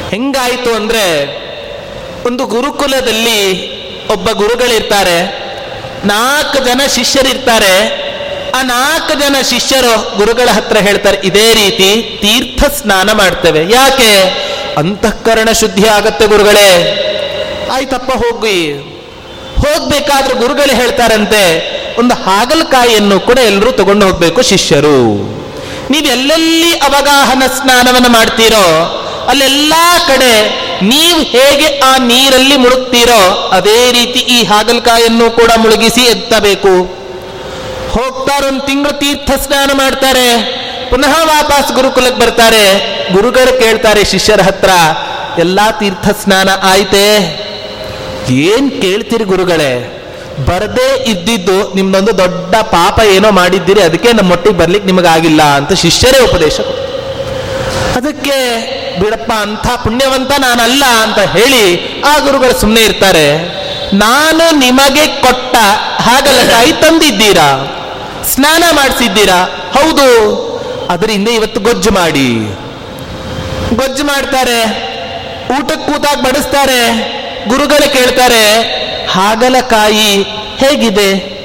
ಹೆಂಗಾಯಿತು ಅಂದ್ರೆ, ಒಂದು ಗುರುಕುಲದಲ್ಲಿ ಒಬ್ಬ ಗುರುಗಳಿರ್ತಾರೆ. ನಾಲ್ಕು ಜನ ಶಿಷ್ಯರಿರ್ತಾರೆ. ಆ ನಾಲ್ಕು ಜನ ಶಿಷ್ಯರು ಗುರುಗಳ ಹತ್ರ ಹೇಳ್ತಾರೆ, ಇದೇ ರೀತಿ ತೀರ್ಥ ಸ್ನಾನ ಮಾಡ್ತೇವೆ. ಯಾಕೆ? ಅಂತಃಕರಣ ಶುದ್ಧಿ ಆಗತ್ತೆ ಗುರುಗಳೇ. ಆಯ್ತಪ್ಪ ಹೋಗಿ ಹೋಗ್ಬೇಕಾದ್ರೆ ಗುರುಗಳು ಹೇಳ್ತಾರಂತೆ, ಒಂದು ಹಾಗಲಕಾಯಿಯನ್ನು ಕೂಡ ಎಲ್ಲರೂ ತಗೊಂಡು ಹೋಗ್ಬೇಕು ಶಿಷ್ಯರು. ನೀವೆಲ್ಲೆಲ್ಲಿ ಅವಗಾಹನ ಸ್ನಾನವನ್ನು ಮಾಡ್ತೀರೋ, ಅಲ್ಲೆಲ್ಲ ಕಡೆ ನೀವು ಹೇಗೆ ಆ ನೀರಲ್ಲಿ ಮುಳುಗ್ತೀರೋ, ಅದೇ ರೀತಿ ಈ ಹಾಗಲಕಾಯನ್ನು ಕೂಡ ಮುಳುಗಿಸಿ ಎತ್ತಬೇಕು. ಹೋಗ್ತಾರೆ ಒಂದು ತಿಂಗಳು ತೀರ್ಥ ಸ್ನಾನ ಮಾಡ್ತಾರೆ. ಪುನಃ ವಾಪಸ್ ಗುರುಕುಲಕ್ಕೆ ಬರ್ತಾರೆ. ಗುರುಗಳು ಕೇಳ್ತಾರೆ, ಶಿಷ್ಯರ ಹತ್ರ ಎಲ್ಲಾ ತೀರ್ಥ ಸ್ನಾನ ಆಯ್ತೆ? ಏನ್ ಕೇಳ್ತೀರಿ ಗುರುಗಳೇ? ಬರದೇ ಇದ್ದಿದ್ದು ನಿಮ್ದೊಂದು ದೊಡ್ಡ ಪಾಪ ಏನೋ ಮಾಡಿದ್ದೀರಿ, ಅದಕ್ಕೆ ನಮ್ಮ ಮೊಟ್ಟಿಗೆ ಬರ್ಲಿಕ್ಕೆ ನಿಮಗಾಗಿಲ್ಲ ಅಂತ ಶಿಷ್ಯರೇ ಉಪದೇಶ ಅದಕ್ಕೆ, ಬಿಡಪ್ಪ, ಅಂಥ ಪುಣ್ಯವಂತ ನಾನಲ್ಲ ಅಂತ ಹೇಳಿ ಆ ಗುರುಗಳು ಸುಮ್ಮನೆ ಇರ್ತಾರೆ. ನಾನು ನಿಮಗೆ ಕೊಟ್ಟ ಹಾಗಲಕಾಯಿ ತಂದಿದ್ದೀರಾ? ಸ್ನಾನ ಮಾಡಿಸಿದ್ದೀರಾ? ಹೌದು. ಅದರಿಂದ ಇವತ್ತು ಗೊಜ್ಜು ಮಾಡಿ. ಗೊಜ್ಜು ಮಾಡ್ತಾರೆ. ಊಟಕ್ಕೆ ಕೂತಾಗ ಬಡಿಸ್ತಾರೆ. ಗುರುಗಳು ಕೇಳ್ತಾರೆ ಹಾಗಲಕಾಯಿ ಹೇಗಿದೆ?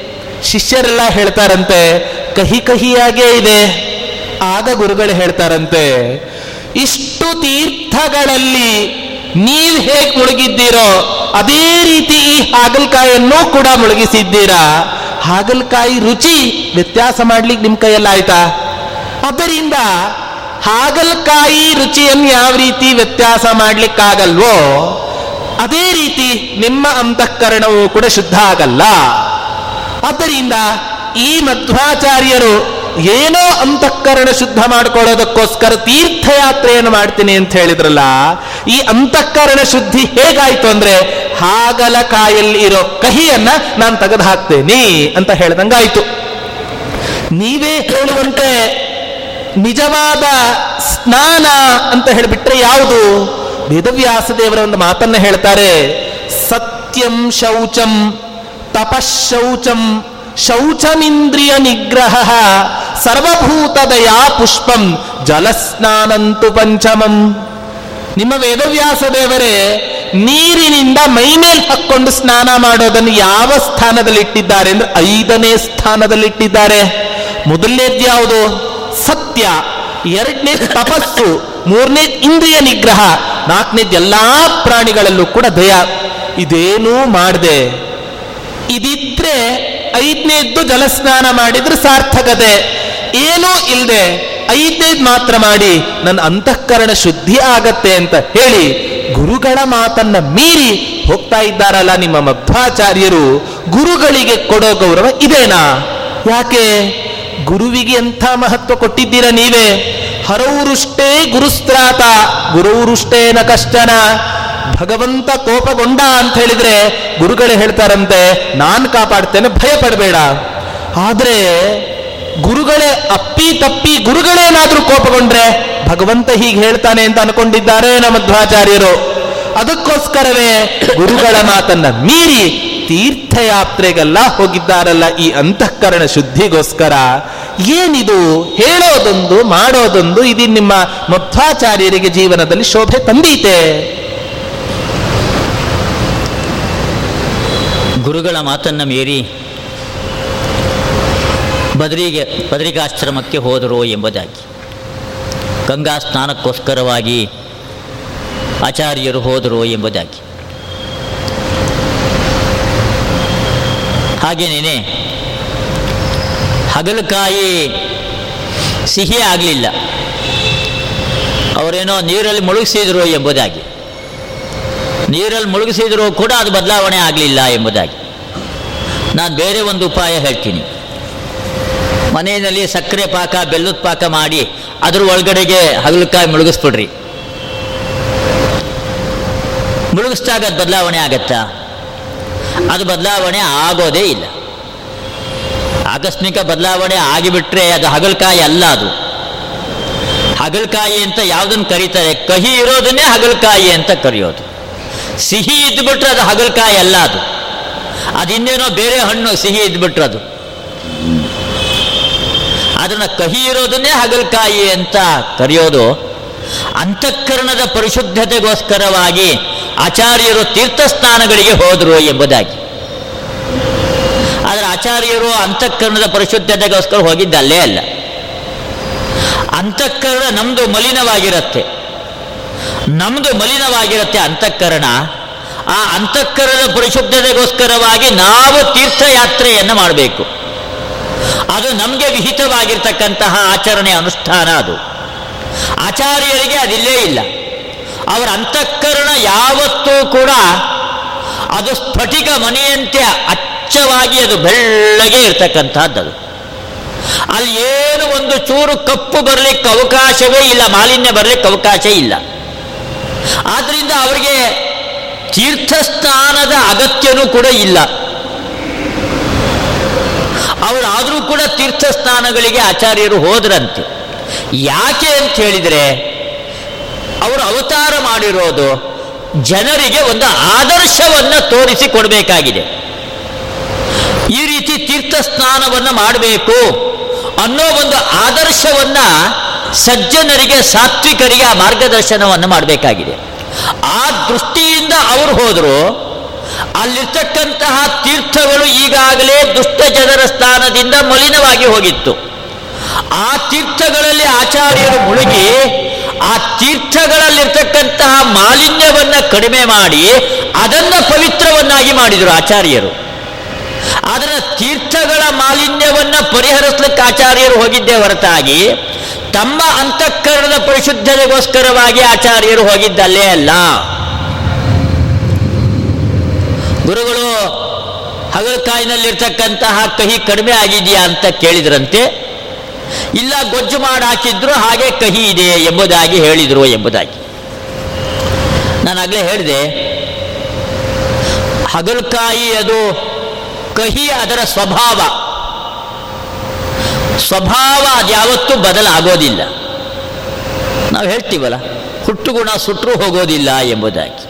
ಶಿಷ್ಯರೆಲ್ಲ ಹೇಳ್ತಾರಂತೆ, ಕಹಿ ಕಹಿಯಾಗೇ ಇದೆ. ಆಗ ಗುರುಗಳು ಹೇಳ್ತಾರಂತೆ, ಇಷ್ಟು ತೀರ್ಥಗಳಲ್ಲಿ ನೀವು ಹೇಗೆ ಮುಳುಗಿದ್ದೀರೋ, ಅದೇ ರೀತಿ ಈ ಹಾಗಲಕಾಯಿಯನ್ನು ಕೂಡ ಮುಳುಗಿಸಿದ್ದೀರಾ? ಹಾಗಲಕಾಯಿ ರುಚಿ ವ್ಯತ್ಯಾಸ ಮಾಡ್ಲಿಕ್ಕೆ ನಿಮ್ಮ ಕೈಯಲ್ಲಿ ಆಯ್ತಾ? ಆದ್ದರಿಂದ ಹಾಗಲಕಾಯಿ ರುಚಿಯನ್ನು ಯಾವ ರೀತಿ ವ್ಯತ್ಯಾಸ ಮಾಡ್ಲಿಕ್ಕಾಗಲ್ವೋ, ಅದೇ ರೀತಿ ನಿಮ್ಮ ಅಂತಃಕರಣವು ಕೂಡ ಶುದ್ಧ ಆಗಲ್ಲ. ಆದ್ದರಿಂದ ಈ ಮಧ್ವಾಚಾರ್ಯರು ಏನೋ ಅಂತಃಕರಣ ಶುದ್ಧ ಮಾಡ್ಕೊಳ್ಳೋದಕ್ಕೋಸ್ಕರ ತೀರ್ಥಯಾತ್ರೆಯನ್ನು ಮಾಡ್ತೀನಿ ಅಂತ ಹೇಳಿದ್ರಲ್ಲ, ಈ ಅಂತಃಕರಣ ಶುದ್ಧಿ ಹೇಗಾಯ್ತು ಅಂದ್ರೆ ಹಾಗಲಕಾಯಲ್ಲಿ ಇರೋ ಕಹಿಯನ್ನ ನಾನು ತೆಗೆದು ಹಾಕ್ತೇನೆ ಅಂತ ಹೇಳ್ದಂಗಾಯ್ತು. ನೀವೇ ಹೇಳುವಂತೆ ನಿಜವಾದ ಸ್ನಾನ ಅಂತ ಹೇಳಿಬಿಟ್ರೆ ಯಾವುದು? ವೇದವ್ಯಾಸ ದೇವರ ಒಂದು ಮಾತನ್ನ ಹೇಳ್ತಾರೆ, ಸತ್ಯಂ ಶೌಚಂ ತಪಶೌಚಂ ಶೌಚಮಿಂದ್ರಿಯ ನಿಗ್ರಹ, ಸರ್ವಭೂತದಯಾ ಪುಷ್ಪಂ ಜಲಸ್ನಾನಂತು ಪಂಚಮಂ. ನಿಮ್ಮ ವೇದವ್ಯಾಸ ದೇವರೇ, ನೀರಿನಿಂದ ಮೈಮೇಲೆ ಹಾಕೊಂಡು ಸ್ನಾನ ಮಾಡೋದನ್ನು ಯಾವ ಸ್ಥಾನದಲ್ಲಿಟ್ಟಿದ್ದಾರೆ ಅಂದ್ರೆ ಐದನೇ ಸ್ಥಾನದಲ್ಲಿಟ್ಟಿದ್ದಾರೆ ಮೊದಲನೇದು ಯಾವುದು? ಸತ್ಯ. ಎರಡನೇ ತಪಸ್ಸು. ಮೂರನೇ ಇಂದ್ರಿಯ ನಿಗ್ರಹ. ನಾಲ್ಕನೇದು ಎಲ್ಲಾ ಪ್ರಾಣಿಗಳಲ್ಲೂ ಕೂಡ ದಯ. ಇದೇನೂ ಮಾಡದೆ. ಇದಿದ್ರೆ ಐದನೇದ್ದು ಜಲಸ್ನಾನ ಮಾಡಿದ್ರೆ ಸಾರ್ಥಕತೆ. ಏನೂ ಇಲ್ಲದೆ ಐದನೇದ್ ಮಾತ್ರ ಮಾಡಿ ನನ್ನ ಅಂತಃಕರಣ ಶುದ್ಧಿ ಆಗತ್ತೆ ಅಂತ ಹೇಳಿ ಗುರುಗಳ ಮಾತನ್ನ ಮೀರಿ ಹೋಗ್ತಾ ಇದ್ದಾರಲ್ಲ ನಿಮ್ಮ ಮಧ್ವಾಚಾರ್ಯರು, ಗುರುಗಳಿಗೆ ಕೊಡೋ ಗೌರವ ಇದೇನಾ? ಯಾಕೆ? ಗುರುವಿಗೆ ಎಂಥ ಮಹತ್ವ ಕೊಟ್ಟಿದ್ದೀರ ನೀವೇ? ಹರೌರುಷ್ಟೇ ಗುರುಸ್ತ್ರಾತ ಗುರೌರುಷ್ಟೇನ ಕಷ್ಟನ ಭಗವಂತ ಕೋಪಗೊಂಡ ಅಂತ ಹೇಳಿದ್ರೆ ಗುರುಗಳೇ ಹೇಳ್ತಾರಂತೆ, ನಾನು ಕಾಪಾಡ್ತೇನೆ, ಭಯ ಪಡಬೇಡ. ಆದ್ರೆ ಗುರುಗಳೇ ಅಪ್ಪಿ ತಪ್ಪಿ ಗುರುಗಳೇನಾದ್ರೂ ಕೋಪಗೊಂಡ್ರೆ ಭಗವಂತ ಹೀಗೆ ಹೇಳ್ತಾನೆ ಅಂತ ಅನ್ಕೊಂಡಿದ್ದಾರೆ ನಮ್ಮ ಧ್ವಾಚಾರ್ಯರು ಅದಕ್ಕೋಸ್ಕರವೇ ಗುರುಗಳ ಮಾತನ್ನ ಮೀರಿ ತೀರ್ಥಯಾತ್ರೆಗೆಲ್ಲ ಹೋಗಿದ್ದಾರಲ್ಲ ಈ ಅಂತಃಕರಣ ಶುದ್ಧಿಗೋಸ್ಕರ. ಏನಿದು? ಹೇಳೋದೊಂದು, ಮಾಡೋದೊಂದು ಇದು ನಿಮ್ಮ ಮಧ್ವಾಚಾರ್ಯರಿಗೆ ಜೀವನದಲ್ಲಿ ಶೋಭೆ ತಂದೀತೆ. ಗುರುಗಳ ಮಾತನ್ನು ಮೀರಿ ಬದರಿಗೆ ಬದರಿಕಾಶ್ರಮಕ್ಕೆ ಹೋದರು ಎಂಬುದಾಗಿ. ಗಂಗಾ ಸ್ನಾನಕ್ಕೋಸ್ಕರವಾಗಿ ಆಚಾರ್ಯರು ಹೋದರು ಎಂಬುದಾಗಿ. ಹಾಗೇನೇನೆ, ಹಗಲಕಾಯಿ ಸಿಹಿ ಆಗಲಿಲ್ಲ. ಅವರೇನೋ ನೀರಲ್ಲಿ ಮುಳುಗಿಸಿದರು ಎಂಬುದಾಗಿ. ನೀರಲ್ಲಿ ಮುಳುಗಿಸಿದರೂ ಕೂಡ ಅದು ಬದಲಾವಣೆ ಆಗಲಿಲ್ಲ ಎಂಬುದಾಗಿ. ನಾನು ಬೇರೆ ಒಂದು ಉಪಾಯ ಹೇಳ್ತೀನಿ. ಮನೆಯಲ್ಲಿ ಸಕ್ಕರೆ ಪಾಕ, ಬೆಲ್ಲದ ಪಾಕ ಮಾಡಿ ಅದ್ರ ಒಳಗಡೆಗೆ ಹಗಲಕಾಯಿ ಮುಳುಗಿಸ್ಬಿಡ್ರಿ. ಮುಳುಗಿಸ್ದಾಗ ಅದು ಬದಲಾವಣೆ ಆಗತ್ತಾ? ಅದು ಬದಲಾವಣೆ ಆಗೋದೇ ಇಲ್ಲ. ಆಕಸ್ಮಿಕ ಬದಲಾವಣೆ ಆಗಿಬಿಟ್ರೆ ಅದು ಹಗಲಕಾಯಿ ಅಲ್ಲ ಅದು. ಹಗಲಕಾಯಿ ಅಂತ ಯಾವುದನ್ನು ಕರೀತಾರೆ? ಕಹಿ ಇರೋದನ್ನೇ ಹಗಲಕಾಯಿ ಅಂತ ಕರೆಯೋದು. ಸಿಹಿ ಇದ್ಬಿಟ್ರೆ ಅದು ಹಗಲಕಾಯಿ ಅಲ್ಲ ಅದು. ಅದಿನ್ನೇನೋ ಬೇರೆ ಹಣ್ಣು ಸಿಹಿ ಇದ್ಬಿಟ್ರೆ ಅದು. ಅದನ್ನು ಕಹಿ ಇರೋದನ್ನೇ ಹಗಲಕಾಯಿ ಅಂತ ಕರೆಯೋದು ಅಂತಃಕರಣದ ಪರಿಶುದ್ಧತೆಗೋಸ್ಕರವಾಗಿ ಆಚಾರ್ಯರು ತೀರ್ಥಸ್ಥಾನಗಳಿಗೆ ಹೋದರು ಎಂಬುದಾಗಿ. ಆದರೆ ಆಚಾರ್ಯರು ಅಂತಃಕರಣದ ಪರಿಶುದ್ಧತೆಗೋಸ್ಕರ ಹೋಗಿದ್ದಲ್ಲೇ ಅಲ್ಲ. ಅಂತಃಕರಣ ನಮ್ಮದು ಮಲಿನವಾಗಿರುತ್ತೆ. ನಮ್ದು ಮಲಿನವಾಗಿರುತ್ತೆ ಅಂತಃಕರಣ. ಆ ಅಂತಃಕರಣದ ಪರಿಶುದ್ಧತೆಗೋಸ್ಕರವಾಗಿ ನಾವು ತೀರ್ಥಯಾತ್ರೆಯನ್ನು ಮಾಡಬೇಕು. ಅದು ನಮಗೆ ವಿಹಿತವಾಗಿರ್ತಕ್ಕಂತಹ ಆಚರಣೆ ಅನುಷ್ಠಾನ ಅದು. ಆಚಾರ್ಯರಿಗೆ ಅದಿಲ್ಲೇ ಇಲ್ಲ. ಅವರ ಅಂತಃಕರಣ ಯಾವತ್ತೂ ಕೂಡ ಅದು ಸ್ಫಟಿಕ ಮನೆಯಂತೆ ಅಚ್ಚವಾಗಿ ಅದು ಬೆಳ್ಳಗೆ ಇರ್ತಕ್ಕಂಥದ್ದು ಅಲ್ಲಿ ಏನು ಒಂದು ಚೂರು ಕಪ್ಪು ಬರಲಿಕ್ಕೆ ಅವಕಾಶವೇ ಇಲ್ಲ, ಮಾಲಿನ್ಯ ಬರಲಿಕ್ಕೆ ಅವಕಾಶ ಇಲ್ಲ. ಆದ್ರಿಂದ ಅವರಿಗೆ ತೀರ್ಥಸ್ಥಾನದ ಅಗತ್ಯನೂ ಕೂಡ ಇಲ್ಲ. ಅವರಾದರೂ ಕೂಡ ತೀರ್ಥಸ್ಥಾನಗಳಿಗೆ ಆಚಾರ್ಯರು ಹೋದ್ರಂತೆ. ಯಾಕೆ ಅಂತ ಹೇಳಿದರೆ, ಅವರು ಅವತಾರ ಮಾಡಿರೋದು ಜನರಿಗೆ ಒಂದು ಆದರ್ಶವನ್ನು ತೋರಿಸಿ ಕೊಡಬೇಕಾಗಿದೆ ಈ ರೀತಿ ತೀರ್ಥ ಸ್ನಾನವನ್ನು ಮಾಡಬೇಕು ಅನ್ನೋ ಒಂದು ಆದರ್ಶವನ್ನ ಸಜ್ಜನರಿಗೆ, ಸಾತ್ವಿಕರಿಗೆ ಆ ಮಾರ್ಗದರ್ಶನವನ್ನು ಮಾಡಬೇಕಾಗಿದೆ. ಆ ದೃಷ್ಟಿಯಿಂದ ಅವರು ಹೋದರು, ಅಲ್ಲಿರ್ತಕ್ಕಂತಹ ತೀರ್ಥಗಳು ಈಗಾಗಲೇ ದುಷ್ಟ ಜನರ ಸ್ಥಾನದಿಂದ ಮಲಿನವಾಗಿ ಹೋಗಿತ್ತು. ಆ ತೀರ್ಥಗಳಲ್ಲಿ ಆಚಾರ್ಯರು ಮುಳುಗಿ, ಆ ತೀರ್ಥಗಳಲ್ಲಿರ್ತಕ್ಕಂತಹ ಮಾಲಿನ್ಯವನ್ನು ಕಡಿಮೆ ಮಾಡಿ, ಅದನ್ನು ಪವಿತ್ರವನ್ನಾಗಿ ಮಾಡಿದರು ಆಚಾರ್ಯರು. ಅದರ ತೀರ್ಥಗಳ ಮಾಲಿನ್ಯವನ್ನ ಪರಿಹರಿಸಲಿಕ್ಕೆ ಆಚಾರ್ಯರು ಹೋಗಿದ್ದೇ ಹೊರತಾಗಿ, ತಮ್ಮ ಅಂತಃಕರಣದ ಪರಿಶುದ್ಧತೆಗೋಸ್ಕರವಾಗಿ ಆಚಾರ್ಯರು ಹೋಗಿದ್ದಲ್ಲೇ ಅಲ್ಲ. ಗುರುಗಳು, ಹಗಲಕಾಯಿನಲ್ಲಿರ್ತಕ್ಕಂತಹ ಕಹಿ ಕಡಿಮೆ ಆಗಿದೆಯಾ ಅಂತ ಕೇಳಿದ್ರಂತೆ. ಇಲ್ಲ, ಗೊಜ್ಜು ಮಾಡಿ ಹಾಕಿದ್ರು ಹಾಗೆ ಕಹಿ ಇದೆ ಎಂಬುದಾಗಿ ಹೇಳಿದರು ಎಂಬುದಾಗಿ. ನಾನು ಆಗಲೇ ಹೇಳಿದೆ, ಹಗಲ್ಕಾಯಿ ಅದು ಕಹಿ ಅದರ ಸ್ವಭಾವ. ಸ್ವಭಾವ ಅದ್ಯಾವತ್ತೂ ಬದಲಾಗೋದಿಲ್ಲ. ನಾವು ಹೇಳ್ತೀವಲ್ಲ, ಹುಟ್ಟುಗುಣ ಸುಟ್ಟರು ಹೋಗೋದಿಲ್ಲ ಎಂಬುದಾಗಿ.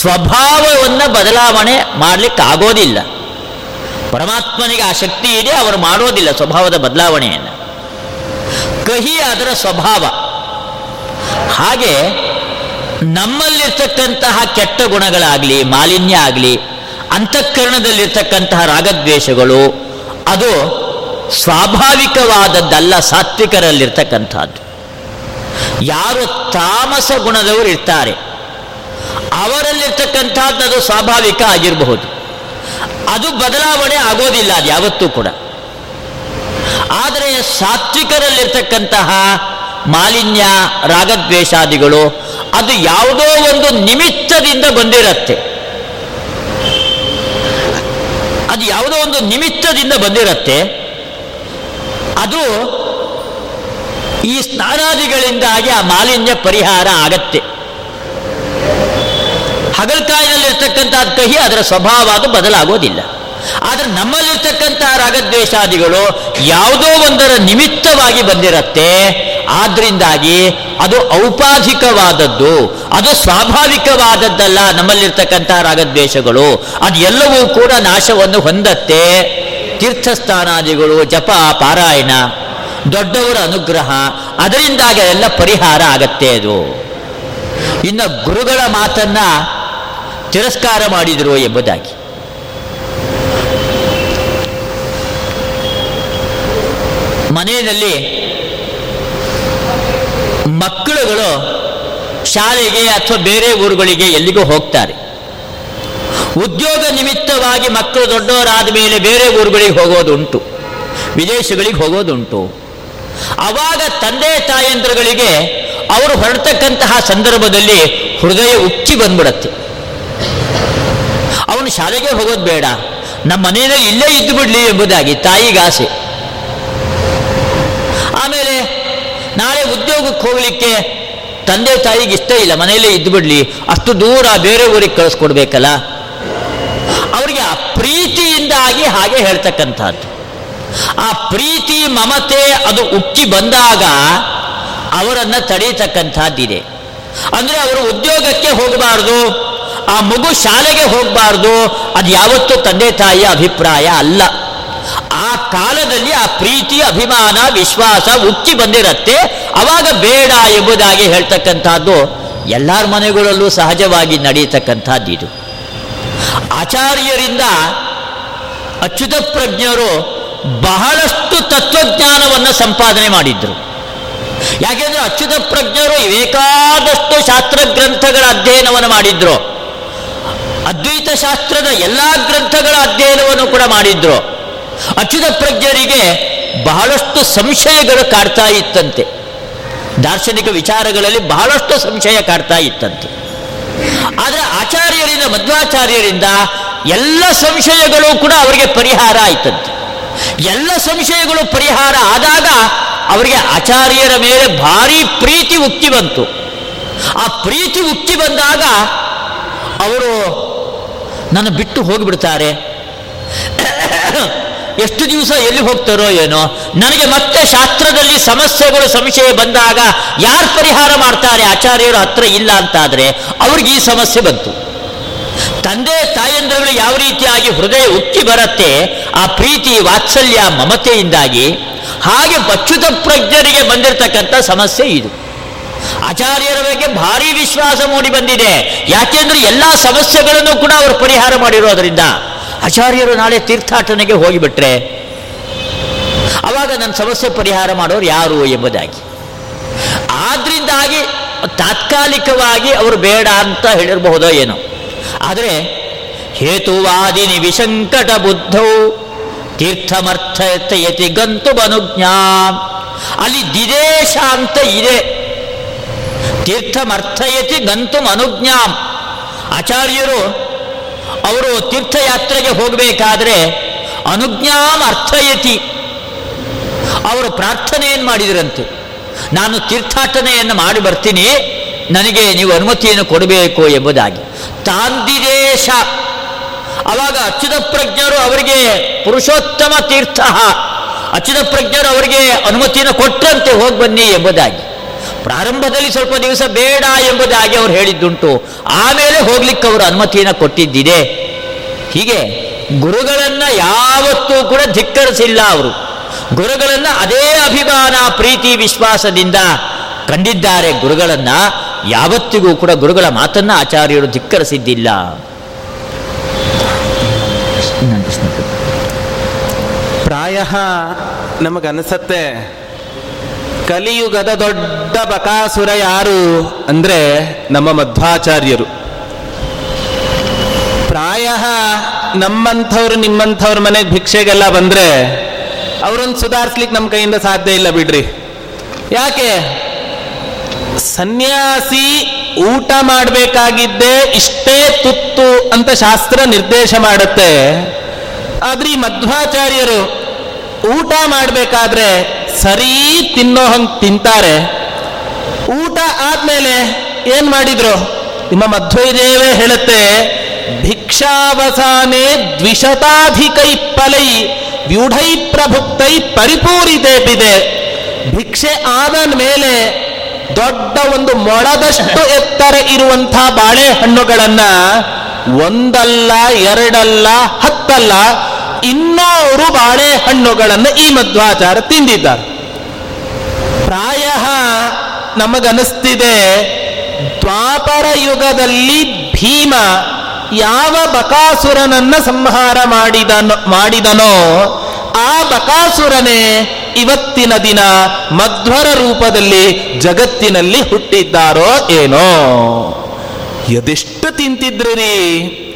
ಸ್ವಭಾವವನ್ನು ಬದಲಾವಣೆ ಮಾಡಲಿಕ್ಕೆ ಆಗೋದಿಲ್ಲ ಪರಮಾತ್ಮನಿಗೆ ಆ ಶಕ್ತಿ ಇದೆ, ಅವರು ಮಾಡೋದಿಲ್ಲ ಸ್ವಭಾವದ ಬದಲಾವಣೆಯನ್ನು. ಕಹಿ ಅದರ ಸ್ವಭಾವ. ಹಾಗೆ ನಮ್ಮಲ್ಲಿರ್ತಕ್ಕಂತಹ ಕೆಟ್ಟ ಗುಣಗಳಾಗಲಿ, ಮಾಲಿನ್ಯ ಆಗಲಿ ಅಂತಃಕರಣದಲ್ಲಿರ್ತಕ್ಕಂತಹ ರಾಗದ್ವೇಷಗಳು, ಅದು ಸ್ವಾಭಾವಿಕವಾದದ್ದಲ್ಲ ಸಾತ್ವಿಕರಲ್ಲಿರ್ತಕ್ಕಂಥದ್ದು. ಯಾರು ತಾಮಸ ಗುಣದವರು ಇರ್ತಾರೆ, ಅವರಲ್ಲಿರ್ತಕ್ಕಂಥದ್ದು ಅದು ಸ್ವಾಭಾವಿಕ ಆಗಿರಬಹುದು. ಅದು ಬದಲಾವಣೆ ಆಗೋದಿಲ್ಲ, ಅದು ಯಾವತ್ತೂ ಕೂಡ. ಆದರೆ ಸಾತ್ವಿಕರಲ್ಲಿರ್ತಕ್ಕಂತಹ ಮಾಲಿನ್ಯ, ರಾಗದ್ವೇಷಾದಿಗಳು, ಅದು ಯಾವುದೋ ಒಂದು ನಿಮಿತ್ತದಿಂದ ಬಂದಿರತ್ತೆ. ಅದು ಯಾವುದೋ ಒಂದು ನಿಮಿತ್ತದಿಂದ ಬಂದಿರತ್ತೆ. ಅದು ಈ ಸ್ನಾನಾದಿಗಳಿಂದಾಗಿ ಆ ಮಾಲಿನ್ಯ ಪರಿಹಾರ ಆಗತ್ತೆ. ಹಗಲ್ಕಾಯಿನಲ್ಲಿರ್ತಕ್ಕಂಥ ಕಹಿ ಅದರ ಸ್ವಭಾವ ಅದು ಬದಲಾಗೋದಿಲ್ಲ. ಆದರೆ ನಮ್ಮಲ್ಲಿರ್ತಕ್ಕಂತಹ ರಾಗದ್ವೇಷಾದಿಗಳು ಯಾವುದೋ ಒಂದರ ನಿಮಿತ್ತವಾಗಿ ಬಂದಿರತ್ತೆ. ಆದ್ರಿಂದಾಗಿ ಅದು ಔಪಾಧಿಕವಾದದ್ದು, ಅದು ಸ್ವಾಭಾವಿಕವಾದದ್ದಲ್ಲ ನಮ್ಮಲ್ಲಿರ್ತಕ್ಕಂಥ ರಾಗದ್ವೇಷಗಳು. ಅದೆಲ್ಲವೂ ಕೂಡ ನಾಶವನ್ನು ಹೊಂದತ್ತೆ. ತೀರ್ಥಸ್ಥಾನಾದಿಗಳು, ಜಪ, ಪಾರಾಯಣ, ದೊಡ್ಡವರ ಅನುಗ್ರಹ, ಅದರಿಂದಾಗಿ ಎಲ್ಲ ಪರಿಹಾರ ಆಗತ್ತೆ ಅದು. ಇನ್ನು ಗುರುಗಳ ಮಾತನ್ನ ತಿರಸ್ಕಾರ ಮಾಡಿದರು ಎಂಬುದಾಗಿ. ಮನೆಯಲ್ಲಿ ಮಕ್ಕಳುಗಳು ಶಾಲೆಗೆ ಅಥವಾ ಬೇರೆ ಊರುಗಳಿಗೆ ಎಲ್ಲಿಗೂ ಹೋಗ್ತಾರೆ. ಉದ್ಯೋಗ ನಿಮಿತ್ತವಾಗಿ ಮಕ್ಕಳು ದೊಡ್ಡವರಾದ ಮೇಲೆ ಬೇರೆ ಊರುಗಳಿಗೆ ಹೋಗೋದುಂಟು. ವಿದೇಶಗಳಿಗೆ ಹೋಗೋದುಂಟು. ಆವಾಗ ತಂದೆ ತಾಯಂದ್ರಗಳಿಗೆ ಅವರು ಹೊರಡ್ತಕ್ಕಂತಹ ಸಂದರ್ಭದಲ್ಲಿ ಹೃದಯ ಉಕ್ಕಿ ಬಂದ್ಬಿಡತ್ತೆ. ಅವನು ಶಾಲೆಗೆ ಹೋಗೋದು ಬೇಡ. ನಮ್ಮ ಮನೆಯಲ್ಲಿ ಇಲ್ಲೇ ಇದ್ದು ಬಿಡ್ಲಿ ಎಂಬುದಾಗಿ ತಾಯಿಗಾಸೆ. ಆಮೇಲೆ ನಾಳೆ ಉದ್ಯೋಗಕ್ಕೆ ಹೋಗ್ಲಿಕ್ಕೆ ತಂದೆ ತಾಯಿಗೆ ಇಷ್ಟ ಇಲ್ಲ, ಮನೆಯಲ್ಲೇ ಇದ್ದು ಬಿಡ್ಲಿ. ಅಷ್ಟು ದೂರ ಬೇರೆ ಊರಿಗೆ ಕಳಿಸ್ಕೊಡ್ಬೇಕಲ್ಲ? ಅವರಿಗೆ ಆ ಪ್ರೀತಿಯಿಂದಾಗಿ ಹಾಗೆ ಹೇಳ್ತಕ್ಕಂಥದ್ದು. ಆ ಪ್ರೀತಿ, ಮಮತೆ, ಅದು ಉಕ್ಕಿ ಬಂದಾಗ ಅವರನ್ನು ತಡೀತಕ್ಕಂಥದ್ದಿದೆ. ಅಂದರೆ ಅವರು ಉದ್ಯೋಗಕ್ಕೆ ಹೋಗಬಾರ್ದು, ಆ ಮಗು ಶಾಲೆಗೆ ಹೋಗಬಾರ್ದು ಅದು ಯಾವತ್ತೂ ತಂದೆ ತಾಯಿಯ ಅಭಿಪ್ರಾಯ ಅಲ್ಲ. ಆ ಕಾಲದಲ್ಲಿ ಆ ಪ್ರೀತಿ ಅಭಿಮಾನ, ವಿಶ್ವಾಸ ಉಕ್ಕಿ ಬಂದಿರತ್ತೆ. ಅವಾಗ ಬೇಡ ಎಂಬುದಾಗಿ ಹೇಳ್ತಕ್ಕಂಥದ್ದು ಎಲ್ಲರ ಮನೆಗಳಲ್ಲೂ ಸಹಜವಾಗಿ ನಡೆಯತಕ್ಕಂಥದ್ದು ಇದು. ಆಚಾರ್ಯರಿಂದ ಅಚ್ಯುತ ಪ್ರಜ್ಞರು ಬಹಳಷ್ಟು ತತ್ವಜ್ಞಾನವನ್ನು ಸಂಪಾದನೆ ಮಾಡಿದ್ರು. ಯಾಕೆಂದ್ರೆ ಅಚ್ಯುತ ಪ್ರಜ್ಞರು ಬೇಕಾದಷ್ಟು ಶಾಸ್ತ್ರ ಗ್ರಂಥಗಳ ಅಧ್ಯಯನವನ್ನು ಮಾಡಿದ್ರು. ಅದ್ವೈತ ಶಾಸ್ತ್ರದ ಎಲ್ಲಾ ಗ್ರಂಥಗಳ ಅಧ್ಯಯನವನ್ನು ಕೂಡ ಮಾಡಿದ್ರು. ಅಚ್ಯುತ ಪ್ರಜ್ಞರಿಗೆ ಬಹಳಷ್ಟು ಸಂಶಯಗಳು ಕಾಡ್ತಾ ಇತ್ತಂತೆ. ದಾರ್ಶನಿಕ ವಿಚಾರಗಳಲ್ಲಿ ಬಹಳಷ್ಟು ಸಂಶಯ ಕಾಡ್ತಾ ಇತ್ತಂತೆ. ಆದರೆ ಆಚಾರ್ಯರಿಂದ, ಮಧ್ವಾಚಾರ್ಯರಿಂದ ಎಲ್ಲ ಸಂಶಯಗಳು ಕೂಡ ಅವರಿಗೆ ಪರಿಹಾರ ಆಯ್ತಂತೆ. ಎಲ್ಲ ಸಂಶಯಗಳು ಪರಿಹಾರ ಆದಾಗ ಅವರಿಗೆ ಆಚಾರ್ಯರ ಮೇಲೆ ಭಾರಿ ಪ್ರೀತಿ ಉಕ್ತಿ ಬಂತು. ಆ ಪ್ರೀತಿ ಉಕ್ತಿ ಬಂದಾಗ ಅವರು, ನನ್ನ ಬಿಟ್ಟು ಹೋಗಿಬಿಡ್ತಾರೆ. <coughs> ಎಷ್ಟು ದಿವಸ ಎಲ್ಲಿ ಹೋಗ್ತಾರೋ ಏನೋ, ನನಗೆ ಮತ್ತೆ ಶಾಸ್ತ್ರದಲ್ಲಿ ಸಮಸ್ಯೆಗಳು, ಸಂಶಯ ಬಂದಾಗ ಯಾರು ಪರಿಹಾರ ಮಾಡ್ತಾರೆ, ಆಚಾರ್ಯರು ಹತ್ರ ಇಲ್ಲ ಅಂತಾದರೆ ಅವ್ರಿಗೆ ಈ ಸಮಸ್ಯೆ ಬಂತು. ತಂದೆ, ತಾಯಂದ್ರಗಳು ಯಾವ ರೀತಿಯಾಗಿ ಹೃದಯ ಉಕ್ಕಿ ಬರುತ್ತೆ, ಆ ಪ್ರೀತಿ, ವಾತ್ಸಲ್ಯ, ಮಮತೆಯಿಂದಾಗಿ ಹಾಗೆ ಬಚ್ಚುತ ಪ್ರಜ್ಞರಿಗೆ ಬಂದಿರತಕ್ಕಂಥ ಸಮಸ್ಯೆ ಇದು. ಆಚಾರ್ಯರ ಬಗ್ಗೆ ಭಾರಿ ವಿಶ್ವಾಸ ಮೂಡಿ ಬಂದಿದೆ. ಯಾಕೆಂದ್ರೆ ಎಲ್ಲ ಸಮಸ್ಯೆಗಳನ್ನು ಕೂಡ ಅವರು ಪರಿಹಾರ ಮಾಡಿರೋದ್ರಿಂದ. ಆಚಾರ್ಯರು ನಾಳೆ ತೀರ್ಥಾಟನೆಗೆ ಹೋಗಿಬಿಟ್ರೆ ಅವಾಗ ನನ್ನ ಸಮಸ್ಯೆ ಪರಿಹಾರ ಮಾಡೋರು ಯಾರು ಎಂಬುದಾಗಿ. ಆದ್ರಿಂದಾಗಿ ತಾತ್ಕಾಲಿಕವಾಗಿ ಅವರು ಬೇಡ ಅಂತ ಹೇಳಿರಬಹುದೋ ಏನೋ. ಆದರೆ ಹೇತುವಾದಿನಿ ವಿಸಂಕಟ ಬುದ್ಧೌ ತೀರ್ಥಮರ್ಥಯತಿ ಗಂತು ಬನುಜ್ಞಾ ಅಲ್ಲಿ ದಿದೇಶ ಅಂತ ಇದೆ. ತೀರ್ಥಮರ್ಥಯತಿ ಗಂತು ಅನುಜ್ಞಾಂ ಆಚಾರ್ಯರು ಅವರು ತೀರ್ಥಯಾತ್ರೆಗೆ ಹೋಗಬೇಕಾದ್ರೆ ಅನುಜ್ಞಾಂ ಅರ್ಥಯತಿ. ಅವರು ಪ್ರಾರ್ಥನೆಯನ್ನು ಮಾಡಿದರಂತೆ? ನಾನು ತೀರ್ಥಾಟನೆಯನ್ನು ಮಾಡಿ ಬರ್ತೀನಿ, ನನಗೆ ನೀವು ಅನುಮತಿಯನ್ನು ಕೊಡಬೇಕು ಎಂಬುದಾಗಿ. ತಾಂದಿದೇಶ. ಅವಾಗ ಅಚ್ಯುತ ಪ್ರಜ್ಞರು ಅವರಿಗೆ ಪುರುಷೋತ್ತಮ ತೀರ್ಥ. ಅಚ್ಯುತ ಪ್ರಜ್ಞರು ಅವರಿಗೆ ಅನುಮತಿಯನ್ನು ಕೊಟ್ಟರಂತೆ ಹೋಗಿ ಬನ್ನಿ ಎಂಬುದಾಗಿ. ಪ್ರಾರಂಭದಲ್ಲಿ ಸ್ವಲ್ಪ ದಿವಸ ಬೇಡ ಎಂಬುದಾಗಿ ಅವರು ಹೇಳಿದ್ದುಂಟು. ಆಮೇಲೆ ಹೋಗ್ಲಿಕ್ಕೆ ಅವರು ಅನುಮತಿಯನ್ನು ಕೊಟ್ಟಿದ್ದಿದೆ. ಹೀಗೆ ಗುರುಗಳನ್ನು ಯಾವತ್ತೂ ಕೂಡ ಧಿಕ್ಕರಿಸಿಲ್ಲ ಅವರು. ಗುರುಗಳನ್ನು ಅದೇ ಅಭಿಮಾನ, ಪ್ರೀತಿ, ವಿಶ್ವಾಸದಿಂದ ಕಂಡಿದ್ದಾರೆ ಗುರುಗಳನ್ನ. ಯಾವತ್ತಿಗೂ ಕೂಡ ಗುರುಗಳ ಮಾತನ್ನ ಆಚಾರ್ಯರು ಧಿಕ್ಕರಿಸಿದ್ದಿಲ್ಲ. ಪ್ರಾಯ ನಮಗನ್ಸತ್ತೆ ಕಲಿಯುಗದ ದೊಡ್ಡ ಬಕಾಸುರ ಯಾರು ಅಂದ್ರೆ ನಮ್ಮ ಮಧ್ವಾಚಾರ್ಯರು. ಪ್ರಾಯ ನಮ್ಮಂಥವ್ರು ನಿಮ್ಮಂಥವ್ರ ಮನೆಗೆ ಭಿಕ್ಷೆಗೆಲ್ಲ ಬಂದ್ರೆ ಅವರನ್ನು ಸುಧಾರಿಸ್ಲಿಕ್ಕೆ ನಮ್ಮ ಕೈಯಿಂದ ಸಾಧ್ಯ ಇಲ್ಲ ಬಿಡ್ರಿ. ಯಾಕೆ? ಸನ್ಯಾಸಿ ಊಟ ಮಾಡಬೇಕಾಗಿದ್ದೇ ಇಷ್ಟೇ ತುತ್ತು ಅಂತ ಶಾಸ್ತ್ರ ನಿರ್ದೇಶ ಮಾಡುತ್ತೆ. ಆದ್ರೆ ಈ ಮಧ್ವಾಚಾರ್ಯರು ಊಟ ಮಾಡಬೇಕಾದ್ರೆ ಸರಿ ತಿನ್ನೋ ಹಂಗ್ ತಿಂತಾರೆ. ಊಟ ಆದ್ಮೇಲೆ ಏನ್ ಮಾಡಿದ್ರು? ನಿಮ್ಮ ಮಧ್ವೈದೇವೇ ಹೇಳುತ್ತೆ ಭಿಕ್ಷಾವಸಾನೆ ದ್ವಿಶತಾಧಿಕೈ ಪಲೈ ವ್ಯೂಢೈ ಪ್ರಭುಕ್ತೈ ಪರಿಪೂರಿತೇಪಿದೆ ಭಿಕ್ಷೆ ಆದ ಮೇಲೆ ದೊಡ್ಡ ಒಂದು ಮೊಳದಷ್ಟು <laughs> ಎತ್ತರ ಇರುವಂಥ ಬಾಳೆಹಣ್ಣುಗಳನ್ನ ಒಂದಲ್ಲ ಎರಡಲ್ಲ ಹತ್ತಲ್ಲ ಇನ್ನೂರು ಬಾಳೆಹಣ್ಣುಗಳನ್ನು ಈ ಮಧ್ವಾಚಾರ ತಿಂದಿದ್ದಾರೆ. ಪ್ರಾಯ ನಮಗನಿಸ್ತಿದೆ, ದ್ವಾಪರ ಯುಗದಲ್ಲಿ ಭೀಮ ಯಾವ ಬಕಾಸುರನನ್ನ ಸಂಹಾರ ಮಾಡಿದನೋ ಮಾಡಿದನೋ, ಆ ಬಕಾಸುರನೇ ಇವತ್ತಿನ ದಿನ ಮಧ್ವರ ರೂಪದಲ್ಲಿ ಜಗತ್ತಿನಲ್ಲಿ ಹುಟ್ಟಿದ್ದಾರೋ ಏನೋ. ಎದೆಷ್ಟು ತಿಂತಿದ್ರಿ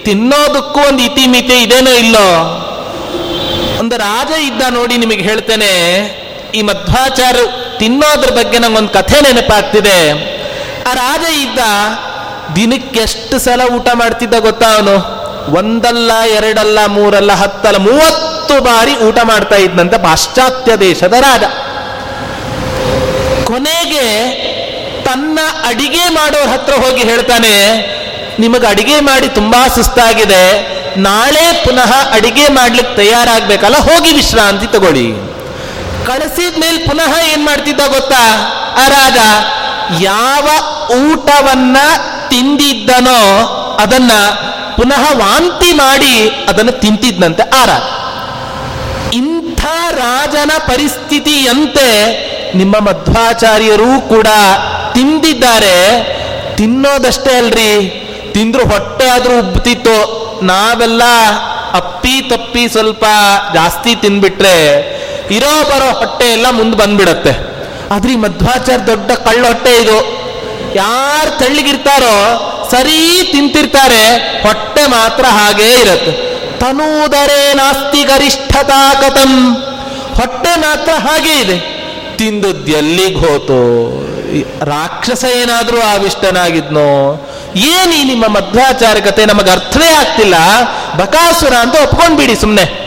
ತಿನ್ನೋದಕ್ಕೂ ಒಂದು ಇತಿಮಿತಿ ಇದೇನೋ ಇಲ್ಲೋ? ಒಂದು ರಾಜ ಇದ್ದ ನೋಡಿ ನಿಮಗೆ ಹೇಳ್ತೇನೆ, ಈ ಮಧ್ವಾಚಾರ ತಿನ್ನೋದ್ರ ಬಗ್ಗೆ ನಂಗೊಂದು ಕಥೆ ನೆನಪಾಗ್ತಿದೆ. ಆ ರಾಜ ಇದ್ದ ದಿನಕ್ಕೆ ಎಷ್ಟು ಸಲ ಊಟ ಮಾಡ್ತಿದ್ದ ಗೊತ್ತಾ ಅವನು? ಒಂದಲ್ಲ, ಎರಡಲ್ಲ, ಮೂರಲ್ಲ, ಹತ್ತಲ್ಲ, ಮೂವತ್ತು ಬಾರಿ ಊಟ ಮಾಡ್ತಾ ಇದ್ದಂತ ಪಾಶ್ಚಾತ್ಯ ದೇಶದ ರಾಜ. ಕೊನೆಗೆ ತನ್ನ ಅಡಿಗೆ ಮಾಡೋರ್ ಹತ್ರ ಹೋಗಿ ಹೇಳ್ತಾನೆ, ನಿಮಗೆ ಅಡಿಗೆ ಮಾಡಿ ತುಂಬಾ ಸುಸ್ತಾಗಿದೆ ನಾಳೆ ಪುನಃ ಅಡಿಗೆ ಮಾಡ್ಲಿಕ್ಕೆ ತಯಾರಾಗ್ಬೇಕಲ್ಲ, ಹೋಗಿ ವಿಶ್ರಾಂತಿ ತಗೊಳ್ಳಿ. ಕಳಿಸಿದ ಮೇಲೆ ಪುನಃ ಏನ್ ಮಾಡ್ತಿದ್ದ ಗೊತ್ತಾ? ಆ ರಾಜ, ಯಾವ ಊಟವನ್ನ ತಿಂದಿದ್ದನೋ ಅದನ್ನ ಪುನಃ ವಾಂತಿ ಮಾಡಿ ಅದನ್ನು ತಿಂತಿದ್ನಂತೆ ಆ ಇಂಥ ರಾಜನ ಪರಿಸ್ಥಿತಿಯಂತೆ ನಿಮ್ಮ ಮಧ್ವಾಚಾರ್ಯರೂ ಕೂಡ ತಿಂದಿದ್ದಾರೆ. ತಿನ್ನೋದಷ್ಟೇ ಅಲ್ರಿ. ತಿಂದ್ರು ಹೊಟ್ಟೆ ಆದ್ರೂ ಉಬ್ತಿತ್ತು. ನಾವೆಲ್ಲ ಅಪ್ಪಿ ತಪ್ಪಿ ಸ್ವಲ್ಪ ಜಾಸ್ತಿ ತಿನ್ಬಿಟ್ರೆ ಇರೋ ಬರೋ ಹೊಟ್ಟೆ ಎಲ್ಲ ಮುಂದೆ ಬಂದ್ಬಿಡತ್ತೆ. ಆದ್ರೆ ಈ ಮಧ್ವಾಚಾರ ದೊಡ್ಡ ಕಳ್ಳ ಹೊಟ್ಟೆ ಇದು. ಯಾರು ತಳ್ಳಿಗಿರ್ತಾರೋ ಸರಿ ತಿಂತಿರ್ತಾರೆ, ಹೊಟ್ಟೆ ಮಾತ್ರ ಹಾಗೇ ಇರತ್ತೆ. ತನೂದರೆ ನಾಸ್ತಿ ಗರಿಷ್ಠತಾ ಕಥಂ ಹೊಟ್ಟೆ ಮಾತ್ರ ಹಾಗೇ ಇದೆ. ತಿಂದದ್ದು ಎಲ್ಲಿಗೆ ಹೋತು? ರಾಕ್ಷಸ ಏನಾದ್ರೂ ಆವಿಷ್ಟನಾಗಿದ್ನೋ? ಏನೀ ನಿಮ್ಮ ಮಧ್ವಾಚಾರಕತೆ ನಮಗೆ ಅರ್ಥವೇ ಆಗ್ತಿಲ್ಲ. ಬಕಾಸುರ ಅಂತ ಒಪ್ಕೊಂಡ್ಬಿಡಿ ಸುಮ್ಮನೆ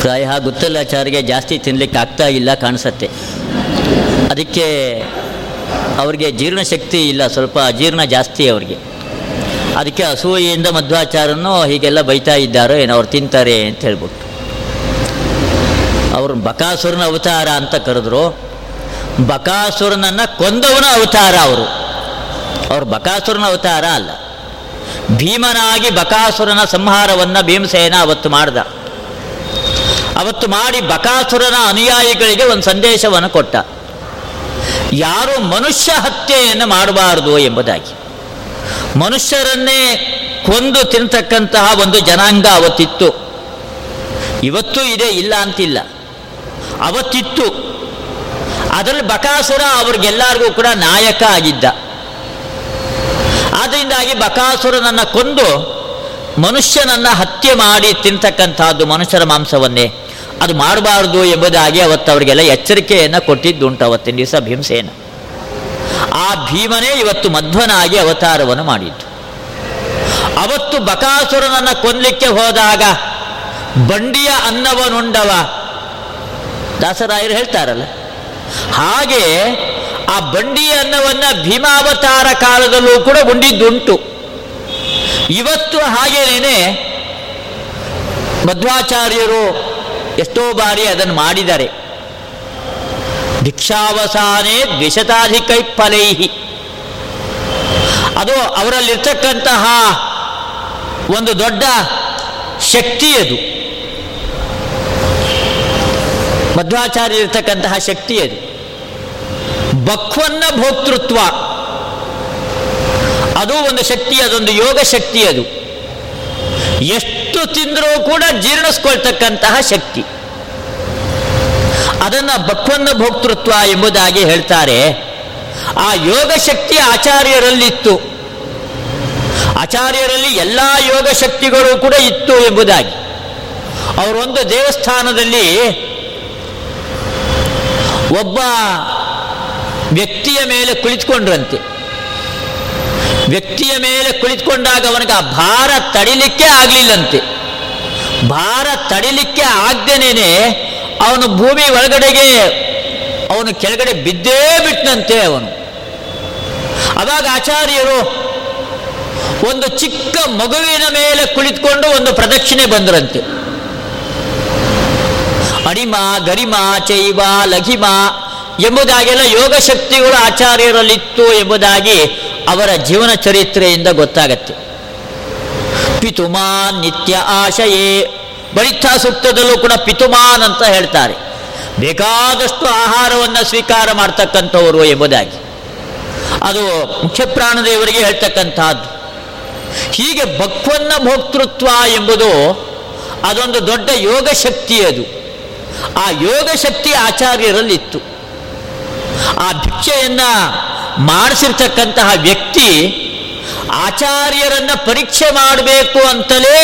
ಪ್ರಾಯ ಗುತ್ತಲಾಚಾರಿಗೆ ಜಾಸ್ತಿ ತಿನ್ಲಿಕ್ಕೆ ಆಗ್ತಾ ಇಲ್ಲ ಕಾಣಿಸತ್ತೆ. ಅದಕ್ಕೆ ಅವ್ರಿಗೆ ಜೀರ್ಣಶಕ್ತಿ ಇಲ್ಲ, ಸ್ವಲ್ಪ ಅಜೀರ್ಣ ಜಾಸ್ತಿ ಅವ್ರಿಗೆ. ಅದಕ್ಕೆ ಅಸೂಯೆಯಿಂದ ಮಧ್ವಾಚಾರನ್ನು ಹೀಗೆಲ್ಲ ಬೈತಾ ಇದ್ದಾರೋ ಏನೋ ಅವ್ರು ತಿಂತಾರೆ ಅಂತ ಹೇಳ್ಬಿಟ್ಟು. ಅವರು ಬಕಾಸುರನ ಅವತಾರ ಅಂತ ಕರೆದ್ರು. ಬಕಾಸುರನನ್ನ ಕೊಂದವನ ಅವತಾರ ಅವರು. ಅವರು ಬಕಾಸುರನ ಅವತಾರ ಅಲ್ಲ. ಭೀಮನಾಗಿ ಬಕಾಸುರನ ಸಂಹಾರವನ್ನು ಭೀಮಸೇನ ಅವತ್ತು ಮಾಡ್ದ. ಅವತ್ತು ಮಾಡಿ ಬಕಾಸುರನ ಅನುಯಾಯಿಗಳಿಗೆ ಒಂದು ಸಂದೇಶವನ್ನು ಕೊಟ್ಟ. ಯಾರು ಮನುಷ್ಯ ಹತ್ಯೆಯನ್ನು ಮಾಡಬಾರದು ಎಂಬುದಾಗಿ. ಮನುಷ್ಯರನ್ನೇ ಕೊಂದು ತಿಂತಕ್ಕಂತಹ ಒಂದು ಜನಾಂಗ ಅವತ್ತಿತ್ತು. ಇವತ್ತು ಇದೆ, ಇಲ್ಲ ಅಂತಿಲ್ಲ. ಅವತ್ತಿತ್ತು. ಅದರಲ್ಲಿ ಬಕಾಸುರ ಅವ್ರಿಗೆಲ್ಲರಿಗೂ ಕೂಡ ನಾಯಕ ಆಗಿದ್ದ. ಆದ್ದರಿಂದಾಗಿ ಬಕಾಸುರನನ್ನು ಕೊಂದು ಮನುಷ್ಯನನ್ನ ಹತ್ಯೆ ಮಾಡಿ ತಿಂತಕ್ಕಂಥದ್ದು ಮನುಷ್ಯರ ಮಾಂಸವನ್ನೇ. ಅದು ಮಾಡಬಾರ್ದು ಎಂಬುದಾಗಿ ಅವತ್ತು ಅವರಿಗೆಲ್ಲ ಎಚ್ಚರಿಕೆಯನ್ನು ಕೊಟ್ಟಿದ್ದುಂಟು ಅವತ್ತಿನ ದಿವಸ ಭೀಮಸೇನ. ಆ ಭೀಮನೇ ಇವತ್ತು ಮಧ್ವನಾಗಿ ಅವತಾರವನ್ನು ಮಾಡಿದ್ದು. ಅವತ್ತು ಬಕಾಸುರನನ್ನ ಕೊಲ್ಲಿಕ್ಕೆ ಹೋದಾಗ ಬಂಡಿಯ ಅನ್ನವನುಂಡವ. ದಾಸರಾಯರು ಹೇಳ್ತಾರಲ್ಲ ಹಾಗೆ ಆ ಬಂಡಿ ಅನ್ನವನ್ನು ಭೀಮಾವತಾರ ಕಾಲದಲ್ಲೂ ಕೂಡ ಉಂಡಿದ್ದುಂಟು. ಇವತ್ತು ಹಾಗೇನೇನೆ ಮಧ್ವಾಚಾರ್ಯರು ಎಷ್ಟೋ ಬಾರಿ ಅದನ್ನು ಮಾಡಿದ್ದಾರೆ. ಭಿಕ್ಷಾವಸಾನೆ ದ್ವಿಶತಾಧಿಕೈ ಫಲೈಹಿ ಅದು ಅವರಲ್ಲಿರ್ತಕ್ಕಂತಹ ಒಂದು ದೊಡ್ಡ ಶಕ್ತಿ ಅದು ಮಧ್ವಾಚಾರ್ಯ ಇರ್ತಕ್ಕಂತಹ ಶಕ್ತಿ ಅದು. ಬಕ್ವನ್ನ ಭೋಕ್ತೃತ್ವ ಅದು ಒಂದು ಶಕ್ತಿ, ಅದೊಂದು ಯೋಗ ಶಕ್ತಿ ಅದು. ಎಷ್ಟು ತಿಂದರೂ ಕೂಡ ಜೀರ್ಣಿಸ್ಕೊಳ್ತಕ್ಕಂತಹ ಶಕ್ತಿ. ಅದನ್ನ ಬಕ್ವನ್ನ ಭೋಕ್ತೃತ್ವ ಎಂಬುದಾಗಿ ಹೇಳ್ತಾರೆ. ಆ ಯೋಗ ಶಕ್ತಿ ಆಚಾರ್ಯರಲ್ಲಿತ್ತು. ಆಚಾರ್ಯರಲ್ಲಿ ಎಲ್ಲ ಯೋಗ ಶಕ್ತಿಗಳು ಕೂಡ ಇತ್ತು ಎಂಬುದಾಗಿ. ಅವರೊಂದು ದೇವಸ್ಥಾನದಲ್ಲಿ ಒಬ್ಬ ವ್ಯಕ್ತಿಯ ಮೇಲೆ ಕುಳಿತುಕೊಂಡ್ರಂತೆ. ವ್ಯಕ್ತಿಯ ಮೇಲೆ ಕುಳಿತುಕೊಂಡಾಗ ಅವನಿಗೆ ಆ ಭಾರ ತಡಿಲಿಕ್ಕೆ ಆಗಲಿಲ್ಲಂತೆ. ಭಾರ ತಡಿಲಿಕ್ಕೆ ಆಗ್ದೇನೇನೆ ಅವನು ಭೂಮಿ ಒಳಗಡೆಗೆ, ಅವನು ಕೆಳಗಡೆ ಬಿದ್ದೇ ಬಿಟ್ಟನಂತೆ ಅವನು. ಅವಾಗ ಆಚಾರ್ಯರು ಒಂದು ಚಿಕ್ಕ ಮಗುವಿನ ಮೇಲೆ ಕುಳಿತುಕೊಂಡು ಒಂದು ಪ್ರದಕ್ಷಿಣೆ ಬಂದ್ರಂತೆ. ಅಣಿಮ ಗರಿಮ, ಚೈವ, ಲಘಿಮ ಎಂಬುದಾಗೆಲ್ಲ ಯೋಗ ಶಕ್ತಿಗಳು ಆಚಾರ್ಯರಲ್ಲಿತ್ತು ಎಂಬುದಾಗಿ ಅವರ ಜೀವನ ಚರಿತ್ರೆಯಿಂದ ಗೊತ್ತಾಗತ್ತೆ. ಪಿತುಮಾನ್ ನಿತ್ಯ ಆಶಯೇ. ಬಳಿತ ಸೂಕ್ತದಲ್ಲೂ ಕೂಡ ಪಿತುಮಾನ್ ಅಂತ ಹೇಳ್ತಾರೆ. ಬೇಕಾದಷ್ಟು ಆಹಾರವನ್ನು ಸ್ವೀಕಾರ ಮಾಡ್ತಕ್ಕಂಥವರು ಎಂಬುದಾಗಿ. ಅದು ಮುಖ್ಯ ಪ್ರಾಣದೇವರಿಗೆ ಹೇಳ್ತಕ್ಕಂಥದ್ದು. ಹೀಗೆ ಭಕ್ವನ್ನ ಭೋಕ್ತೃತ್ವ ಎಂಬುದು ಅದೊಂದು ದೊಡ್ಡ ಯೋಗ ಶಕ್ತಿ ಅದು. ಆ ಯೋಗ ಶಕ್ತಿ ಆಚಾರ್ಯರಲ್ಲಿತ್ತು. ಆ ಭಿಕ್ಷೆಯನ್ನು ಮಾಡಿಸಿರ್ತಕ್ಕಂತಹ ವ್ಯಕ್ತಿ ಆಚಾರ್ಯರನ್ನ ಪರೀಕ್ಷೆ ಮಾಡಬೇಕು ಅಂತಲೇ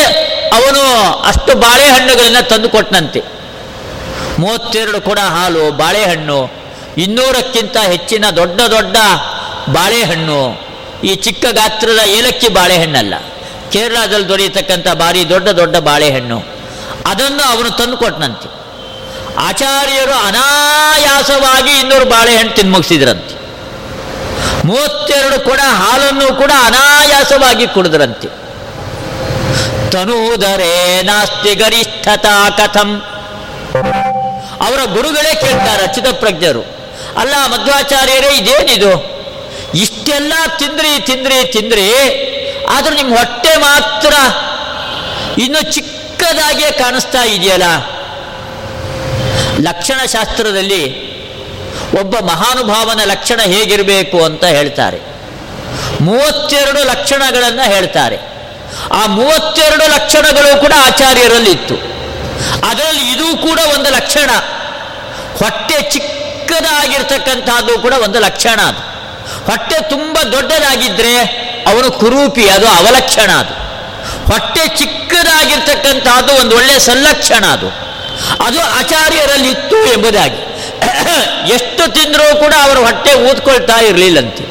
ಅವನು ಅಷ್ಟು ಬಾಳೆಹಣ್ಣುಗಳನ್ನ ತಂದು ಕೊಟ್ಟನಂತೆ ಮೂವತ್ತೆರಡು ಕೊಡ ಹಾಲು, ಬಾಳೆಹಣ್ಣು, ಇನ್ನೂರಕ್ಕಿಂತ ಹೆಚ್ಚಿನ ದೊಡ್ಡ ದೊಡ್ಡ ಬಾಳೆಹಣ್ಣು, ಈ ಚಿಕ್ಕ ಗಾತ್ರದ ಏಲಕ್ಕಿ ಬಾಳೆಹಣ್ಣಲ್ಲ. ಕೇರಳದಲ್ಲಿ ದೊರೆಯತಕ್ಕಂಥ ಭಾರಿ ದೊಡ್ಡ ದೊಡ್ಡ ಬಾಳೆಹಣ್ಣು, ಅದನ್ನು ಅವನು ತಂದು ಕೊಟ್ಟನಂತೆ ಆಚಾರ್ಯರು ಅನಾಯಾಸವಾಗಿ ಇನ್ನೂರು ಬಾಳೆಹಣ್ಣು ತಿಂದು ಮುಗಿಸಿದ್ರಂತೆ. ಮೂವತ್ತೆರಡು ಕೊಡ ಹಾಲನ್ನು ಕೂಡ ಅನಾಯಾಸವಾಗಿ ಕುಡಿದ್ರಂತೆ. ತನೂದರೆ ನಾಸ್ತಿ ಗರಿಷ್ಠತಾ ಕಥಂ. ಅವರ ಗುರುಗಳೇ ಕೇಳ್ತಾರೆ ಅಚ್ಯುತ ಪ್ರಜ್ಞರು, ಅಲ್ಲ ಮಧ್ವಾಚಾರ್ಯರೇ ಇದೇನಿದು? ಇಷ್ಟೆಲ್ಲ ತಿಂದ್ರಿ ತಿಂದ್ರಿ ತಿಂದ್ರಿ, ಆದ್ರೂ ನಿಮ್ಮ ಹೊಟ್ಟೆ ಮಾತ್ರ ಇನ್ನು ಚಿಕ್ಕದಾಗಿಯೇ ಕಾಣಿಸ್ತಾ ಇದೆಯಲ್ಲ? ಲಕ್ಷಣಶಾಸ್ತ್ರದಲ್ಲಿ ಒಬ್ಬ ಮಹಾನುಭಾವನ ಲಕ್ಷಣ ಹೇಗಿರಬೇಕು ಅಂತ ಹೇಳ್ತಾರೆ. ಮೂವತ್ತೆರಡು ಲಕ್ಷಣಗಳನ್ನು ಹೇಳ್ತಾರೆ. ಆ ಮೂವತ್ತೆರಡು ಲಕ್ಷಣಗಳು ಕೂಡ ಆಚಾರ್ಯರಲ್ಲಿತ್ತು. ಅದರಲ್ಲಿ ಇದು ಕೂಡ ಒಂದು ಲಕ್ಷಣ. ಹೊಟ್ಟೆ ಚಿಕ್ಕದಾಗಿರ್ತಕ್ಕಂಥದ್ದು ಕೂಡ ಒಂದು ಲಕ್ಷಣ ಅದು. ಹೊಟ್ಟೆ ತುಂಬ ದೊಡ್ಡದಾಗಿದ್ದರೆ ಅವನು ಕುರೂಪಿ, ಅದು ಅವಲಕ್ಷಣ ಅದು. ಹೊಟ್ಟೆ ಚಿಕ್ಕದಾಗಿರ್ತಕ್ಕಂಥದ್ದು ಒಂದು ಒಳ್ಳೆಯ ಸಂಲಕ್ಷಣ ಅದು. ಅದು ಆಚಾರ್ಯರಲ್ಲಿತ್ತು ಎಂಬುದಾಗಿ. <coughs> ಎಷ್ಟು ತಿಂದರೂ ಕೂಡ ಅವರ ಹೊಟ್ಟೆ ಊದ್ಕೊಳ್ತಾ ಇರಲಿಲ್ಲಂತೆ.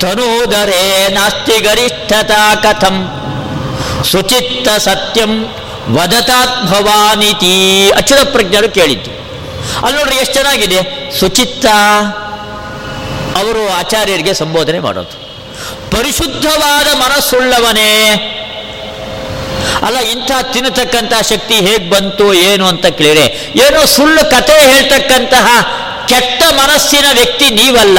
ತನೂದರೆ ನಾಸ್ತಿ ಗರಿಷ್ಠತಾ ಕಥಂ. ಸುಚಿತ್ತ ಸತ್ಯಂ ವದತಾತ್ ಭವಾನಿತಿ ಅಚ್ಯುತ ಪ್ರಜ್ಞರು ಕೇಳಿದ್ದು. ಅಲ್ಲಿ ನೋಡ್ರಿ ಎಷ್ಟು ಚೆನ್ನಾಗಿದೆ. ಸುಚಿತ್ತ ಅವರು ಆಚಾರ್ಯರಿಗೆ ಸಂಬೋಧನೆ ಮಾಡೋದು. ಪರಿಶುದ್ಧವಾದ ಮನಸ್ಸುಳ್ಳವನೇ. ಅಲ್ಲ, ಇಂಥ ತಿನ್ನತಕ್ಕಂಥ ಶಕ್ತಿ ಹೇಗೆ ಬಂತು, ಏನು ಅಂತ ಕೇಳಿದ್ರೆ, ಏನೋ ಸುಳ್ಳು ಕತೆ ಹೇಳ್ತಕ್ಕಂತಹ ಕೆಟ್ಟ ಮನಸ್ಸಿನ ವ್ಯಕ್ತಿ ನೀವಲ್ಲ.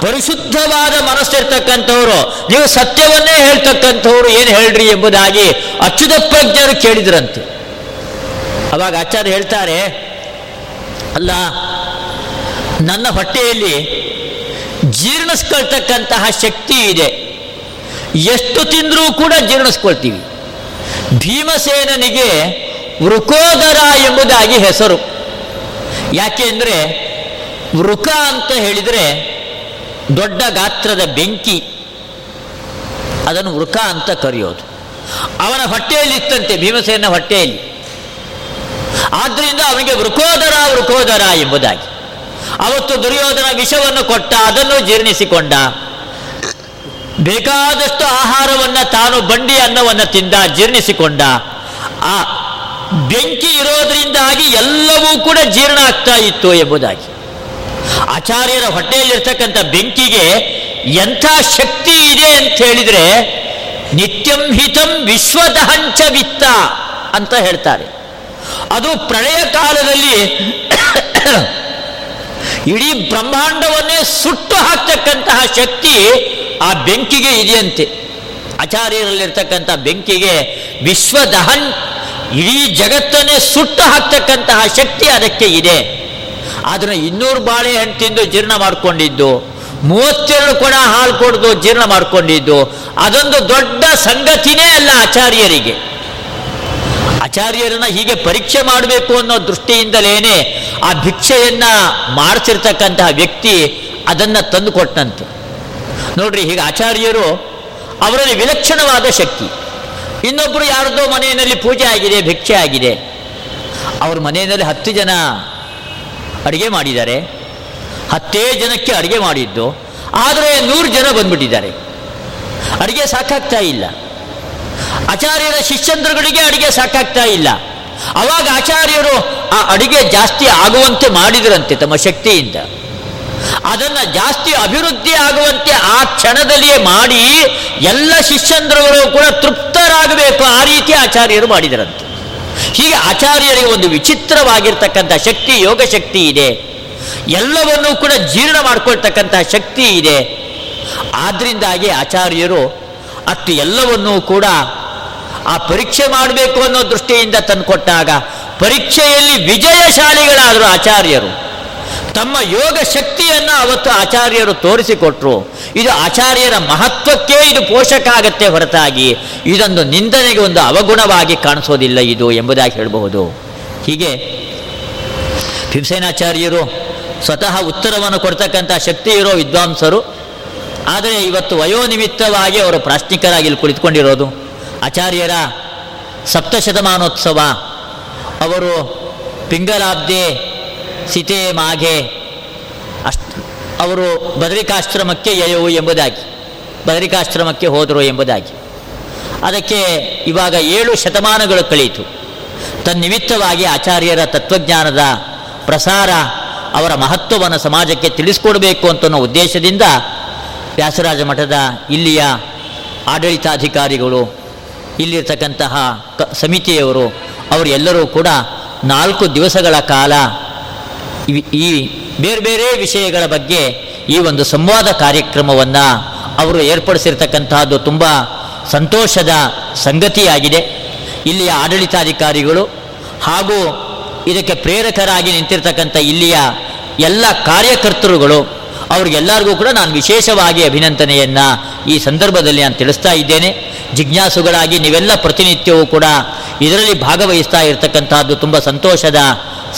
ಪರಿಶುದ್ಧವಾದ ಮನಸ್ಸಿರ್ತಕ್ಕಂಥವ್ರು, ನೀವು ಸತ್ಯವನ್ನೇ ಹೇಳ್ತಕ್ಕಂಥವ್ರು ಏನು ಹೇಳ್ರಿ ಎಂಬುದಾಗಿ ಅಚ್ಯುತ ಪ್ರಜ್ಞರು ಕೇಳಿದ್ರಂತೆ. ಅವಾಗ ಆಚಾರ್ಯ ಹೇಳ್ತಾರೆ, ಅಲ್ಲ, ನನ್ನ ಹೊಟ್ಟೆಯಲ್ಲಿ ಜೀರ್ಣಿಸ್ಕೊಳ್ತಕ್ಕಂತಹ ಶಕ್ತಿ ಇದೆ. ಎಷ್ಟು ತಿಂದರೂ ಕೂಡ ಜೀರ್ಣಿಸ್ಕೊಳ್ತೀವಿ. ಭೀಮಸೇನನಿಗೆ ವೃಕೋದರ ಎಂಬುದಾಗಿ ಹೆಸರು. ಯಾಕೆ ಅಂದರೆ ವೃಕ ಅಂತ ಹೇಳಿದರೆ ದೊಡ್ಡ ಗಾತ್ರದ ಬೆಂಕಿ. ಅದನ್ನು ವೃಕ ಅಂತ ಕರೆಯೋದು. ಅವನ ಹೊಟ್ಟೆಯಲ್ಲಿ ಇತ್ತಂತೆ ಭೀಮಸೇನ ಹೊಟ್ಟೆಯಲ್ಲಿ. ಆದ್ದರಿಂದ ಅವನಿಗೆ ವೃಕೋದರ ವೃಕೋದರ ಎಂಬುದಾಗಿ. ಅವತ್ತು ದುರ್ಯೋಧನ ವಿಷವನ್ನು ಕೊಟ್ಟ, ಅದನ್ನು ಜೀರ್ಣಿಸಿಕೊಂಡ. ಬೇಕಾದಷ್ಟು ಆಹಾರವನ್ನು ತಾನು ಬಂಡಿ ಅನ್ನವನ್ನು ತಿಂದ, ಜೀರ್ಣಿಸಿಕೊಂಡ. ಆ ಬೆಂಕಿ ಇರೋದ್ರಿಂದಾಗಿ ಎಲ್ಲವೂ ಕೂಡ ಜೀರ್ಣ ಆಗ್ತಾ ಇತ್ತು ಎಂಬುದಾಗಿ. ಆಚಾರ್ಯರ ಹೊಟ್ಟೆಯಲ್ಲಿರ್ತಕ್ಕಂಥ ಬೆಂಕಿಗೆ ಎಂಥ ಶಕ್ತಿ ಇದೆ ಅಂತ ಹೇಳಿದ್ರೆ, ನಿತ್ಯಂ ಹಿತಂ ವಿಶ್ವದಹಂಚ ವಿತ್ತ ಅಂತ ಹೇಳ್ತಾರೆ. ಅದು ಪ್ರಳಯ ಕಾಲದಲ್ಲಿ ಇಡೀ ಬ್ರಹ್ಮಾಂಡವನ್ನೇ ಸುಟ್ಟು ಹಾಕ್ತಕ್ಕಂತಹ ಶಕ್ತಿ ಆ ಬೆಂಕಿಗೆ ಇದೆಯಂತೆ. ಆಚಾರ್ಯರಲ್ಲಿರ್ತಕ್ಕಂಥ ಬೆಂಕಿಗೆ ವಿಶ್ವದಹನ್ ಇಡೀ ಜಗತ್ತನ್ನೇ ಸುಟ್ಟು ಹಾಕ್ತಕ್ಕಂತಹ ಶಕ್ತಿ ಅದಕ್ಕೆ ಇದೆ. ಅದನ್ನು ಇನ್ನೂರು ಬಾಳೆಹಣ್ಣು ತಿಂದು ಜೀರ್ಣ ಮಾಡಿಕೊಂಡಿದ್ದು, ಮೂವತ್ತೆರಡು ಕೊಡ ಹಾಲು ಕೊಡ್ದು ಜೀರ್ಣ ಮಾಡಿಕೊಂಡಿದ್ದು, ಅದೊಂದು ದೊಡ್ಡ ಸಂಗತಿನೇ ಅಲ್ಲ ಆಚಾರ್ಯರಿಗೆ. ಆಚಾರ್ಯರನ್ನ ಹೀಗೆ ಪರೀಕ್ಷೆ ಮಾಡಬೇಕು ಅನ್ನೋ ದೃಷ್ಟಿಯಿಂದಲೇನೆ ಆ ಭಿಕ್ಷೆಯನ್ನ ಮಾಡಿಸಿರ್ತಕ್ಕಂತಹ ವ್ಯಕ್ತಿ ಅದನ್ನ ತಂದು ಕೊಟ್ಟಂತೆ ನೋಡ್ರಿ, ಹೀಗೆ ಆಚಾರ್ಯರು ಅವರಲ್ಲಿ ವಿಲಕ್ಷಣವಾದ ಶಕ್ತಿ. ಇನ್ನೊಬ್ಬರು ಯಾರದೋ ಮನೆಯಲ್ಲಿ ಪೂಜೆ ಆಗಿದೆ, ಭಿಕ್ಷೆ ಆಗಿದೆ. ಅವ್ರ ಮನೆಯಲ್ಲಿ ಹತ್ತು ಜನ ಅಡುಗೆ ಮಾಡಿದ್ದಾರೆ. ಹತ್ತೇ ಜನಕ್ಕೆ ಅಡುಗೆ ಮಾಡಿದ್ದು. ಆದರೆ ನೂರು ಜನ ಬಂದ್ಬಿಟ್ಟಿದ್ದಾರೆ. ಅಡುಗೆ ಸಾಕಾಗ್ತಾ ಇಲ್ಲ. ಆಚಾರ್ಯರ ಶಿಷ್ಯಂದ್ರಗಳಿಗೆ ಅಡಿಗೆ ಸಾಕಾಗ್ತಾ ಇಲ್ಲ. ಅವಾಗ ಆಚಾರ್ಯರು ಆ ಅಡಿಗೆ ಜಾಸ್ತಿ ಆಗುವಂತೆ ಮಾಡಿದರಂತೆ ತಮ್ಮ ಶಕ್ತಿಯಿಂದ. ಅದನ್ನ ಜಾಸ್ತಿ ಅಭಿವೃದ್ಧಿ ಆಗುವಂತೆ ಆ ಕ್ಷಣದಲ್ಲಿಯೇ ಮಾಡಿ ಎಲ್ಲ ಶಿಷ್ಯಂದ್ರಗಳು ಕೂಡ ತೃಪ್ತರಾಗಬೇಕು ಆ ರೀತಿ ಆಚಾರ್ಯರು ಮಾಡಿದರಂತೆ. ಹೀಗೆ ಆಚಾರ್ಯರಿಗೆ ಒಂದು ವಿಚಿತ್ರವಾಗಿರ್ತಕ್ಕಂಥ ಶಕ್ತಿ, ಯೋಗ ಶಕ್ತಿ ಇದೆ. ಎಲ್ಲವನ್ನೂ ಕೂಡ ಜೀರ್ಣ ಮಾಡಿಕೊಳ್ತಕ್ಕಂತಹ ಶಕ್ತಿ ಇದೆ. ಆದ್ರಿಂದಾಗಿ ಆಚಾರ್ಯರು ಅಷ್ಟು ಎಲ್ಲವನ್ನೂ ಕೂಡ ಆ ಪರೀಕ್ಷೆ ಮಾಡಬೇಕು ಅನ್ನೋ ದೃಷ್ಟಿಯಿಂದ ತಂದುಕೊಟ್ಟಾಗ ಪರೀಕ್ಷೆಯಲ್ಲಿ ವಿಜಯಶಾಲಿಗಳಾದರು ಆಚಾರ್ಯರು. ತಮ್ಮ ಯೋಗ ಶಕ್ತಿಯನ್ನು ಅವತ್ತು ಆಚಾರ್ಯರು ತೋರಿಸಿಕೊಟ್ರು. ಇದು ಆಚಾರ್ಯರ ಮಹತ್ವಕ್ಕೆ ಇದು ಪೋಷಕ ಆಗತ್ತೆ ಹೊರತಾಗಿ ಇದೊಂದು ನಿಂದನೆಗೆ ಒಂದು ಅವಗುಣವಾಗಿ ಕಾಣಿಸೋದಿಲ್ಲ ಇದು ಎಂಬುದಾಗಿ ಹೇಳಬಹುದು. ಹೀಗೆ ಭೀಮಸೇನಾಚಾರ್ಯರು ಸ್ವತಃ ಉತ್ತರವನ್ನು ಕೊಡ್ತಕ್ಕಂಥ ಶಕ್ತಿ ಇರೋ ವಿದ್ವಾಂಸರು, ಆದರೆ ಇವತ್ತು ವಯೋನಿಮಿತ್ತವಾಗಿ ಅವರು ಪ್ರಾಶ್ನಿಕರಾಗಿ ಇಲ್ಲಿ ಕುಳಿತುಕೊಂಡಿರೋದು. ಆಚಾರ್ಯರ ಸಪ್ತಶತಮಾನೋತ್ಸವ. ಅವರು ಪಿಂಗಲಾಬ್ದೆ ಸಿತೆ ಮಾಘೆ, ಅಷ್ಟ, ಅವರು ಬದರಿಕಾಶ್ರಮಕ್ಕೆ ಎಯವು ಎಂಬುದಾಗಿ, ಬದರಿಕಾಶ್ರಮಕ್ಕೆ ಹೋದರು ಎಂಬುದಾಗಿ. ಅದಕ್ಕೆ ಇವಾಗ ಏಳು ಶತಮಾನಗಳು ಕಳೆಯಿತು. ತನ್ನಿಮಿತ್ತವಾಗಿ ಆಚಾರ್ಯರ ತತ್ವಜ್ಞಾನದ ಪ್ರಸಾರ ಅವರ ಮಹತ್ವವನ್ನು ಸಮಾಜಕ್ಕೆ ತಿಳಿಸ್ಕೊಡಬೇಕು ಅನ್ನೋ ಉದ್ದೇಶದಿಂದ ವ್ಯಾಸರಾಜ ಮಠದ ಇಲ್ಲಿಯ ಆಡಳಿತಾಧಿಕಾರಿಗಳು ಇಲ್ಲಿರ್ತಕ್ಕಂತಹ ಕ ಸಮಿತಿಯವರು, ಅವರು ಎಲ್ಲರೂ ಕೂಡ ನಾಲ್ಕು ದಿವಸಗಳ ಕಾಲ ಈ ಬೇರೆ ಬೇರೆ ವಿಷಯಗಳ ಬಗ್ಗೆ ಈ ಒಂದು ಸಂವಾದ ಕಾರ್ಯಕ್ರಮವನ್ನು ಅವರು ಏರ್ಪಡಿಸಿರ್ತಕ್ಕಂತಹದ್ದು ತುಂಬ ಸಂತೋಷದ ಸಂಗತಿಯಾಗಿದೆ. ಇಲ್ಲಿಯ ಆಡಳಿತಾಧಿಕಾರಿಗಳು ಹಾಗೂ ಇದಕ್ಕೆ ಪ್ರೇರಕರಾಗಿ ನಿಂತಿರ್ತಕ್ಕಂಥ ಇಲ್ಲಿಯ ಎಲ್ಲ ಕಾರ್ಯಕರ್ತರುಗಳು ಅವ್ರಿಗೆಲ್ಲರಿಗೂ ಕೂಡ ನಾನು ವಿಶೇಷವಾಗಿ ಅಭಿನಂದನೆಯನ್ನು ಈ ಸಂದರ್ಭದಲ್ಲಿ ನಾನು ತಿಳಿಸ್ತಾ ಇದ್ದೇನೆ. ಜಿಜ್ಞಾಸುಗಳಾಗಿ ನೀವೆಲ್ಲ ಪ್ರತಿನಿತ್ಯವೂ ಕೂಡ ಇದರಲ್ಲಿ ಭಾಗವಹಿಸ್ತಾ ಇರತಕ್ಕಂತಹದ್ದು ತುಂಬ ಸಂತೋಷದ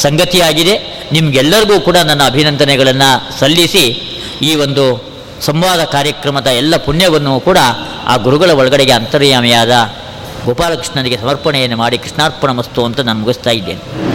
ಸಂಗತಿಯಾಗಿದೆ. ನಿಮಗೆಲ್ಲರಿಗೂ ಕೂಡ ನನ್ನ ಅಭಿನಂದನೆಗಳನ್ನು ಸಲ್ಲಿಸಿ ಈ ಒಂದು ಸಂವಾದ ಕಾರ್ಯಕ್ರಮದ ಎಲ್ಲ ಪುಣ್ಯವನ್ನು ಕೂಡ ಆ ಗುರುಗಳ ಒಳಗಡೆಗೆ ಅಂತರ್ಯಾಮಿಯಾದ ಗೋಪಾಲಕೃಷ್ಣನಿಗೆ ಸಮರ್ಪಣೆಯನ್ನು ಮಾಡಿ ಕೃಷ್ಣಾರ್ಪಣ ಮಸ್ತು ಅಂತ ನಾನು ಮುಗಿಸ್ತಾ ಇದ್ದೇನೆ.